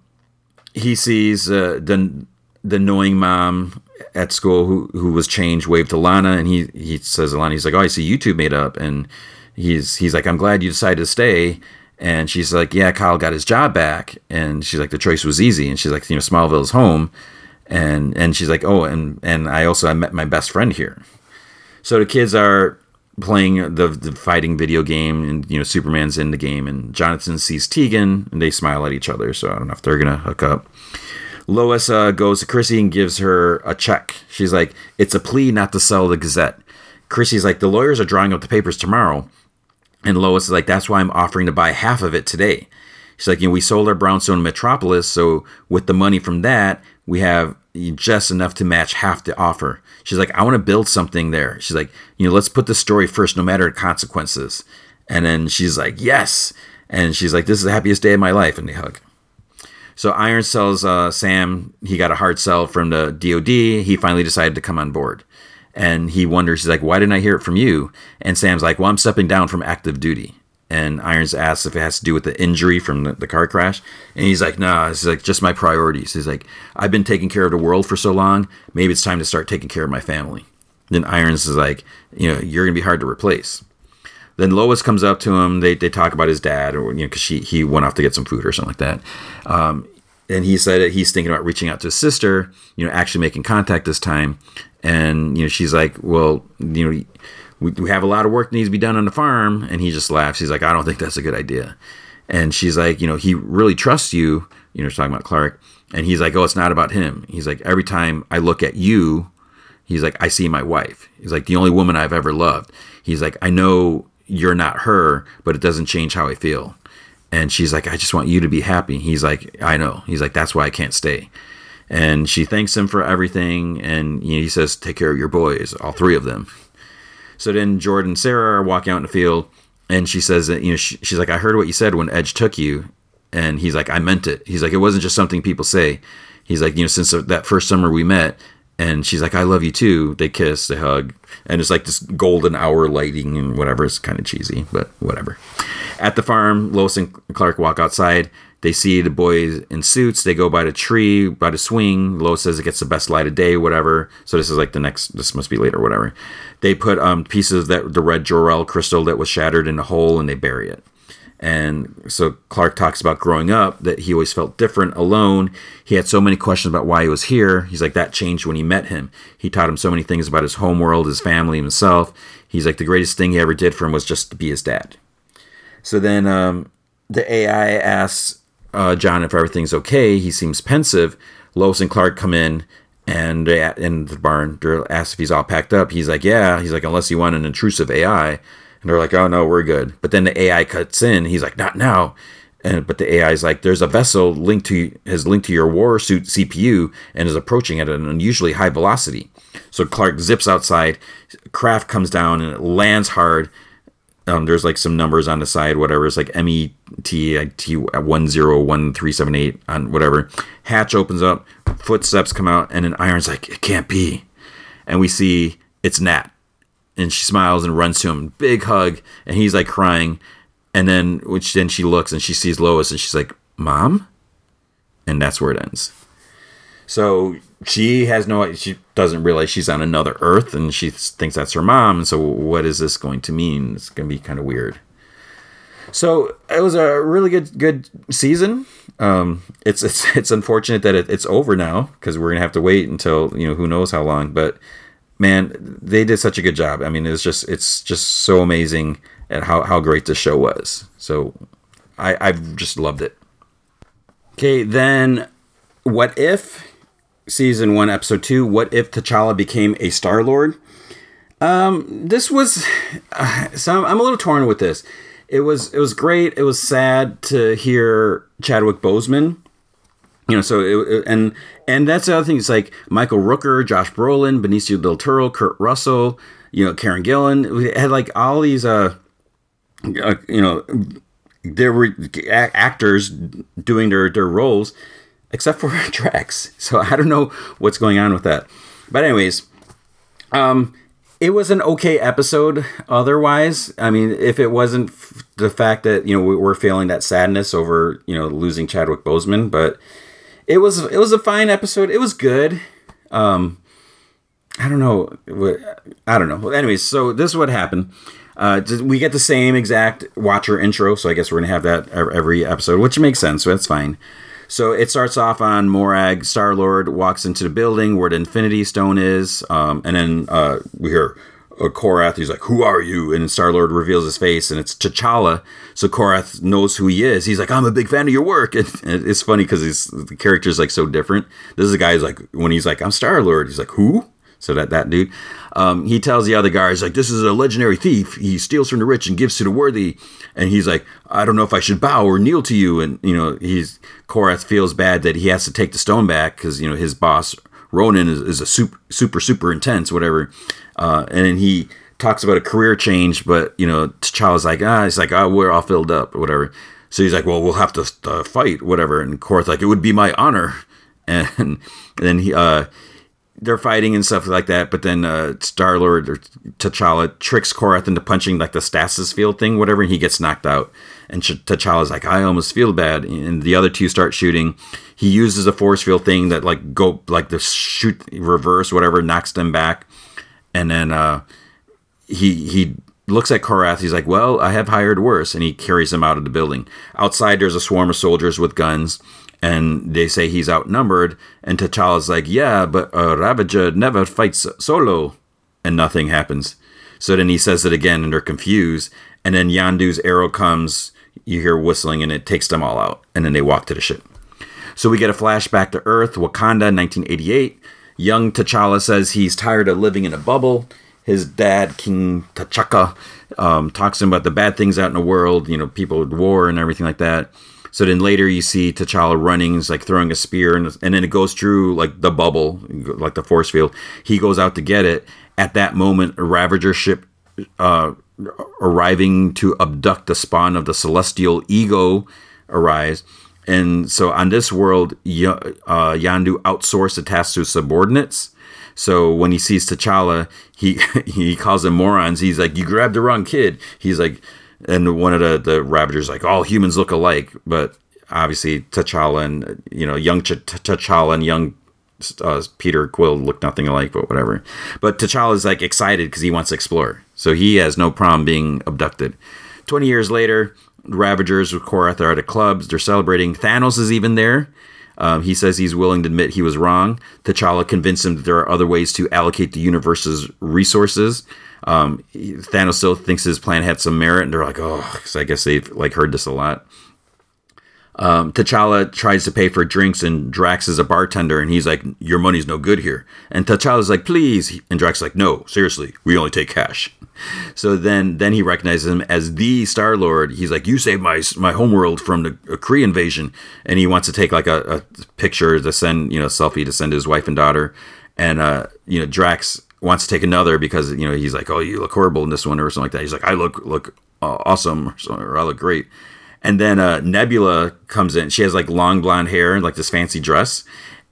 he sees uh, the the annoying mom at school who who was changed waved to Lana, and he he says to Lana, he's like, oh, I see you two made up, and he's he's like, I'm glad you decided to stay. And she's like, yeah, Kyle got his job back, and she's like, the choice was easy, and she's like, you know, Smallville's home, and and she's like, oh, and and I also I met my best friend here. So the kids are playing the, the fighting video game and you know superman's in the game and jonathan sees tegan and they smile at each other so i don't know if they're gonna hook up lois uh, goes to chrissy and gives her a check she's like it's a plea not to sell the gazette chrissy's like the lawyers are drawing up the papers tomorrow and lois is like that's why i'm offering to buy half of it today she's like you know we sold our brownstone metropolis so with the money from that we have just enough to match half the offer. She's like, I want to build something there. She's like, you know, let's put the story first, no matter the consequences. And then she's like, yes. And she's like, this is the happiest day of my life. And they hug. So Irons tells uh, Sam. He got a hard sell from the DOD. He finally decided to come on board. And he wonders, he's like, why didn't I hear it from you? And Sam's like, well, I'm stepping down from active duty and Irons asks if it has to do with the injury from the, the car crash. And he's like, nah, it's like just my priorities. He's like, I've been taking care of the world for so long, maybe it's time to start taking care of my family. Then Irons is like, you know, you're gonna be hard to replace. Then Lois comes up to him. They, they talk about his dad, or you know, because she he went off to get some food or something like that. Um, and he said he's thinking about reaching out to his sister, you know, actually making contact this time. And you know, she's like, well, you know we, we have a lot of work that needs to be done on the farm. And he just laughs. He's like, I don't think that's a good idea. And she's like, you know, he really trusts you. You know, talking about Clark. And he's like, oh, it's not about him. He's like, every time I look at you, he's like, I see my wife. He's like, the only woman I've ever loved. He's like, I know you're not her, but it doesn't change how I feel. And she's like, I just want you to be happy. He's like, I know. He's like, that's why I can't stay. And she thanks him for everything. And you know, he says, take care of your boys, all three of them. So then Jordan and Sarah are walking out in the field, and she says that, you know, she, she's like, I heard what you said when Edge took you. And he's like, I meant it. He's like, it wasn't just something people say. He's like, you know, since that first summer we met, and she's like, I love you too. They kiss, they hug, and it's like this golden hour lighting and whatever. It's kind of cheesy, but whatever. At the farm, Lois and Clark walk outside. They see the boys in suits. They go by the tree, by the swing. Lois says it gets the best light of day, whatever. So this is like the next. This must be later, whatever. They put um, pieces that the red Jor-El crystal that was shattered in a hole, and they bury it. And so Clark talks about growing up that he always felt different, alone. He had so many questions about why he was here. He's like that changed when he met him. He taught him so many things about his home world, his family, himself. He's like the greatest thing he ever did for him was just to be his dad. So then um, the AI asks uh, John if everything's okay. He seems pensive. Lois and Clark come in and in the barn. They're asked if he's all packed up. He's like, yeah. He's like, unless you want an intrusive AI. And they're like, oh no, we're good. But then the AI cuts in. He's like, not now. And but the AI is like, there's a vessel linked to has linked to your war suit CPU and is approaching at an unusually high velocity. So Clark zips outside. Craft comes down and it lands hard um, there's like some numbers on the side, whatever. It's like M E T T one zero one three seven eight on whatever. Hatch opens up, footsteps come out, and then Iron's like, "It can't be," and we see it's Nat, and she smiles and runs to him, big hug, and he's like crying, and then which then she looks and she sees Lois, and she's like, "Mom," and that's where it ends. So she has no, she doesn't realize she's on another Earth, and she thinks that's her mom. And so, what is this going to mean? It's going to be kind of weird. So it was a really good good season. Um, it's it's it's unfortunate that it, it's over now because we're gonna have to wait until you know who knows how long. But man, they did such a good job. I mean, it's just it's just so amazing at how how great the show was. So I I've just loved it. Okay, then what if season one, episode two. What if T'Challa became a Star Lord? Um, this was (sighs) so I'm a little torn with this. It was it was great. It was sad to hear Chadwick Boseman. You know, so it, and and that's the other thing. It's like Michael Rooker, Josh Brolin, Benicio del Toro, Kurt Russell. You know, Karen Gillan. We had like all these uh, uh you know, there were actors doing their their roles except for (laughs) Drax. So I don't know what's going on with that. But anyways, um, it was an okay episode. Otherwise, I mean, if it wasn't f- the fact that you know we were feeling that sadness over you know losing Chadwick Boseman, but it was it was a fine episode. It was good. Um, I don't know. I don't know. Well, anyways, so this is what happened. Uh, we get the same exact Watcher intro, so I guess we're gonna have that every episode, which makes sense. So that's fine. So it starts off on Morag. Star Lord walks into the building where the Infinity Stone is, um, and then uh, we hear Korath. He's like, "Who are you?" And Star Lord reveals his face, and it's T'Challa. So Korath knows who he is. He's like, "I'm a big fan of your work." And, (laughs) and it's funny because the character's like so different. This is a guy who's like, when he's like, "I'm Star Lord," he's like, "Who?" So that that dude, um, he tells the other guys like, "This is a legendary thief. He steals from the rich and gives to the worthy." And he's like, "I don't know if I should bow or kneel to you." And you know, he's Korath feels bad that he has to take the stone back because you know his boss Ronan is, is a super super super intense whatever, uh, and he talks about a career change, but you know, T'Challa's like, ah, he's like, oh, we're all filled up whatever. So he's like, well, we'll have to uh, fight, whatever. And Korath like, it would be my honor. And, (laughs) and then he, uh, they're fighting and stuff like that. But then uh, Star Lord or T'Challa tricks Korath into punching like the stasis field thing, whatever, and he gets knocked out. And T'Challa's like, I almost feel bad. And the other two start shooting. He uses a force field thing that like go like the shoot reverse, whatever, knocks them back. And then uh, he he looks at Korath. He's like, "Well, I have hired worse," and he carries him out of the building. Outside, there's a swarm of soldiers with guns and they say he's outnumbered. And T'Challa's like, yeah, but a Ravager never fights solo, and nothing happens. So then he says it again, and they're confused. And then Yondu's arrow comes. You hear whistling, and it takes them all out. And then they walk to the ship. So we get a flashback to Earth, Wakanda, 1988. Young T'Challa says he's tired of living in a bubble. His dad, King T'Chaka, um, talks to him about the bad things out in the world, you know, people with war and everything like that. So then later you see T'Challa running, he's like throwing a spear, and, and then it goes through like the bubble, like the force field. He goes out to get it. At that moment, a Ravager ship uh, arriving to abduct the spawn of the celestial ego arrives. And so on this world, y- uh, Yondu outsourced the task to subordinates. So when he sees T'Challa, he (laughs) he calls them morons. He's like, "You grabbed the wrong kid." He's like, and one of the the Ravagers like all humans look alike, but obviously T'Challa and you know young Ch- T'Challa and young uh, Peter Quill look nothing alike, but whatever. But T'Challa is like excited because he wants to explore, so he has no problem being abducted. Twenty years later, Ravagers with Korath are at a club. They're celebrating. Thanos is even there. Um, he says he's willing to admit he was wrong. T'Challa convinced him that there are other ways to allocate the universe's resources. Um, Thanos still thinks his plan had some merit, and they're like, oh, because I guess they've like heard this a lot. Um, T'Challa tries to pay for drinks, and Drax is a bartender, and he's like, "Your money's no good here." And T'Challa's like, "Please," and Drax is like, "No, seriously, we only take cash." So then, then he recognizes him as the Star Lord. He's like, "You saved my my homeworld from the Kree invasion," and he wants to take like a, a picture to send, you know, selfie to send his wife and daughter. And uh, you know, Drax wants to take another because you know he's like, "Oh, you look horrible in this one," or something like that. He's like, "I look look awesome or, I look great. And then uh, Nebula comes in. She has like long blonde hair and like this fancy dress.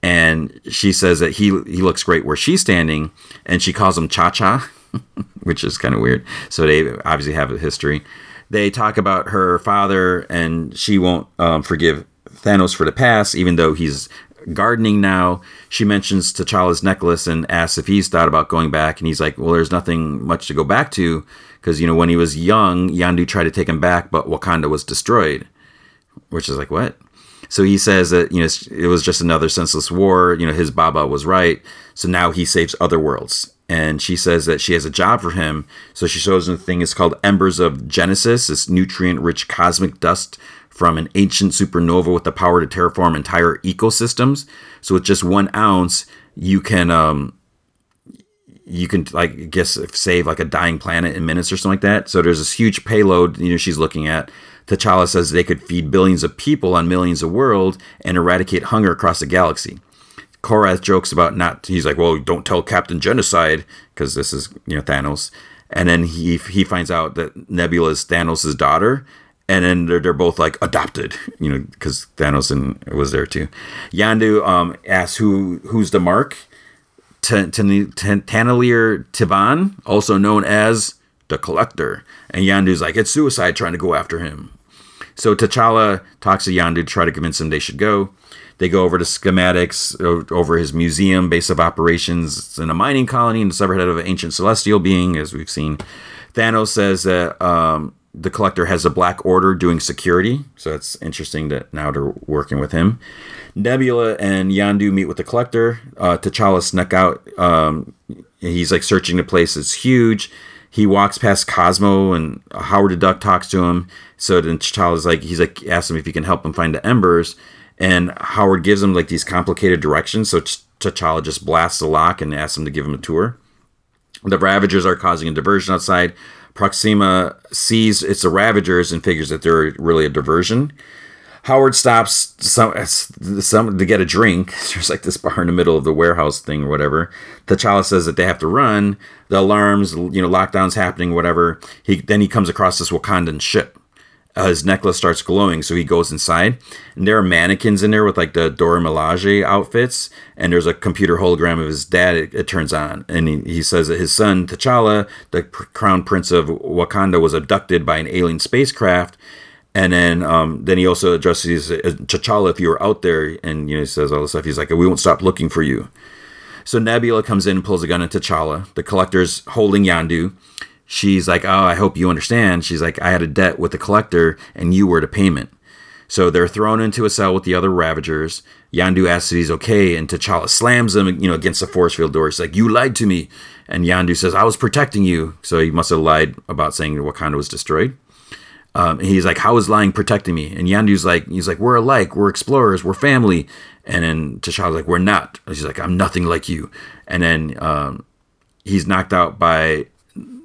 And she says that he he looks great where she's standing, and she calls him Cha Cha, (laughs) which is kind of weird. So they obviously have a history. They talk about her father, and she won't um, forgive Thanos for the past, even though he's gardening now. She mentions T'Challa's necklace and asks if he's thought about going back, and he's like, "Well, there's nothing much to go back to." because you know when he was young, Yondu tried to take him back, but Wakanda was destroyed, which is like what? So he says that you know it was just another senseless war. You know his Baba was right. So now he saves other worlds, and she says that she has a job for him. So she shows him a thing It's called Embers of Genesis, this nutrient-rich cosmic dust from an ancient supernova with the power to terraform entire ecosystems. So with just one ounce, you can um, you can like I guess save like a dying planet in minutes or something like that. So there's this huge payload you know she's looking at. T'Challa says they could feed billions of people on millions of worlds and eradicate hunger across the galaxy. Korath jokes about not. He's like, well, don't tell Captain Genocide because this is you know Thanos. And then he he finds out that Nebula is Thanos' daughter, and then they're, they're both like adopted, you know, because Thanos and was there too. Yondu um, asks who who's the mark, Taneleer Tivan, also known as the Collector. And Yondu's like, it's suicide trying to go after him. So T'Challa talks to Yondu to try to convince him they should go. They go over to schematics over his museum, base of operations. It's in a mining colony in the severed head of an ancient celestial being, as we've seen. Thanos says that um, the collector has a black order doing security. So it's interesting that now they're working with him. Nebula and Yondu meet with the collector. Uh, T'Challa snuck out. Um, he's like searching the place. It's huge. He walks past Cosmo and Howard the Duck talks to him. So then T'Challa's like, he's like, asks him if he can help him find the embers. And Howard gives him like these complicated directions. So T'Challa just blasts the lock and asks him to give him a tour. The Ravagers are causing a diversion outside. Proxima sees it's the Ravagers and figures that they're really a diversion. Howard stops some, some to get a drink. (laughs) There's like this bar in the middle of the warehouse thing or whatever. T'Challa says that they have to run. The alarms, you know, lockdowns happening, whatever. He then he comes across this Wakandan ship. Uh, his necklace starts glowing, so he goes inside, and there are mannequins in there with like the Dora Milaje outfits, and there's a computer hologram of his dad. It, it turns on, and he, he says that his son T'Challa, the crown prince of Wakanda, was abducted by an alien spacecraft and then um, then he also addresses uh, T'Challa if you were out there, and you know he says all this stuff. He's like, "We won't stop looking for you." So Nebula comes in and pulls a gun at T'Challa. The collector's holding Yondu. She's like, "Oh, I hope you understand." She's like, "I had a debt with the collector, and you were the payment." So they're thrown into a cell with the other Ravagers. Yondu asks if he's okay, and T'Challa slams him, you know, against the force field door. He's like, "You lied to me," and Yondu says, "I was protecting you." So he must have lied about saying Wakanda was destroyed. Um, he's like, "How is lying protecting me?" And Yondu's like, "He's like, we're alike. We're explorers. We're family." And then T'Challa's like, "We're not." And she's like, "I'm nothing like you." And then um, he's knocked out by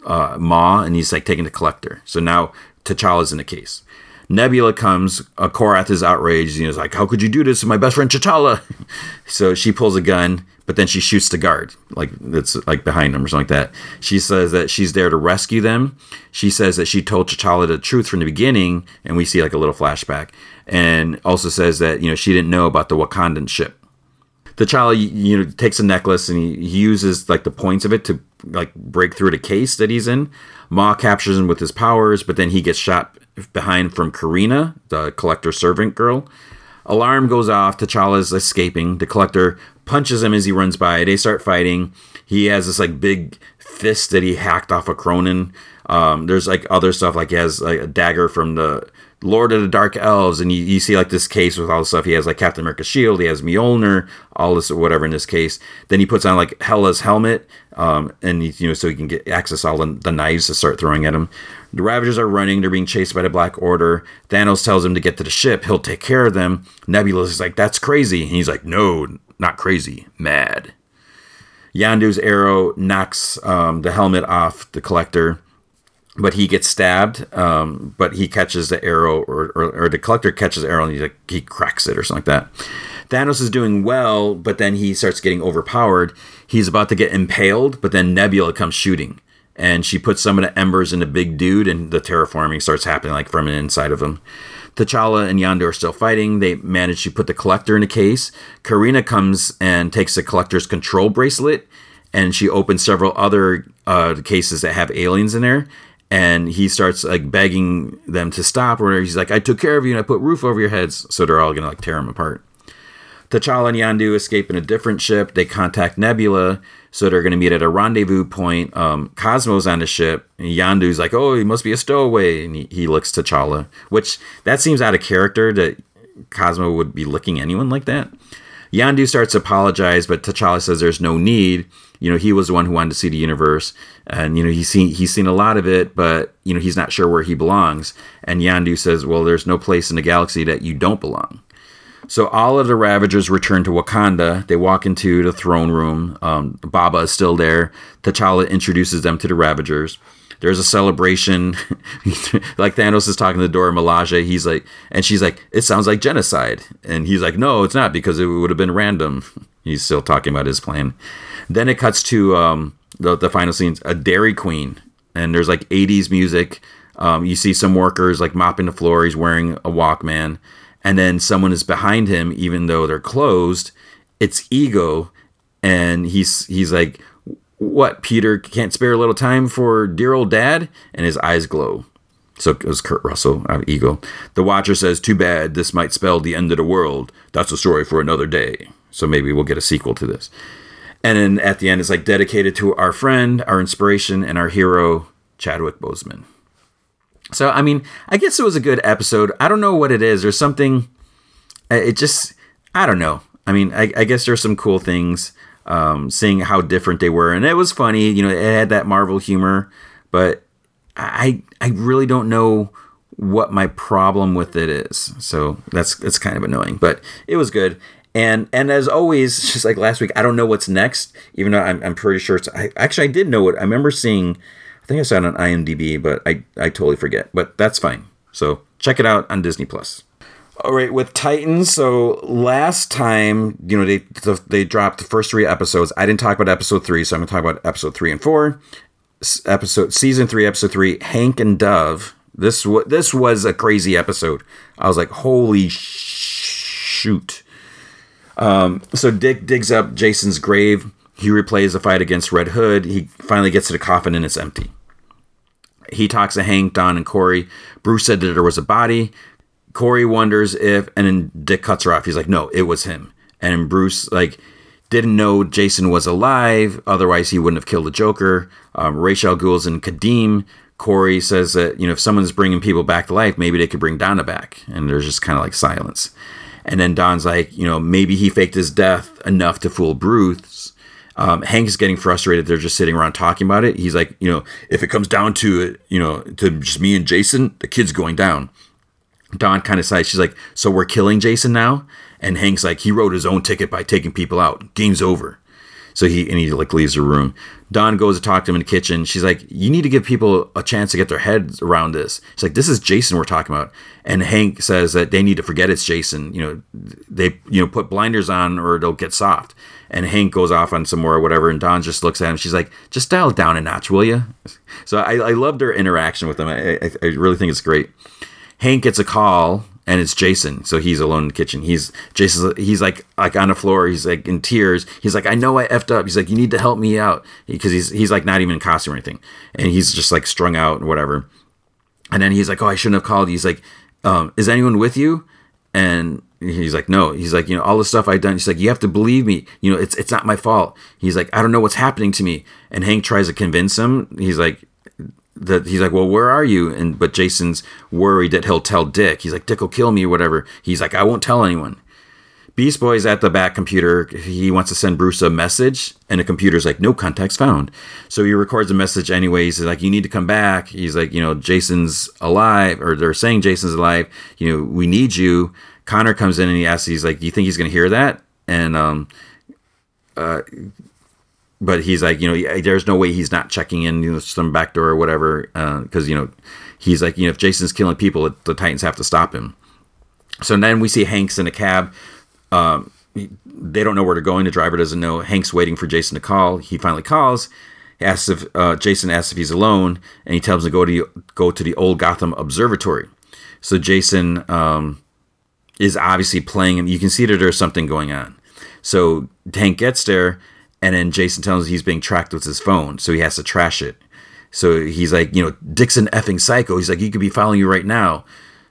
uh, Maw, and he's like taking the collector. So now T'Challa's in the case. Nebula comes. Uh, Korath is outraged. He's like, "How could you do this to my best friend T'Challa?" (laughs) so she pulls a gun but then she shoots the guard like that's like behind them or something like that she says that she's there to rescue them she says that she told T'Challa the truth from the beginning and we see like a little flashback and also says that you know she didn't know about the Wakandan ship T'Challa you know takes a necklace and he, he uses like the points of it to like break through the case that he's in Maw captures him with his powers but then he gets shot behind from Carina the collector servant girl Alarm goes off. T'Challa's escaping. The collector punches him as he runs by. They start fighting. He has this like big fist that he hacked off a Kronan. Um, there's like other stuff like he has like a dagger from the Lord of the Dark Elves, and you, you see like this case with all the stuff. He has like Captain America's shield, he has Mjolnir, all this or whatever in this case. Then he puts on like Hela's helmet, um, and you know so he can get access all the, the knives to start throwing at him. The Ravagers are running; they're being chased by the Black Order. Thanos tells him to get to the ship; he'll take care of them. Nebula is like, "That's crazy," and he's like, "No, not crazy, mad." Yondu's arrow knocks um, the helmet off the collector but he gets stabbed. Um, but he catches the arrow, or, or, or, the collector catches the arrow, and he like he cracks it or something like that. Thanos is doing well, but then he starts getting overpowered. He's about to get impaled, but then Nebula comes shooting, and she puts some of the embers in the big dude, and the terraforming starts happening like from inside of him. T'Challa and Yondu are still fighting. They manage to put the collector in a case. Carina comes and takes the collector's control bracelet, and she opens several other uh, cases that have aliens in there. And he starts like begging them to stop. Or he's like, "I took care of you, and I put roof over your heads." So they're all gonna like tear him apart. T'Challa and Yondu escape in a different ship. They contact Nebula, so they're to meet at a rendezvous point. Um, Cosmo's on the ship. And Yondu's like, "Oh, he must be a stowaway," and he, he looks T'Challa, which that seems out of character that Cosmo would be licking anyone like that. Yondu starts to apologize, but T'Challa says there's no need. You know, he was the one who wanted to see the universe, and you know he's seen he's seen a lot of it, but you know he's not sure where he belongs. And Yondu says, "Well, there's no place in the galaxy that you don't belong." So all of the Ravagers return to Wakanda. They walk into the throne room. Um, Baba is still there. T'Challa introduces them to the Ravagers. There's a celebration. (laughs) like Thanos is talking to Dora Milaje. He's like, and she's like, it sounds like genocide. And he's like, no, it's not because it would have been random. (laughs) He's still talking about his plan. Then it cuts to um, the, the final scenes, a Dairy Queen. And there's like 80s music. Um, you see some workers like mopping the floor. He's wearing a Walkman. And then someone is behind him even though they're closed. It's ego. And he's he's like what peter? Can't spare a little time for dear old dad? And his eyes glow. So it was kurt russell of ego. The watcher says too bad this might spell the end of the world. That's a story for another day. So maybe we'll get a sequel to this and then at the end it's like dedicated to our friend our inspiration and our hero chadwick boseman so, I mean, I guess it was a good episode. I don't know what it is. There's something, uh, it just, I don't know. I mean, I, I guess there's some cool things, um, seeing how different they were. And it was funny, you know, it had that Marvel humor, but I, I really don't know what my problem with it is. So that's, that's kind of annoying, but it was good. And, and as always, (laughs) just like last week, I don't know what's next, even though I'm, I'm pretty sure it's, I, actually, I did know it. I remember seeing, I think I saw it on IMDb, but I, I totally forget. But that's fine. So check it out on Disney Plus. All right, with Titans. So last time, you know, they they dropped the first three episodes. I didn't talk about episode three, so I'm to talk about episode three and four. Episode season three, episode three, Hank and Dove. This was this was a crazy episode. I was like, holy shoot. Um, so Dick digs up Jason's grave. He replays the fight against Red Hood. He finally gets to the coffin and it's empty. He talks to Hank, Dawn, and Kory. Bruce said that there was a body. Kory wonders if, and then Dick cuts her off. He's like, no, it was him. And Bruce, like, didn't know Jason was alive. Otherwise, he wouldn't have killed the Joker. Um, Ra's al Ghul's and Kadeem. Kory says that, you know, if someone's bringing people back to life, maybe they could bring Donna back. And there's just kind of like silence. And then Dawn's like, you know, maybe he faked his death enough to fool Bruce um, Hank's getting frustrated. They're just sitting around talking about it. He's like, you know, if it comes down to it, you know, to just me and Jason, the kid's going down. Dawn kind of sighs. She's like, so we're killing Jason now? And Hank's like, he wrote his own ticket by taking people out. Game's over. So he and he like leaves the room. Dawn goes to talk to him in the kitchen. She's like, "You need to give people a chance to get their heads around this." She's like, "This is Jason we're talking about." And Hank says that they need to forget it's Jason. You know, they you know put blinders on or they'll get soft. And Hank goes off on some more or whatever, and Dawn just looks at him. She's like, "Just dial it down a notch, will you?" So I, I loved their interaction with him. I, I, I really think it's great. Hank gets a call and it's Jason. So he's alone in the kitchen. He's Jason's. He's like like on the floor. He's like in tears. He's like, I know I effed up. He's like, you need to help me out because he's he's like not even in costume or anything, and he's just like strung out and whatever. And then he's like, oh, I shouldn't have called. He's like, um, is anyone with you? And he's like, no. He's like, you know, all the stuff I've done. He's like, you have to believe me. You know, it's it's not my fault. He's like, I don't know what's happening to me. And Hank tries to convince him. He's like, that he's like, well, where are you? And but Jason's worried that he'll tell Dick. He's like, Dick will kill me or whatever. He's like, I won't tell anyone. Beast Boy's at the back computer. He wants to send Bruce a message, and the computer's like, no contacts found. So he records a message anyways. He's like, you need to come back. He's like, you know, Jason's alive, or they're saying Jason's alive. You know, we need you. Connor comes in and he asks, he's like, do you think he's going to hear that? And um, uh, but he's like, you know, there's no way he's not checking in, you know, some back door or whatever, because uh, you know, he's like, you know, if Jason's killing people, the Titans have to stop him. So then we see Hanks in a cab. Um, they don't know where they're going. The driver doesn't know. Hank's waiting for Jason to call. He finally calls. He asks if uh, Jason asks if he's alone, and he tells him to go to go to the old Gotham Observatory. So Jason um, is obviously playing him. You can see that there's something going on. So Hank gets there, and then Jason tells him he's being tracked with his phone, so he has to trash it. So he's like, you know, Dixon effing psycho. He's like, he could be following you right now.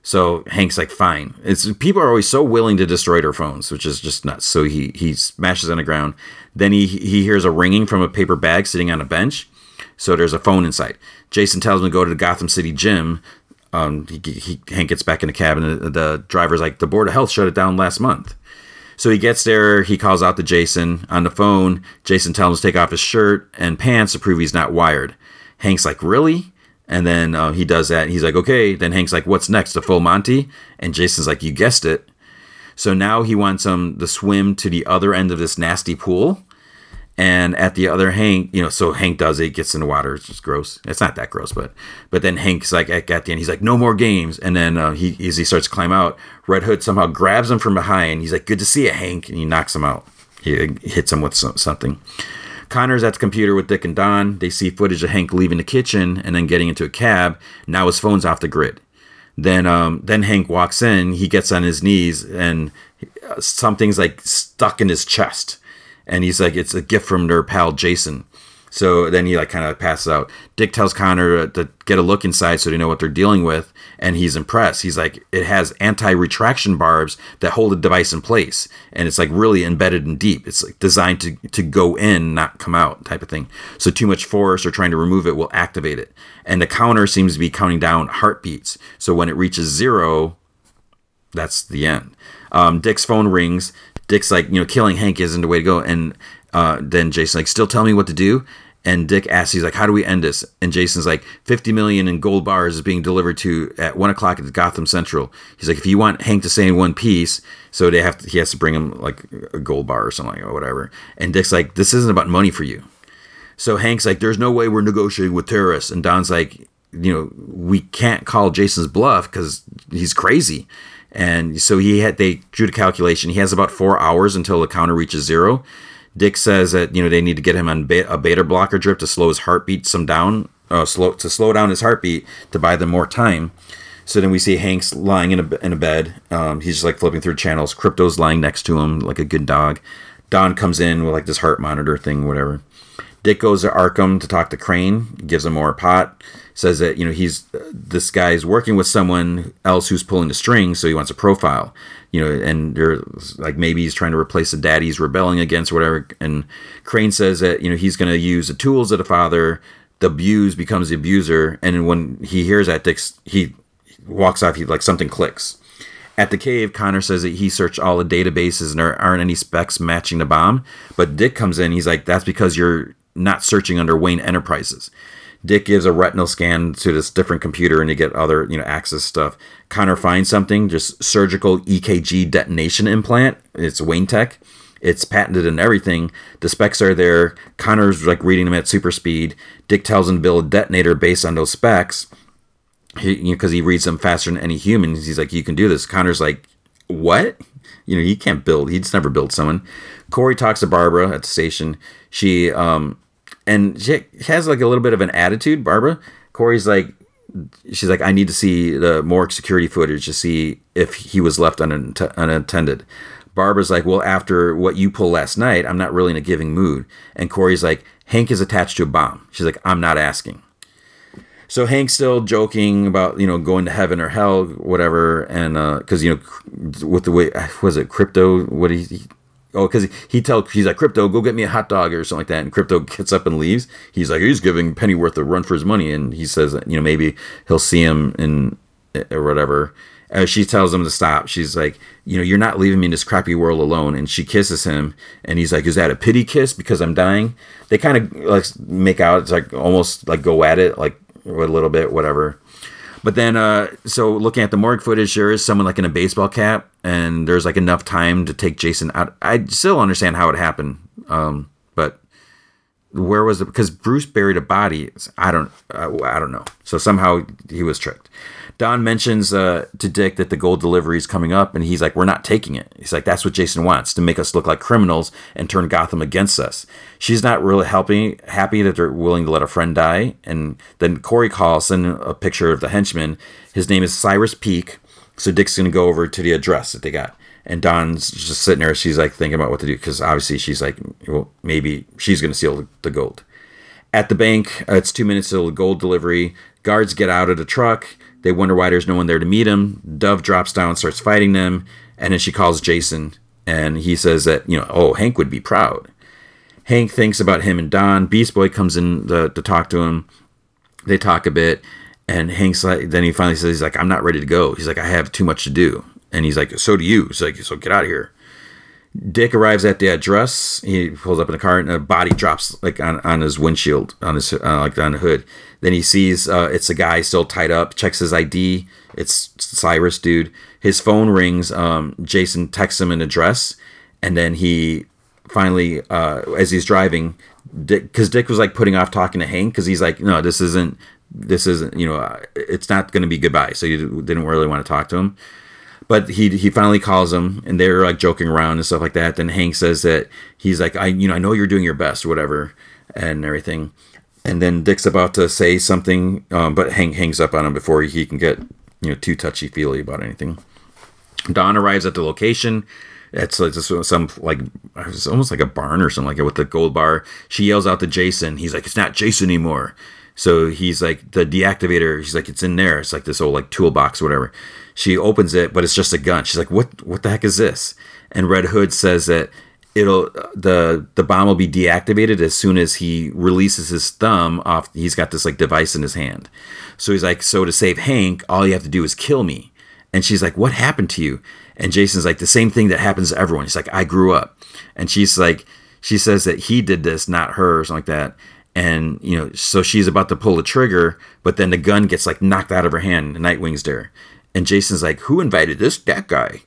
So Hank's like, fine. It's people are always so willing to destroy their phones, which is just nuts. So he he smashes on the ground. Then he he hears a ringing from a paper bag sitting on a bench. So there's a phone inside. Jason tells him to go to the Gotham City gym. Um, he, he Hank gets back in the cab, and the, the driver's like, the board of health shut it down last month. So he gets there. He calls out to Jason on the phone. Jason tells him to take off his shirt and pants to prove he's not wired. Hank's like, really? And then uh, he does that. He's like, okay. Then Hank's like, what's next? The full Monty? And Jason's like, you guessed it. So now he wants him to swim to the other end of this nasty pool. And at the other Hank, you know, so Hank does it, gets in the water. It's just gross. It's not that gross, but but then Hank's like at, at the end, he's like, no more games. And then uh, he as he starts to climb out, Red Hood somehow grabs him from behind. He's like, good to see you, Hank, and he knocks him out. He hits him with something. Connor's at the computer with Dick and Dawn. They see footage of Hank leaving the kitchen and then getting into a cab. Now his phone's off the grid. Then um, then Hank walks in. He gets on his knees and something's like stuck in his chest. And he's like, it's a gift from their pal Jason. So then he like kind of passes out. Dick tells Connor to get a look inside so they know what they're dealing with, and he's impressed. He's like, it has anti-retraction barbs that hold the device in place, and it's like really embedded and deep. It's like designed to to go in, not come out, type of thing. So too much force or trying to remove it will activate it. And the counter seems to be counting down heartbeats. So when it reaches zero, that's the end. Um, Dick's phone rings. Dick's like, you know, killing Hank isn't the way to go, and uh, then Jason like, still tell me what to do. And Dick asks, he's like, "How do we end this?" And Jason's like, 50 million in gold bars is being delivered to at one o'clock at Gotham Central." He's like, "If you want Hank to stay in one piece, so they have to, he has to bring him like a gold bar or something or whatever." And Dick's like, "This isn't about money for you." So Hank's like, "There's no way we're negotiating with terrorists." And Dawn's like, "You know, we can't call Jason's bluff because he's crazy." And so he had they drew the calculation. He has about four hours until the counter reaches zero. Dick says that you know they need to get him on a beta blocker drip to slow his heartbeat some down, uh, slow to slow down his heartbeat to buy them more time. So then we see Hank's lying in a in a bed. Um, he's just like flipping through channels. Krypto's lying next to him like a good dog. Dawn comes in with like this heart monitor thing, whatever. Dick goes to Arkham to talk to Crane, gives him more pot says that you know he's this guy's working with someone else who's pulling the strings, so he wants a profile. You know, and they're like maybe he's trying to replace the dad he's rebelling against, or whatever. And Crane says that you know he's going to use the tools of the father. The abuse becomes the abuser, and when he hears that, Dick he walks off. He like something clicks. At the cave, Connor says that he searched all the databases and there aren't any specs matching the bomb. But Dick comes in. He's like, "That's because you're not searching under Wayne Enterprises." Dick gives a retinal scan to this different computer and you get other, you know, access stuff. Connor finds something, just surgical EKG detonation implant. It's Wayne Tech. It's patented and everything. The specs are there. Connor's like reading them at super speed. Dick tells him to build a detonator based on those specs. Because he, you know, he reads them faster than any human. He's like, you can do this. Connor's like, what? You know, he can't build. He's never built someone. Kory talks to Barbara at the station. She um, and she has like a little bit of an attitude. Barbara Kory's like, she's like, I need to see the more security footage to see if he was left unattended. Barbara's like, well, after what you pulled last night, I'm not really in a giving mood. And Kory's like, Hank is attached to a bomb. She's like, I'm not asking. So Hank's still joking about you know going to heaven or hell, whatever, and because uh, you know with the way was it Krypto? What he oh, because he tells he's like Krypto, go get me a hot dog or something like that, and Krypto gets up and leaves. He's like he's giving Pennyworth a run for his money, and he says you know maybe he'll see him in or whatever. She tells him to stop, she's like, you know, you're not leaving me in this crappy world alone. And she kisses him, and he's like, is that a pity kiss because I'm dying? They kind of like make out. It's like almost like go at it, like a little bit, whatever. But then, uh, so looking at the morgue footage, there is someone like in a baseball cap, and there's like enough time to take Jason out. I still understand how it happened, um, but where was it? Because Bruce buried a body. I don't, uh, I don't know. So somehow he was tricked. Dawn mentions uh, to Dick that the gold delivery is coming up, and he's like, "We're not taking it." He's like, "That's what Jason wants to make us look like criminals and turn Gotham against us." She's not really helping, happy that they're willing to let a friend die. And then Kory calls in a picture of the henchman. His name is Cyrus Peak. So Dick's gonna go over to the address that they got and Dawn's just sitting there. She's like thinking about what to do because obviously she's like, well, maybe she's going to steal the gold. At the bank, uh, it's two minutes till the gold delivery. Guards get out of the truck. They wonder why there's no one there to meet him. Dove drops down, starts fighting them, and then she calls Jason, and he says that you know, oh, Hank would be proud. Hank thinks about him and Dawn. Beast Boy comes in to, to talk to him. They talk a bit, and Hank's like, then he finally says, he's like, I'm not ready to go. He's like, I have too much to do. And he's like, so do you. He's like, so get out of here. Dick arrives at the address. He pulls up in a car, and a body drops like on, on his windshield, on his uh, like on the hood. Then he sees uh, it's a guy still tied up. Checks his ID. It's Cyrus, dude. His phone rings. Um, Jason texts him an address, and then he finally, uh, as he's driving, because Dick, Dick was like putting off talking to Hank because he's like, no, this isn't, this isn't, you know, it's not going to be goodbye. So you didn't really want to talk to him but he he finally calls him and they're like joking around and stuff like that then hank says that he's like i you know i know you're doing your best or whatever and everything and then dick's about to say something um, but hank hangs up on him before he can get you know too touchy feely about anything dawn arrives at the location it's like some like it's almost like a barn or something like it with the gold bar she yells out to jason he's like it's not jason anymore so he's like the deactivator he's like it's in there it's like this old like toolbox or whatever she opens it, but it's just a gun. She's like, "What? What the heck is this?" And Red Hood says that it'll the the bomb will be deactivated as soon as he releases his thumb off. He's got this like device in his hand. So he's like, "So to save Hank, all you have to do is kill me." And she's like, "What happened to you?" And Jason's like, "The same thing that happens to everyone." He's like, "I grew up," and she's like, she says that he did this, not her, or something like that and you know so she's about to pull the trigger but then the gun gets like knocked out of her hand and nightwing's there and Jason's like, "Who invited this that guy?"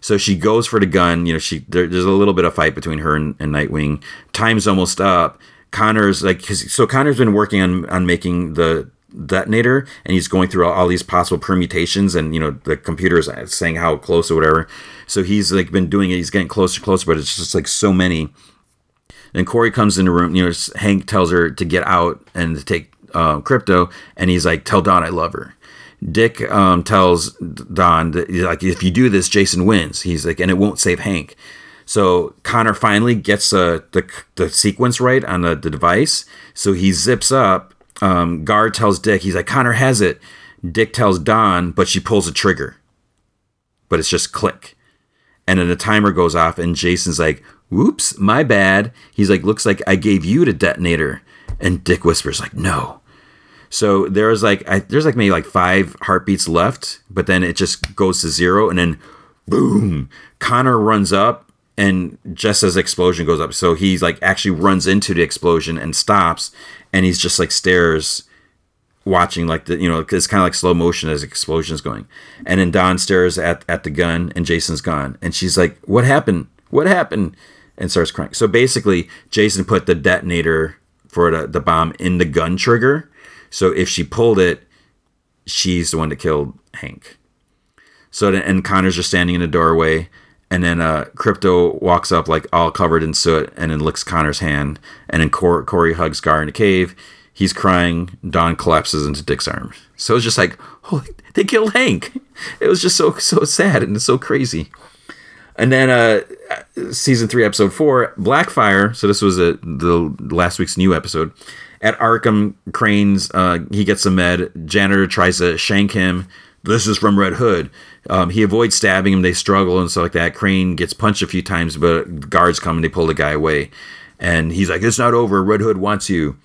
So she goes for the gun. You know, she there, there's a little bit of fight between her and, and Nightwing. Time's almost up. Connor's like, so Connor's been working on on making the detonator, and he's going through all, all these possible permutations, and you know the computer is saying how close or whatever. So he's like been doing it. He's getting closer, closer, but it's just like so many. And Kory comes in the room. You know, Hank tells her to get out and to take uh, Krypto, and he's like, "Tell Dawn I love her." Dick um, tells Dawn that like if you do this, Jason wins. He's like, and it won't save Hank. So Connor finally gets uh, the the sequence right on the, the device. So he zips up. Um, Gar tells Dick, he's like, Connor has it. Dick tells Dawn, but she pulls a trigger. But it's just click. And then the timer goes off, and Jason's like, whoops, my bad. He's like, looks like I gave you the detonator. And Dick whispers, like, no. So there's like I, there's like maybe like five heartbeats left, but then it just goes to zero, and then boom, Connor runs up, and just as the explosion goes up, so he's like actually runs into the explosion and stops, and he's just like stares, watching like the you know it's kind of like slow motion as explosion is going, and then Dawn stares at at the gun, and Jason's gone, and she's like, "What happened? What happened?" and starts crying. So basically, Jason put the detonator for the, the bomb in the gun trigger so if she pulled it, she's the one that killed Hank. So and Connor's just standing in the doorway, and then uh, Krypto walks up like all covered in soot, and then licks Connor's hand, and then Cor- Kory hugs Gar in the cave. He's crying. Dawn collapses into Dick's arms. So it's just like, holy, they killed Hank. It was just so so sad and so crazy. And then uh, season three, episode four, Blackfire. So this was a, the last week's new episode at Arkham Crane's, uh, he gets a med. Janitor tries to shank him. This is from Red Hood. Um, he avoids stabbing him. They struggle and stuff like that. Crane gets punched a few times, but guards come and they pull the guy away. And he's like, "It's not over. Red Hood wants you."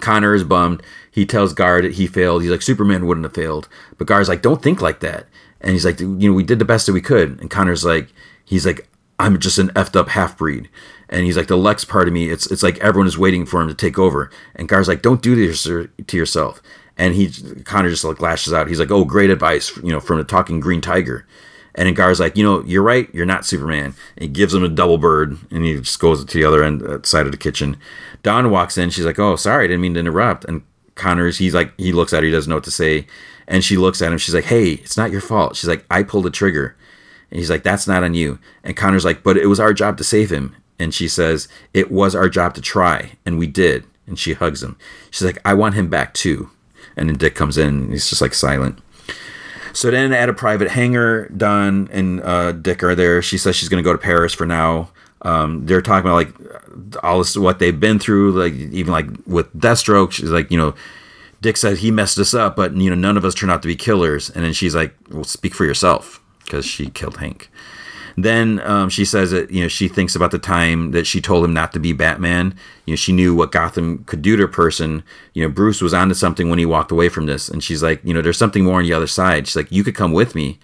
Connor is bummed. He tells Gar that he failed. He's like, "Superman wouldn't have failed." But Gar's like, "Don't think like that." And he's like, "You know, we did the best that we could." And Connor's like, "He's like, I'm just an effed up half breed." And he's like the Lex part of me. It's it's like everyone is waiting for him to take over, and Gar's like, "Don't do this to yourself." And he Connor just like lashes out. He's like, "Oh, great advice, you know, from the talking Green Tiger." And Gar's like, you know, you're right, you're not Superman. And he gives him a double bird, and he just goes to the other end uh, side of the kitchen. Dawn walks in. She's like, oh, sorry, I didn't mean to interrupt. And Connors, he's like, he looks at her, he doesn't know what to say. And she looks at him. She's like, hey, it's not your fault. She's like, I pulled the trigger. And he's like, that's not on you. And Connor's like, but it was our job to save him. And she says, it was our job to try, and we did. And she hugs him. She's like, I want him back too. And then Dick comes in, and he's just like silent. So then at a private hangar, Dawn and uh, Dick are there. She says she's going to go to Paris for now. Um, they're talking about like all this what they've been through, like even like with Deathstroke. She's like, you know, Dick said he messed us up, but you know none of us turned out to be killers. And then she's like, "Well, speak for yourself," because she killed Hank. Then um, she says that you know she thinks about the time that she told him not to be Batman. You know she knew what Gotham could do to a person. You know Bruce was onto something when he walked away from this, and she's like, you know, there's something more on the other side. She's like, you could come with me.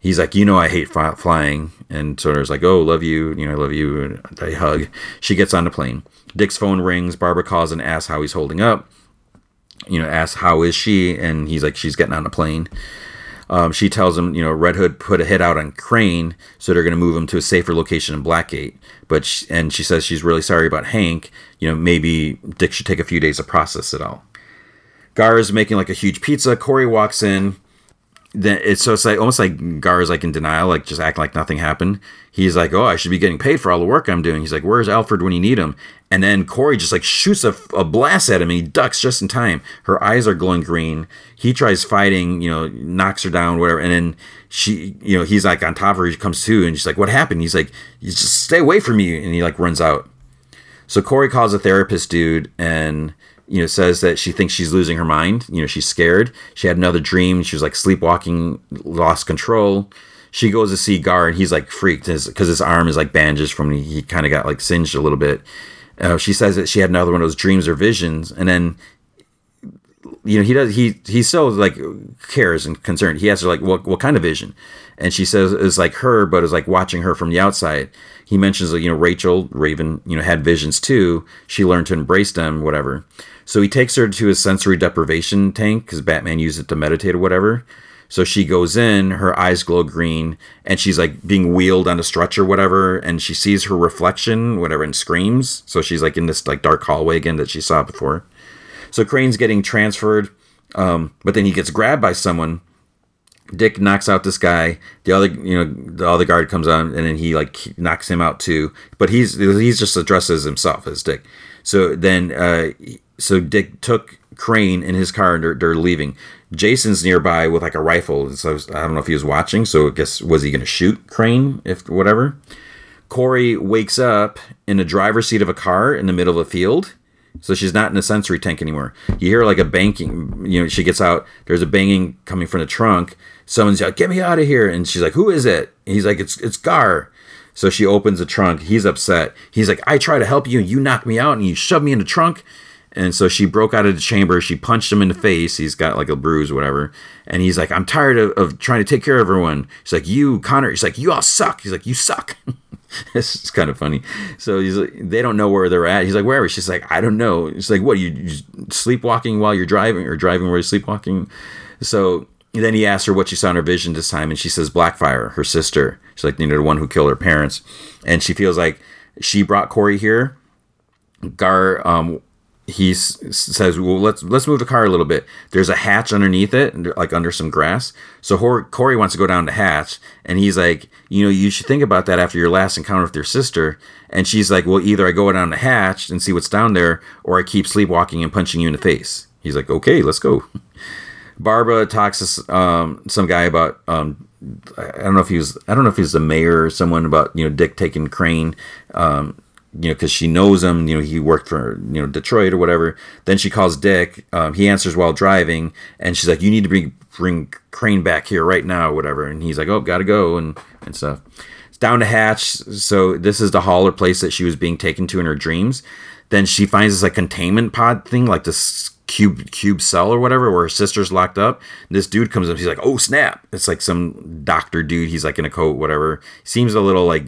He's like, you know, I hate fly- flying, and of like, oh, love you, you know, I love you, and they hug. She gets on the plane. Dick's phone rings. Barbara calls and asks how he's holding up. You know, asks how is she, and he's like, she's getting on the plane. Um, she tells him, you know, Red Hood put a hit out on Crane, so they're going to move him to a safer location in Blackgate. But she, and she says she's really sorry about Hank. You know, maybe Dick should take a few days to process it all. Gar is making like a huge pizza. Kory walks in. Then it's so it's like almost like Gar is like in denial, like just acting like nothing happened. He's like, "Oh, I should be getting paid for all the work I'm doing." He's like, "Where's Alfred when you need him?" And then Kory just like shoots a, a blast at him, and he ducks just in time. Her eyes are glowing green. He tries fighting, you know, knocks her down, whatever. And then she, you know, he's like on top of her. He comes to, and she's like, "What happened?" He's like, "You just stay away from me," and he like runs out. So Kory calls a therapist dude and you know says that she thinks she's losing her mind. You know, she's scared. She had another dream. She was like sleepwalking, lost control. She goes to see Gar and he's like freaked because his arm is like bandaged from he, he kind of got like singed a little bit. Uh, she says that she had another one of those dreams or visions, and then you know he does he he still like cares and concerned. He asks her like what what kind of vision, and she says it's like her, but it's like watching her from the outside. He mentions that you know Rachel Raven you know had visions too. She learned to embrace them, whatever. So he takes her to his sensory deprivation tank because Batman used it to meditate or whatever. So she goes in, her eyes glow green, and she's like being wheeled on a stretcher, or whatever, and she sees her reflection, whatever, and screams. So she's like in this like dark hallway again that she saw before. So Crane's getting transferred, um, but then he gets grabbed by someone. Dick knocks out this guy. The other, you know, the other guard comes on, and then he like knocks him out too. But he's he's just addresses himself as Dick. So then, uh, so Dick took Crane in his car, and they're, leaving. Jason's nearby with like a rifle. So I don't know if he was watching. So I guess was he going to shoot Crane if whatever. Kory wakes up in the driver's seat of a car in the middle of a field. So she's not in a sensory tank anymore. You hear like a banking. You know, she gets out. There's a banging coming from the trunk. Someone's like, "Get me out of here!" And she's like, "Who is it?" And he's like, "It's it's Gar." So she opens the trunk. He's upset. He's like, "I try to help you, and you knock me out, and you shove me in the trunk." And so she broke out of the chamber. She punched him in the face. He's got like a bruise or whatever. And he's like, I'm tired of, of trying to take care of everyone. She's like, You, Connor. He's like, You all suck. He's like, You suck. (laughs) it's kind of funny. So he's like, they don't know where they're at. He's like, Where? She's like, I don't know. It's like, What? You, you sleepwalking while you're driving or driving while you're sleepwalking? So then he asks her what she saw in her vision this time. And she says, Blackfire, her sister. She's like, You know, the one who killed her parents. And she feels like she brought Kory here. Gar um, he says, "Well, let's let's move the car a little bit. There's a hatch underneath it, like under some grass." So Kory wants to go down the hatch, and he's like, "You know, you should think about that after your last encounter with your sister." And she's like, "Well, either I go down the hatch and see what's down there, or I keep sleepwalking and punching you in the face." He's like, "Okay, let's go." Barbara talks to um, some guy about um, I don't know if he was I don't know if he's the mayor or someone about you know Dick taking Crane. Um, you know, because she knows him. You know, he worked for you know Detroit or whatever. Then she calls Dick. Um, he answers while driving, and she's like, "You need to bring bring Crane back here right now, or whatever." And he's like, "Oh, gotta go," and and stuff. It's down to Hatch. So this is the hall or place that she was being taken to in her dreams. Then she finds this like containment pod thing, like this cube cube cell or whatever, where her sister's locked up. This dude comes up. He's like, "Oh snap!" It's like some doctor dude. He's like in a coat, whatever. Seems a little like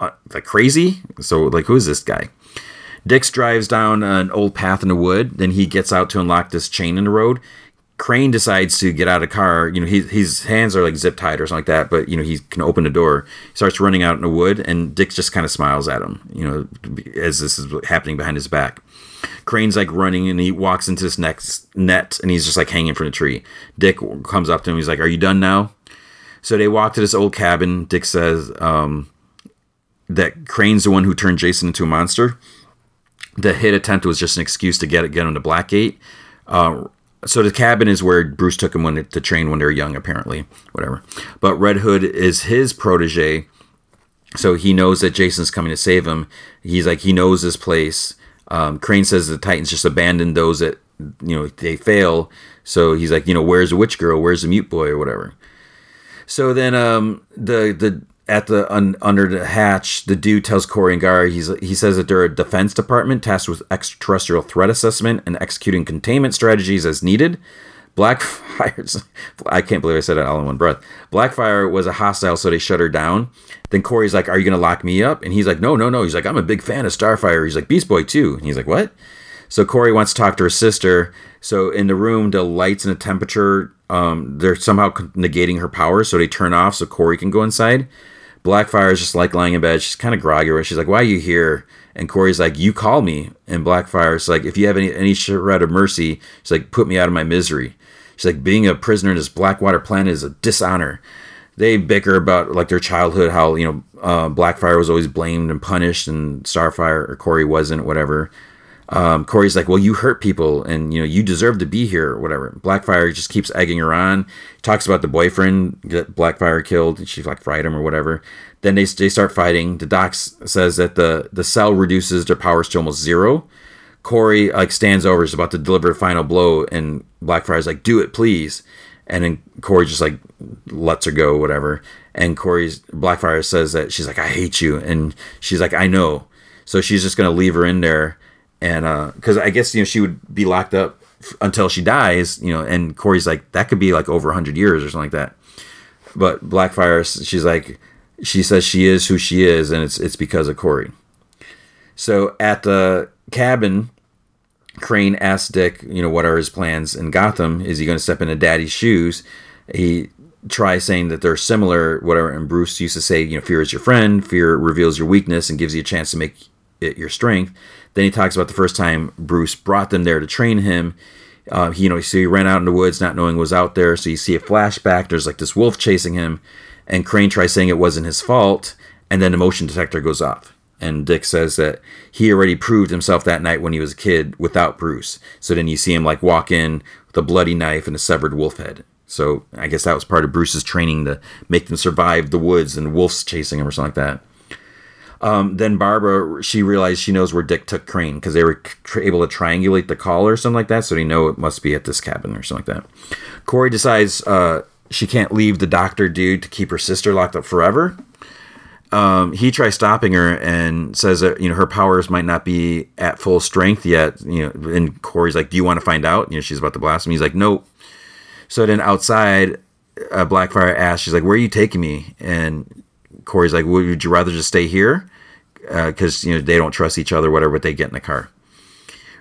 uh, like crazy. So like, who is this guy? Dix drives down an old path in the wood. Then he gets out to unlock this chain in the road. Crane decides to get out of the car. You know, he, his hands are like zip tied or something like that, but you know he can open the door. He starts running out in the wood, and dix just kind of smiles at him. You know, as this is happening behind his back. Crane's like running, and he walks into this next net, and he's just like hanging from the tree. Dick comes up to him. He's like, "Are you done now?" So they walk to this old cabin. Dick says um, that Crane's the one who turned Jason into a monster. The hit attempt was just an excuse to get get him to Blackgate. Uh, so the cabin is where Bruce took him when to train when they were young, apparently, whatever. But Red Hood is his protege, so he knows that Jason's coming to save him. He's like he knows this place. Um, Crane says the Titans just abandoned those that you know they fail. So he's like, you know, where's the witch girl? Where's the mute boy or whatever? So then um, the the at the un, under the hatch, the dude tells Kory and Gar he's he says that they're a defense department tasked with extraterrestrial threat assessment and executing containment strategies as needed. Blackfire's (laughs) I can't believe I said it all in one breath. Blackfire was a hostile, so they shut her down. Then Kory's like, "Are you gonna lock me up?" And he's like, "No, no, no." He's like, "I'm a big fan of Starfire." He's like, "Beast Boy too." And he's like, "What?" So Kory wants to talk to her sister. So in the room, the lights and the temperature, um, they're somehow negating her power, so they turn off so Kory can go inside. Blackfire is just like lying in bed. She's kind of groggy. She's like, "Why are you here?" And Kory's like, "You call me." And Blackfire's like, "If you have any any shred of mercy, she's like, put me out of my misery." She's like, "Being a prisoner in this Blackwater planet is a dishonor." They bicker about like their childhood, how you know uh, Blackfire was always blamed and punished, and Starfire or Kory wasn't, whatever. Um, Kory's like, well, you hurt people, and you know you deserve to be here, or whatever. Blackfire just keeps egging her on. Talks about the boyfriend that Blackfire killed, and she like fried him or whatever. Then they, they start fighting. The doc says that the the cell reduces their powers to almost zero. Kory like stands over, is about to deliver a final blow, and Blackfire's like, "Do it, please." And then Kory just like lets her go, whatever. And Kory's Blackfire says that she's like, "I hate you," and she's like, "I know." So she's just gonna leave her in there and uh because uh, I guess you know she would be locked up f- until she dies, you know. And Kory's like that could be like over hundred years or something like that. But Blackfire, she's like, she says she is who she is, and it's it's because of Kory. So at the cabin, Crane asks Dick, you know, what are his plans in Gotham? Is he going to step into Daddy's shoes? He tries saying that they're similar, whatever. And Bruce used to say, you know, fear is your friend. Fear reveals your weakness and gives you a chance to make it your strength. Then he talks about the first time Bruce brought them there to train him. Uh, he, you know, so he ran out in the woods not knowing was out there. So you see a flashback. There's like this wolf chasing him, and Crane tries saying it wasn't his fault, and then the motion detector goes off. And Dick says that he already proved himself that night when he was a kid without Bruce. So then you see him like walk in with a bloody knife and a severed wolf head. So I guess that was part of Bruce's training to make them survive the woods and wolves chasing him or something like that. Um, then Barbara, she realized she knows where Dick took Crane because they were able to triangulate the call or something like that. So they know it must be at this cabin or something like that. Kory decides uh, she can't leave the doctor dude to keep her sister locked up forever. Um, he tries stopping her and says that you know her powers might not be at full strength yet. You know, and Kory's like, "Do you want to find out?" You know, she's about to blast him. He's like, "Nope." So then outside, uh, Blackfire asks, "She's like, where are you taking me?" And Kory's like, "Would you rather just stay here?" Because uh, you know they don't trust each other, whatever. But they get in the car.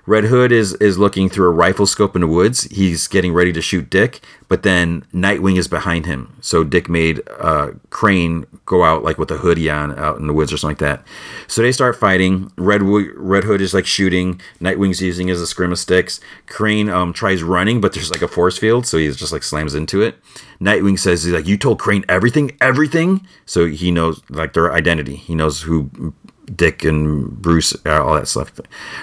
Red Hood is is looking through a rifle scope in the woods. He's getting ready to shoot Dick, but then Nightwing is behind him. So Dick made uh, Crane go out like with a hoodie on out in the woods or something like that. So they start fighting. Red Red Hood is like shooting. Nightwing's using his escrima sticks. Crane um, tries running, but there's like a force field, so he just like slams into it. Nightwing says he's like, "You told Crane everything, everything." So he knows like their identity. He knows who Dick and Bruce, uh, all that stuff.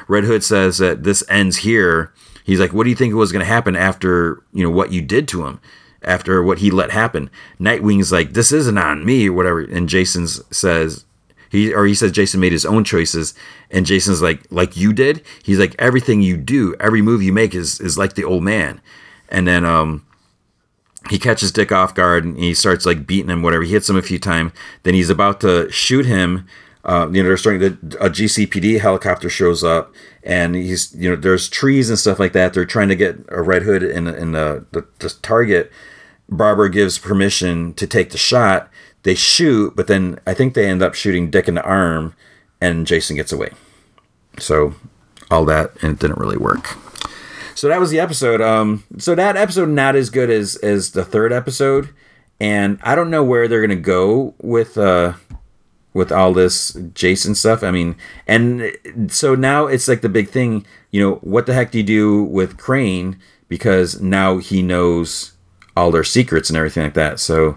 Red Hood says that this ends here. He's like, "What do you think was going to happen after you know what you did to him?" After what he let happen, Nightwing's like, "This isn't on me," or whatever. And Jason says, he or he says Jason made his own choices, and Jason's like, "Like you did." He's like, "Everything you do, every move you make is is like the old man." And then um, he catches Dick off guard and he starts like beating him, whatever. He hits him a few times. Then he's about to shoot him uh, you know, they're starting to, a GCPD helicopter shows up and he's, you know, there's trees and stuff like that. They're trying to get a Red Hood in, in the, the, the target. Barbara gives permission to take the shot. They shoot, but then I think they end up shooting Dick in the arm and Jason gets away. So all that, and it didn't really work. so that was the episode. Um, so that episode not as good as as the third episode, and I don't know where they're gonna go with uh with all this Jason stuff. I mean, and so now it's like the big thing. You know, what the heck do you do with Crane? Because now he knows all their secrets and everything like that. So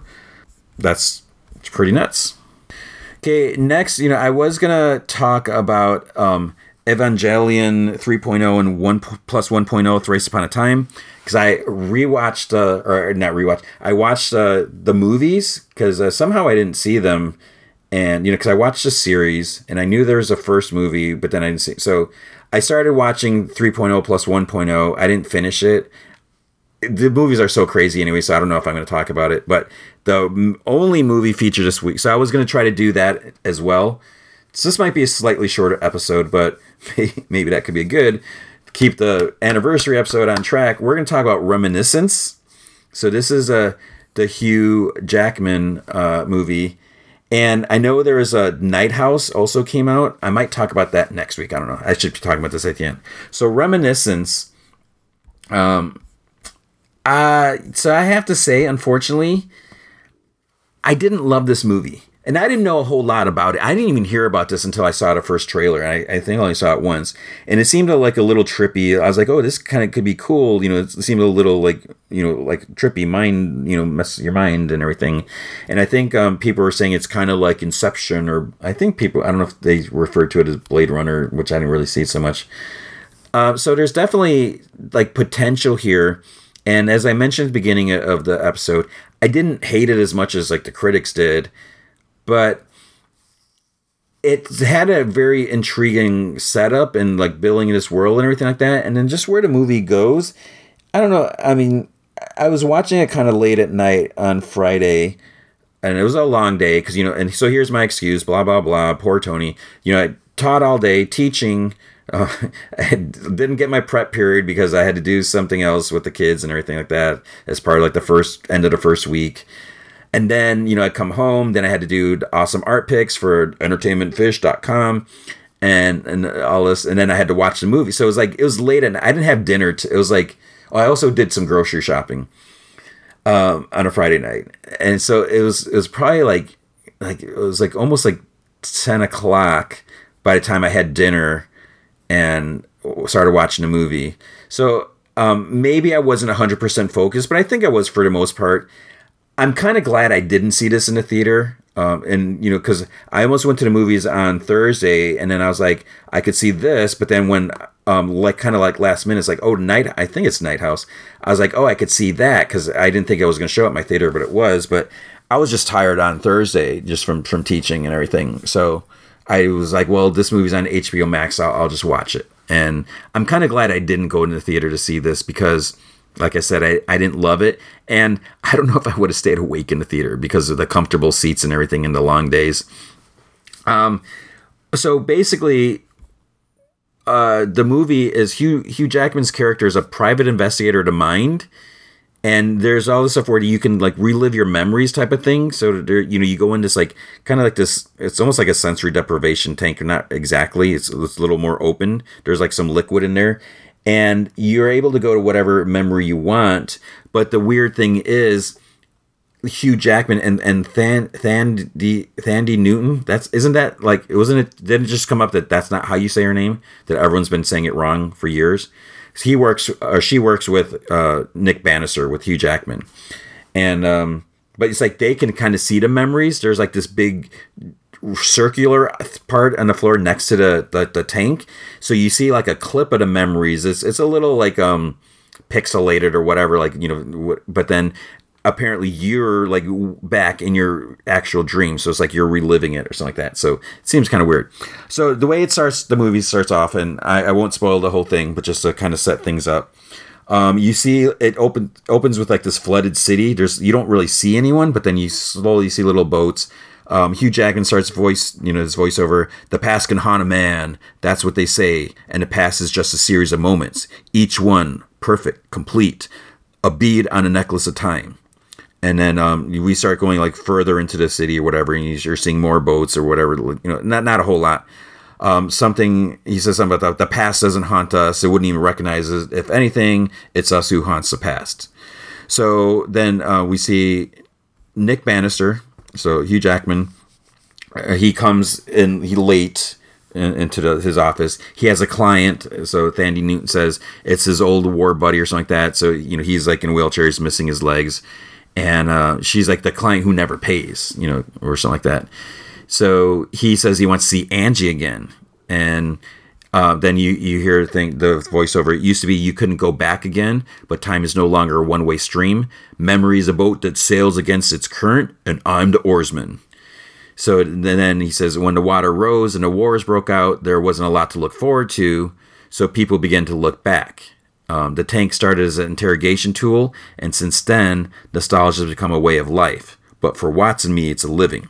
that's pretty nuts. Okay, next, you know, I was gonna talk about um, Evangelion 3.0 and 1 plus 1.0 Thrice Upon a Time because I rewatched, uh, or not rewatched, I watched uh, the movies because uh, somehow I didn't see them. And, you know, because I watched the series and I knew there was a first movie, but then I didn't see. So I started watching 3.0 plus 1.0. I didn't finish it. The movies are so crazy anyway, so I don't know if I'm going to talk about it. But the only movie feature this week, so I was going to try to do that as well. So this might be a slightly shorter episode, but (laughs) maybe that could be good. Keep the anniversary episode on track. We're going to talk about Reminiscence. So this is a the Hugh Jackman uh, movie, and I know there is a Night House also came out. I might talk about that next week. I don't know. I should be talking about this at the end. So Reminiscence. Um. Uh, so I have to say, unfortunately, I didn't love this movie and I didn't know a whole lot about it. I didn't even hear about this until I saw the first trailer. I, I think I only saw it once, and it seemed like a little trippy. I was like, "Oh, this kind of could be cool." You know, it seemed a little like you know, like trippy, mind, you know, mess your mind and everything. And I think um, people were saying it's kind of like Inception, or I think people, I don't know if they referred to it as Blade Runner, which I didn't really see so much. Uh, so there's definitely like potential here. And as I mentioned at the beginning of the episode, I didn't hate it as much as like the critics did but it had a very intriguing setup and like building this world and everything like that. And then just where the movie goes, I don't know. I mean, I was watching it kind of late at night on Friday, and it was a long day because you know. And so here's my excuse: blah blah blah. Poor Tony. You know, I taught all day teaching. (laughs) Uh, I didn't get my prep period because I had to do something else with the kids and everything like that as part of like the first end of the first week. And then, you know, I come home, then I had to do awesome art picks for entertainmentfish.com and and all this and then I had to watch the movie. So it was like it was late and I didn't have dinner. It was like oh, I also did some grocery shopping um, on a Friday night. And so it was it was probably like like it was like almost like 10 o'clock by the time I had dinner and started watching the movie. So um, maybe I wasn't 100% focused, but I think I was for the most part. I'm kind of glad I didn't see this in the theater. Um, and you know, because I almost went to the movies on Thursday, and then I was like, I could see this, but then when, um, like kind of like last minute, it's like, oh, night. I think it's Night House. I was like, oh, I could see that because I didn't think I was going to show up my theater, but it was. But I was just tired on Thursday, just from from teaching and everything. So I was like, well, this movie's on HBO Max. I'll, I'll just watch it. And I'm kind of glad I didn't go into the theater to see this because like I said, I, I didn't love it. And I don't know if I would have stayed awake in the theater because of the comfortable seats and everything in the long days. Um, so basically, uh, the movie is Hugh, Hugh Jackman's character is a private investigator to mind. And there's all this stuff where you can like relive your memories type of thing. So there, you know, you go in this like kind of like this. It's almost like a sensory deprivation tank, or not exactly. It's, it's a little more open. There's like some liquid in there, and you're able to go to whatever memory you want. But the weird thing is, Hugh Jackman and and Than Thandie Thandie Newton. That's isn't that like it wasn't it? Didn't it just come up that that's not how you say her name? That everyone's been saying it wrong for years. He works or she works with uh, Nick Bannister with Hugh Jackman, and um, but it's like they can kind of see the memories. There's like this big circular part on the floor next to the, the, the tank. So you see like a clip of the memories. It's it's a little like um pixelated or whatever. Like you know, but then apparently you're like back in your actual dream so it's like you're reliving it or something like that so it seems kind of weird so the way it starts the movie starts off and i, I won't spoil the whole thing but just to kind of set things up um, you see it open opens with like this flooded city there's you don't really see anyone but then you slowly see little boats um, Hugh Jackman starts voice, you know, his voiceover. The past can haunt a man. That's what they say. And the past is just a series of moments, each one perfect, complete, a bead on a necklace of time. And then um, we start going like further into the city or whatever, and you're seeing more boats or whatever. You know, not not a whole lot. Um, something he says something about the, the past doesn't haunt us. It wouldn't even recognize it. If anything, it's us who haunts the past. So then uh, we see Nick Bannister, so Hugh Jackman. Uh, he comes in he late in, into the, his office. He has a client, so Thandie Newton says it's his old war buddy or something like that. So you know he's like in a wheelchair, he's missing his legs, and uh, she's like the client who never pays, you know, or something like that. So he says he wants to see Angie again, and uh, then you you hear thing the voiceover. It used to be you couldn't go back again, but time is no longer a one way stream. Memory is a boat that sails against its current, and I'm the oarsman. So then he says when the water rose and the wars broke out, there wasn't a lot to look forward to. So people began to look back. Um, the tank started as an interrogation tool, and since then, nostalgia has become a way of life. But for Watts and me, it's a living.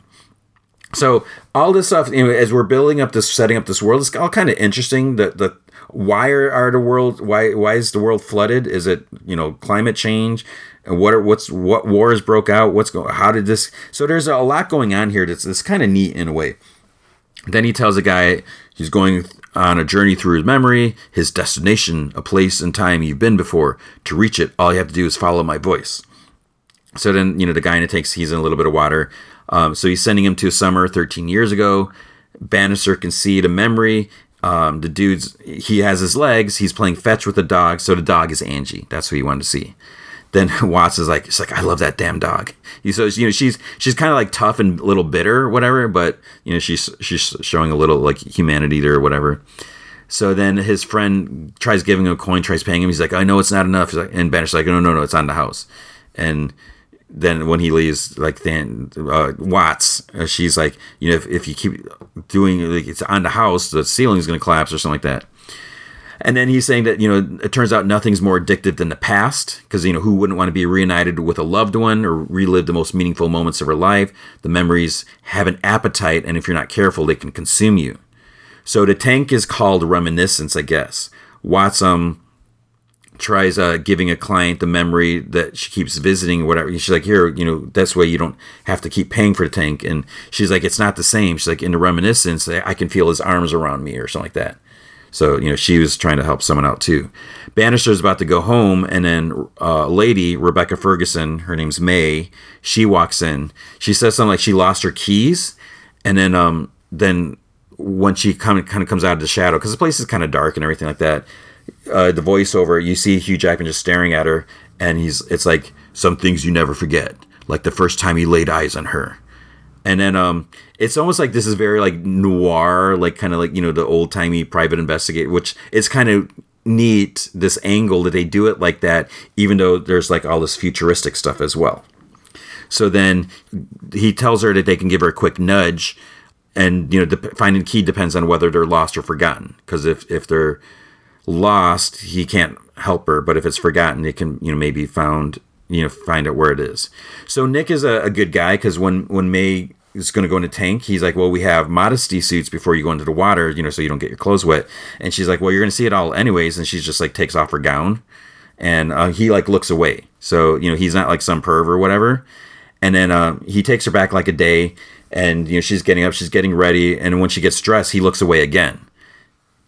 So all this stuff, know, as we're building up this, setting up this world, it's all kind of interesting. The the why are, are the world why why is the world flooded? Is it you know climate change? And what are what's what wars broke out? What's going? How did this? So there's a lot going on here. That's that's kind of neat in a way. Then he tells a guy he's going on a journey through his memory, his destination, a place and time you've been before. To reach it, all you have to do is follow my voice. So then, you know, the guy in it takes, he's in a little bit of water. Um, so he's sending him to a summer 13 years ago. Bannister can see the memory. Um, the dude's, he has his legs. He's playing fetch with the dog. So the dog is Angie. That's who he wanted to see. Then (laughs) Watts is like, it's like, I love that damn dog. He says, you know, she's she's kind of like tough and a little bitter, or whatever, but you know, she's she's showing a little like humanity there, or whatever. So then his friend tries giving him a coin, tries paying him. He's like, I know it's not enough. He's like, and Bannister's like, no, no, no, it's on the house. And then when he leaves, like then uh, Watts, uh, she's like, you know, if, if you keep doing like it's on the house, the ceiling's going to collapse or something like that. And then he's saying that you know it turns out nothing's more addictive than the past because you know who wouldn't want to be reunited with a loved one or relive the most meaningful moments of her life. The memories have an appetite, and if you're not careful, they can consume you. So the tank is called reminiscence, I guess. Watts um tries uh, giving a client the memory that she keeps visiting or whatever. She's like, here, you know, that's why you don't have to keep paying for the tank. And she's like, it's not the same. She's like, in the reminiscence, I can feel his arms around me or something like that. So, you know, she was trying to help someone out too. Bannister's about to go home, and then uh, a lady, Rebecca Ferguson, her name's Mae, she walks in. She says something like she lost her keys, and then um, then when she of kind of comes out of the shadow, because the place is kind of dark and everything like that, uh, the voiceover, you see Hugh Jackman just staring at her, and he's it's like some things you never forget, like the first time he laid eyes on her, and then um, it's almost like this is very like noir, like kind of like you know the old timey private investigator, which is kind of neat this angle that they do it like that, even though there's like all this futuristic stuff as well. So then he tells her that they can give her a quick nudge, and you know, the finding key depends on whether they're lost or forgotten. Because if if they're lost, he can't help her. But if it's forgotten, it can you know maybe found you know find out where it is. So Nick is a, a good guy because when when Mae is going to go in a tank, he's like, well, we have modesty suits before you go into the water, you know, so you don't get your clothes wet. And she's like, well, you're going to see it all anyways. And she's just like takes off her gown, and uh, he like looks away. So you know he's not like some perv or whatever. And then uh, he takes her back like a day, and you know she's getting up, she's getting ready, and when she gets dressed, he looks away again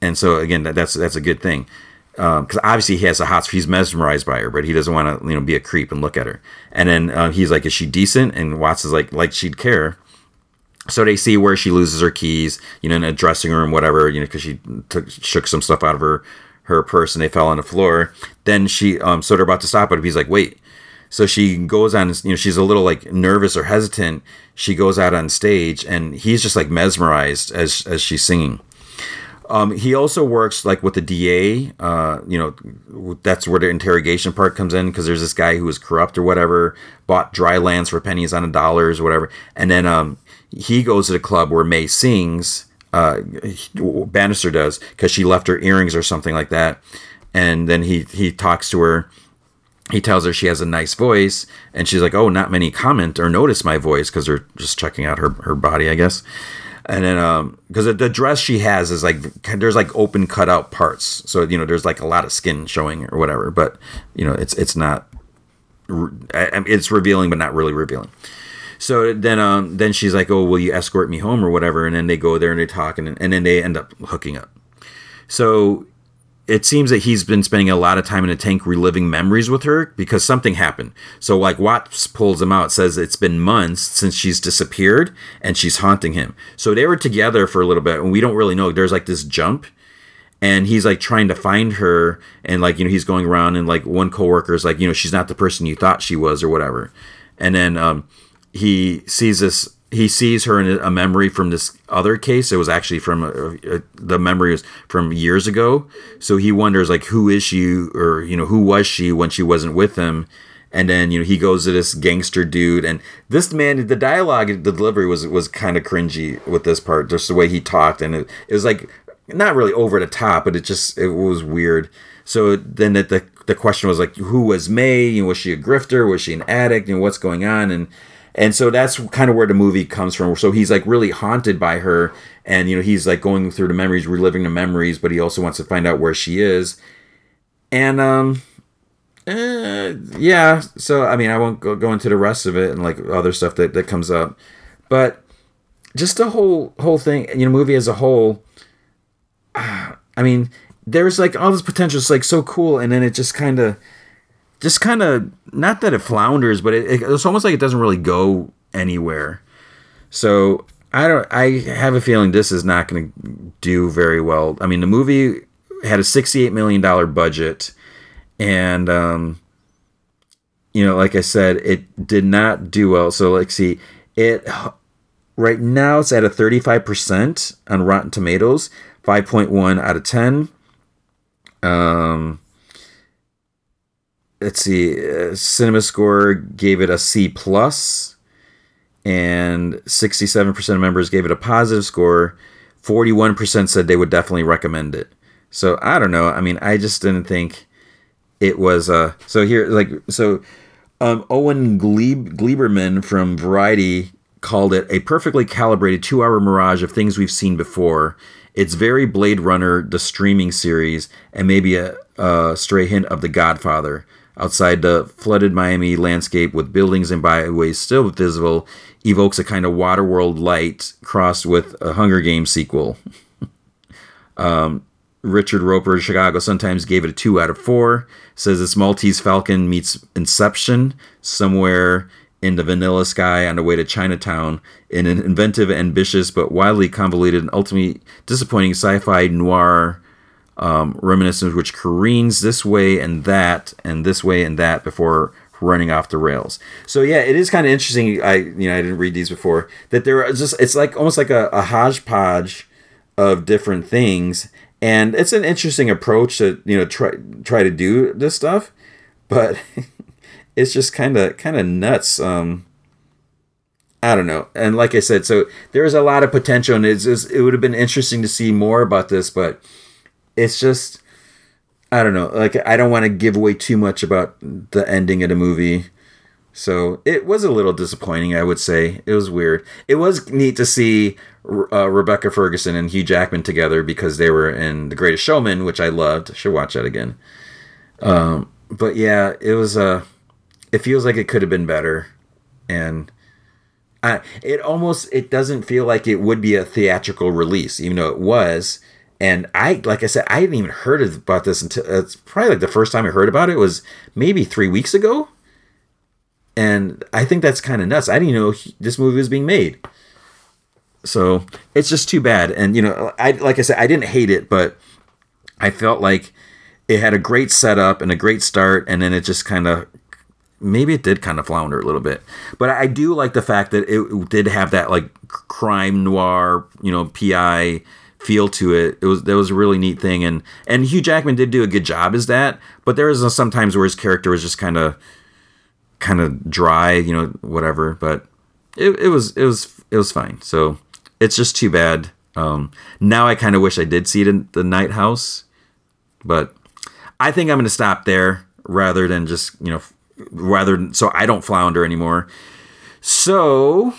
and so again, that, that's that's a good thing because um, obviously he has a hot. He's mesmerized by her, but he doesn't want to you know be a creep and look at her. And then uh, he's like, "Is she decent?" And Watts is like, "Like she'd care." So they see where she loses her keys, you know, in a dressing room, whatever, you know, because she took shook some stuff out of her her purse and they fell on the floor. Then she, um, so they're about to stop, but he's like, "Wait." So she goes on, you know, she's a little like nervous or hesitant. She goes out on stage, and he's just like mesmerized as as she's singing. Um, he also works like with the DA. Uh, you know, that's where the interrogation part comes in because there's this guy who was corrupt or whatever, bought dry lands for pennies on a dollars or whatever, and then um, he goes to the club where Mae sings. Uh, Bannister does because she left her earrings or something like that, and then he he talks to her. He tells her she has a nice voice, and she's like, "Oh, not many comment or notice my voice because they're just checking out her her body, I guess." And then um because the dress she has is like there's like open cut out parts so you know there's like a lot of skin showing or whatever but you know it's it's not it's revealing but not really revealing So then, um, then she's like, "Oh, will you escort me home or whatever?" And then they go there and they talk, and, and then they end up hooking up. So it seems that he's been spending a lot of time in a tank reliving memories with her because something happened. So like Watts pulls him out, says it's been months since she's disappeared and she's haunting him. So they were together for a little bit and we don't really know. There's like this jump and he's like trying to find her and like you know he's going around and like one coworker is like you know she's not the person you thought she was or whatever. And then um he sees this he sees her in a memory from this other case. It was actually from a, a, the memory was from years ago. So he wonders like who is she or you know who was she when she wasn't with him. And then you know he goes to this gangster dude, and this man, the dialogue, the delivery was was kind of cringy with this part, just the way he talked, and it, it was like not really over the top, but it just it was weird. So then the the, the question was like, who was Mae? You know, was she a grifter? Was she an addict? You know, what's going on? And and so that's kind of where the movie comes from. So he's like really haunted by her. And you know he's like going through the memories reliving the memories but he also wants to find out where she is. And um uh, yeah. So i mean i won't go, go into the rest of it and like other stuff that, that comes up. But just the whole whole thing you know movie as a whole uh, (sighs) i mean there's like all this potential it's like so cool. And then it just kind of just kind of not that it flounders, but it, it, it's almost like it doesn't really go anywhere. So I don't. I have a feeling this is not going to do very well. I mean, the movie had a sixty-eight million dollar budget, and um, you know, like I said, it did not do well. So, like, see, it right now it's at a thirty-five percent on Rotten Tomatoes, five point one out of ten. Um, let's see, uh, Cinema Score gave it a C plus, and 67% of members gave it a positive score. 41% said they would definitely recommend it. So I don't know. I mean, I just didn't think it was. Uh, so here, like, so um, Owen Gleib- Gleiberman from Variety called it a perfectly calibrated two-hour mirage of things we've seen before. It's very Blade Runner, the streaming series, and maybe a, a stray hint of The Godfather. Outside the flooded Miami landscape with buildings and byways still visible evokes a kind of Waterworld light crossed with a Hunger Games sequel. (laughs) um, Richard Roeper of Chicago Sun-Times gave it a 2 out of 4. Says it's Maltese Falcon meets Inception somewhere in the vanilla sky on the way to Chinatown in an inventive, ambitious, but wildly convoluted and ultimately disappointing sci fi noir um, reminiscence which careens this way and that and this way and that before running off the rails. So yeah, it is kind of interesting. I you know I didn't read these before that there are just it's like almost like a, a hodgepodge of different things, and it's an interesting approach to you know try try to do this stuff, but (laughs) it's just kind of kind of nuts. Um, I don't know. And like I said, so there's a lot of potential, and it's, it's, it would have been interesting to see more about this, but it's just I don't know. Like I don't want to give away too much about the ending of the movie. So it was a little disappointing, I would say. It was weird. It was neat to see uh, Rebecca Ferguson and Hugh Jackman together because they were in The Greatest Showman, which I loved. I should watch that again. Um, but yeah, it was. Uh, it feels like it could have been better, and I, it almost it doesn't feel like it would be a theatrical release, even though it was. And I, like I said, I hadn't even heard about this until it's probably like the first time I heard about it was maybe three weeks ago. And I think that's kind of nuts. I didn't know he, this movie was being made. So it's just too bad. And you know, I like I said, I didn't hate it, but I felt like it had a great setup and a great start, and then it just kind of maybe it did kind of flounder a little bit. But I do like the fact that it did have that like crime noir, you know, PI feel to it. It was that was a really neat thing, and and Hugh Jackman did do a good job as that. But there was sometimes where his character was just kind of kind of dry, you know, whatever. But it, it was it was it was fine. So it's just too bad. Um, now I kind of wish I did see it in the Night House, but I think I'm going to stop there rather than just you know rather so I don't flounder anymore. So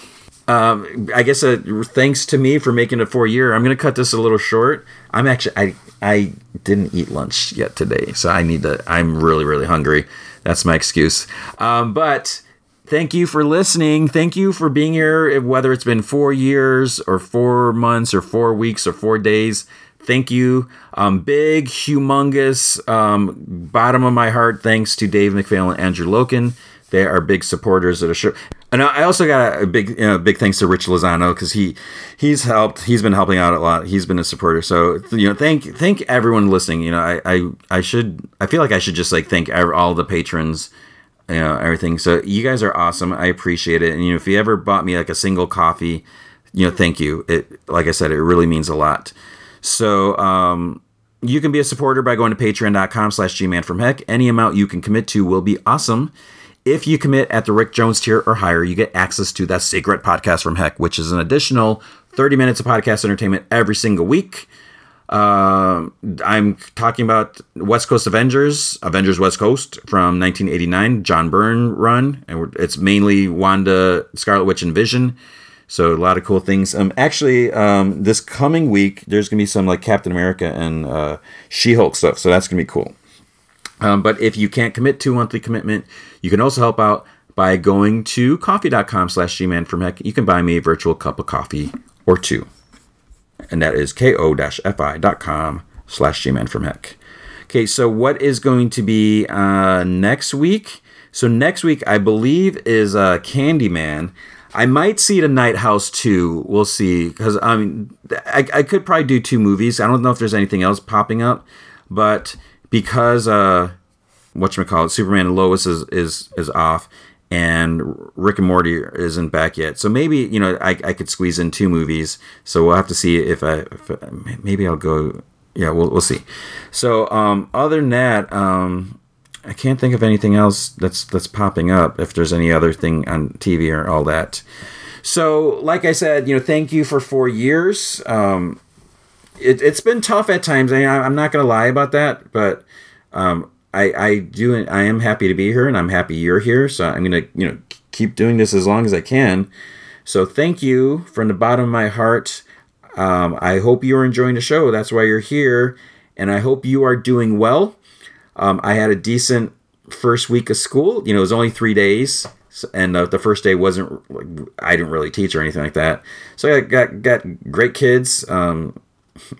um, I guess uh, thanks to me for making it four year. I'm gonna cut this a little short. I'm actually I I didn't eat lunch yet today, so I need to. I'm really really hungry. That's my excuse. Um, but thank you for listening. Thank you for being here, whether it's been four years or four months or four weeks or four days. Thank you. Um, big, humongous, um, bottom of my heart thanks to Dave McPhail and Andrew Loken. They are big supporters of the show. And I also got a big, you know, big thanks to Rich Lozano because he he's helped. He's been helping out a lot. He's been a supporter. So you know, thank thank everyone listening. You know, I I, I should I feel like I should just like thank all the patrons you know, everything. So you guys are awesome. I appreciate it. And you know, if you ever bought me like a single coffee, you know, thank you. It like I said, it really means a lot. So um you can be a supporter by going to patreon.com slash gman from heck. Any amount you can commit to will be awesome. If you commit at the Rick Jones tier or higher, you get access to that secret podcast from heck, which is an additional 30 minutes of podcast entertainment every single week. Uh, I'm talking about West Coast Avengers, Avengers West Coast from 1989, John Byrne run, and it's mainly Wanda, Scarlet Witch, and Vision. So a lot of cool things. Um, actually, um, this coming week there's gonna be some like Captain America and uh, She-Hulk stuff. So that's gonna be cool. Um, but if you can't commit to a monthly commitment, you can also help out by going to ko-fi.com slash gman from heck. You can buy me a virtual cup of coffee or two and that is ko-fi.com slash gman from heck. Okay, so what is going to be uh, next week? So next week, I believe, is uh, Candyman. I might see it a Night House too. We'll see, because I mean, I, I could probably do two movies. I don't know if there's anything else popping up, but because uh, what you call it, Superman and Lois is is is off, and Rick and Morty isn't back yet. So maybe you know I, I could squeeze in two movies. So we'll have to see if I if, maybe I'll go. Yeah, we'll we'll see. So um, other than that, um, I can't think of anything else that's that's popping up. If there's any other thing on TV or all that. So like I said, you know, thank you for four years. Um, it, has been tough at times. I, I'm not gonna lie about that, but um, I, I do I am happy to be here and I'm happy you're here. So I'm gonna you know keep doing this as long as I can. So thank you from the bottom of my heart. Um, I hope you are enjoying the show. That's why you're here, and I hope you are doing well. Um, I had a decent first week of school. You know, it was only three days, and uh, the first day wasn't. I didn't really teach or anything like that. So I got got great kids. Um,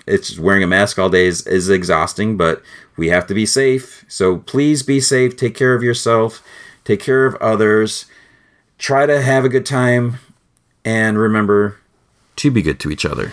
it's wearing a mask all day is, is exhausting, but we have to be safe. So please be safe. Take care of yourself. Take care of others. Try to have a good time. And remember to be good to each other.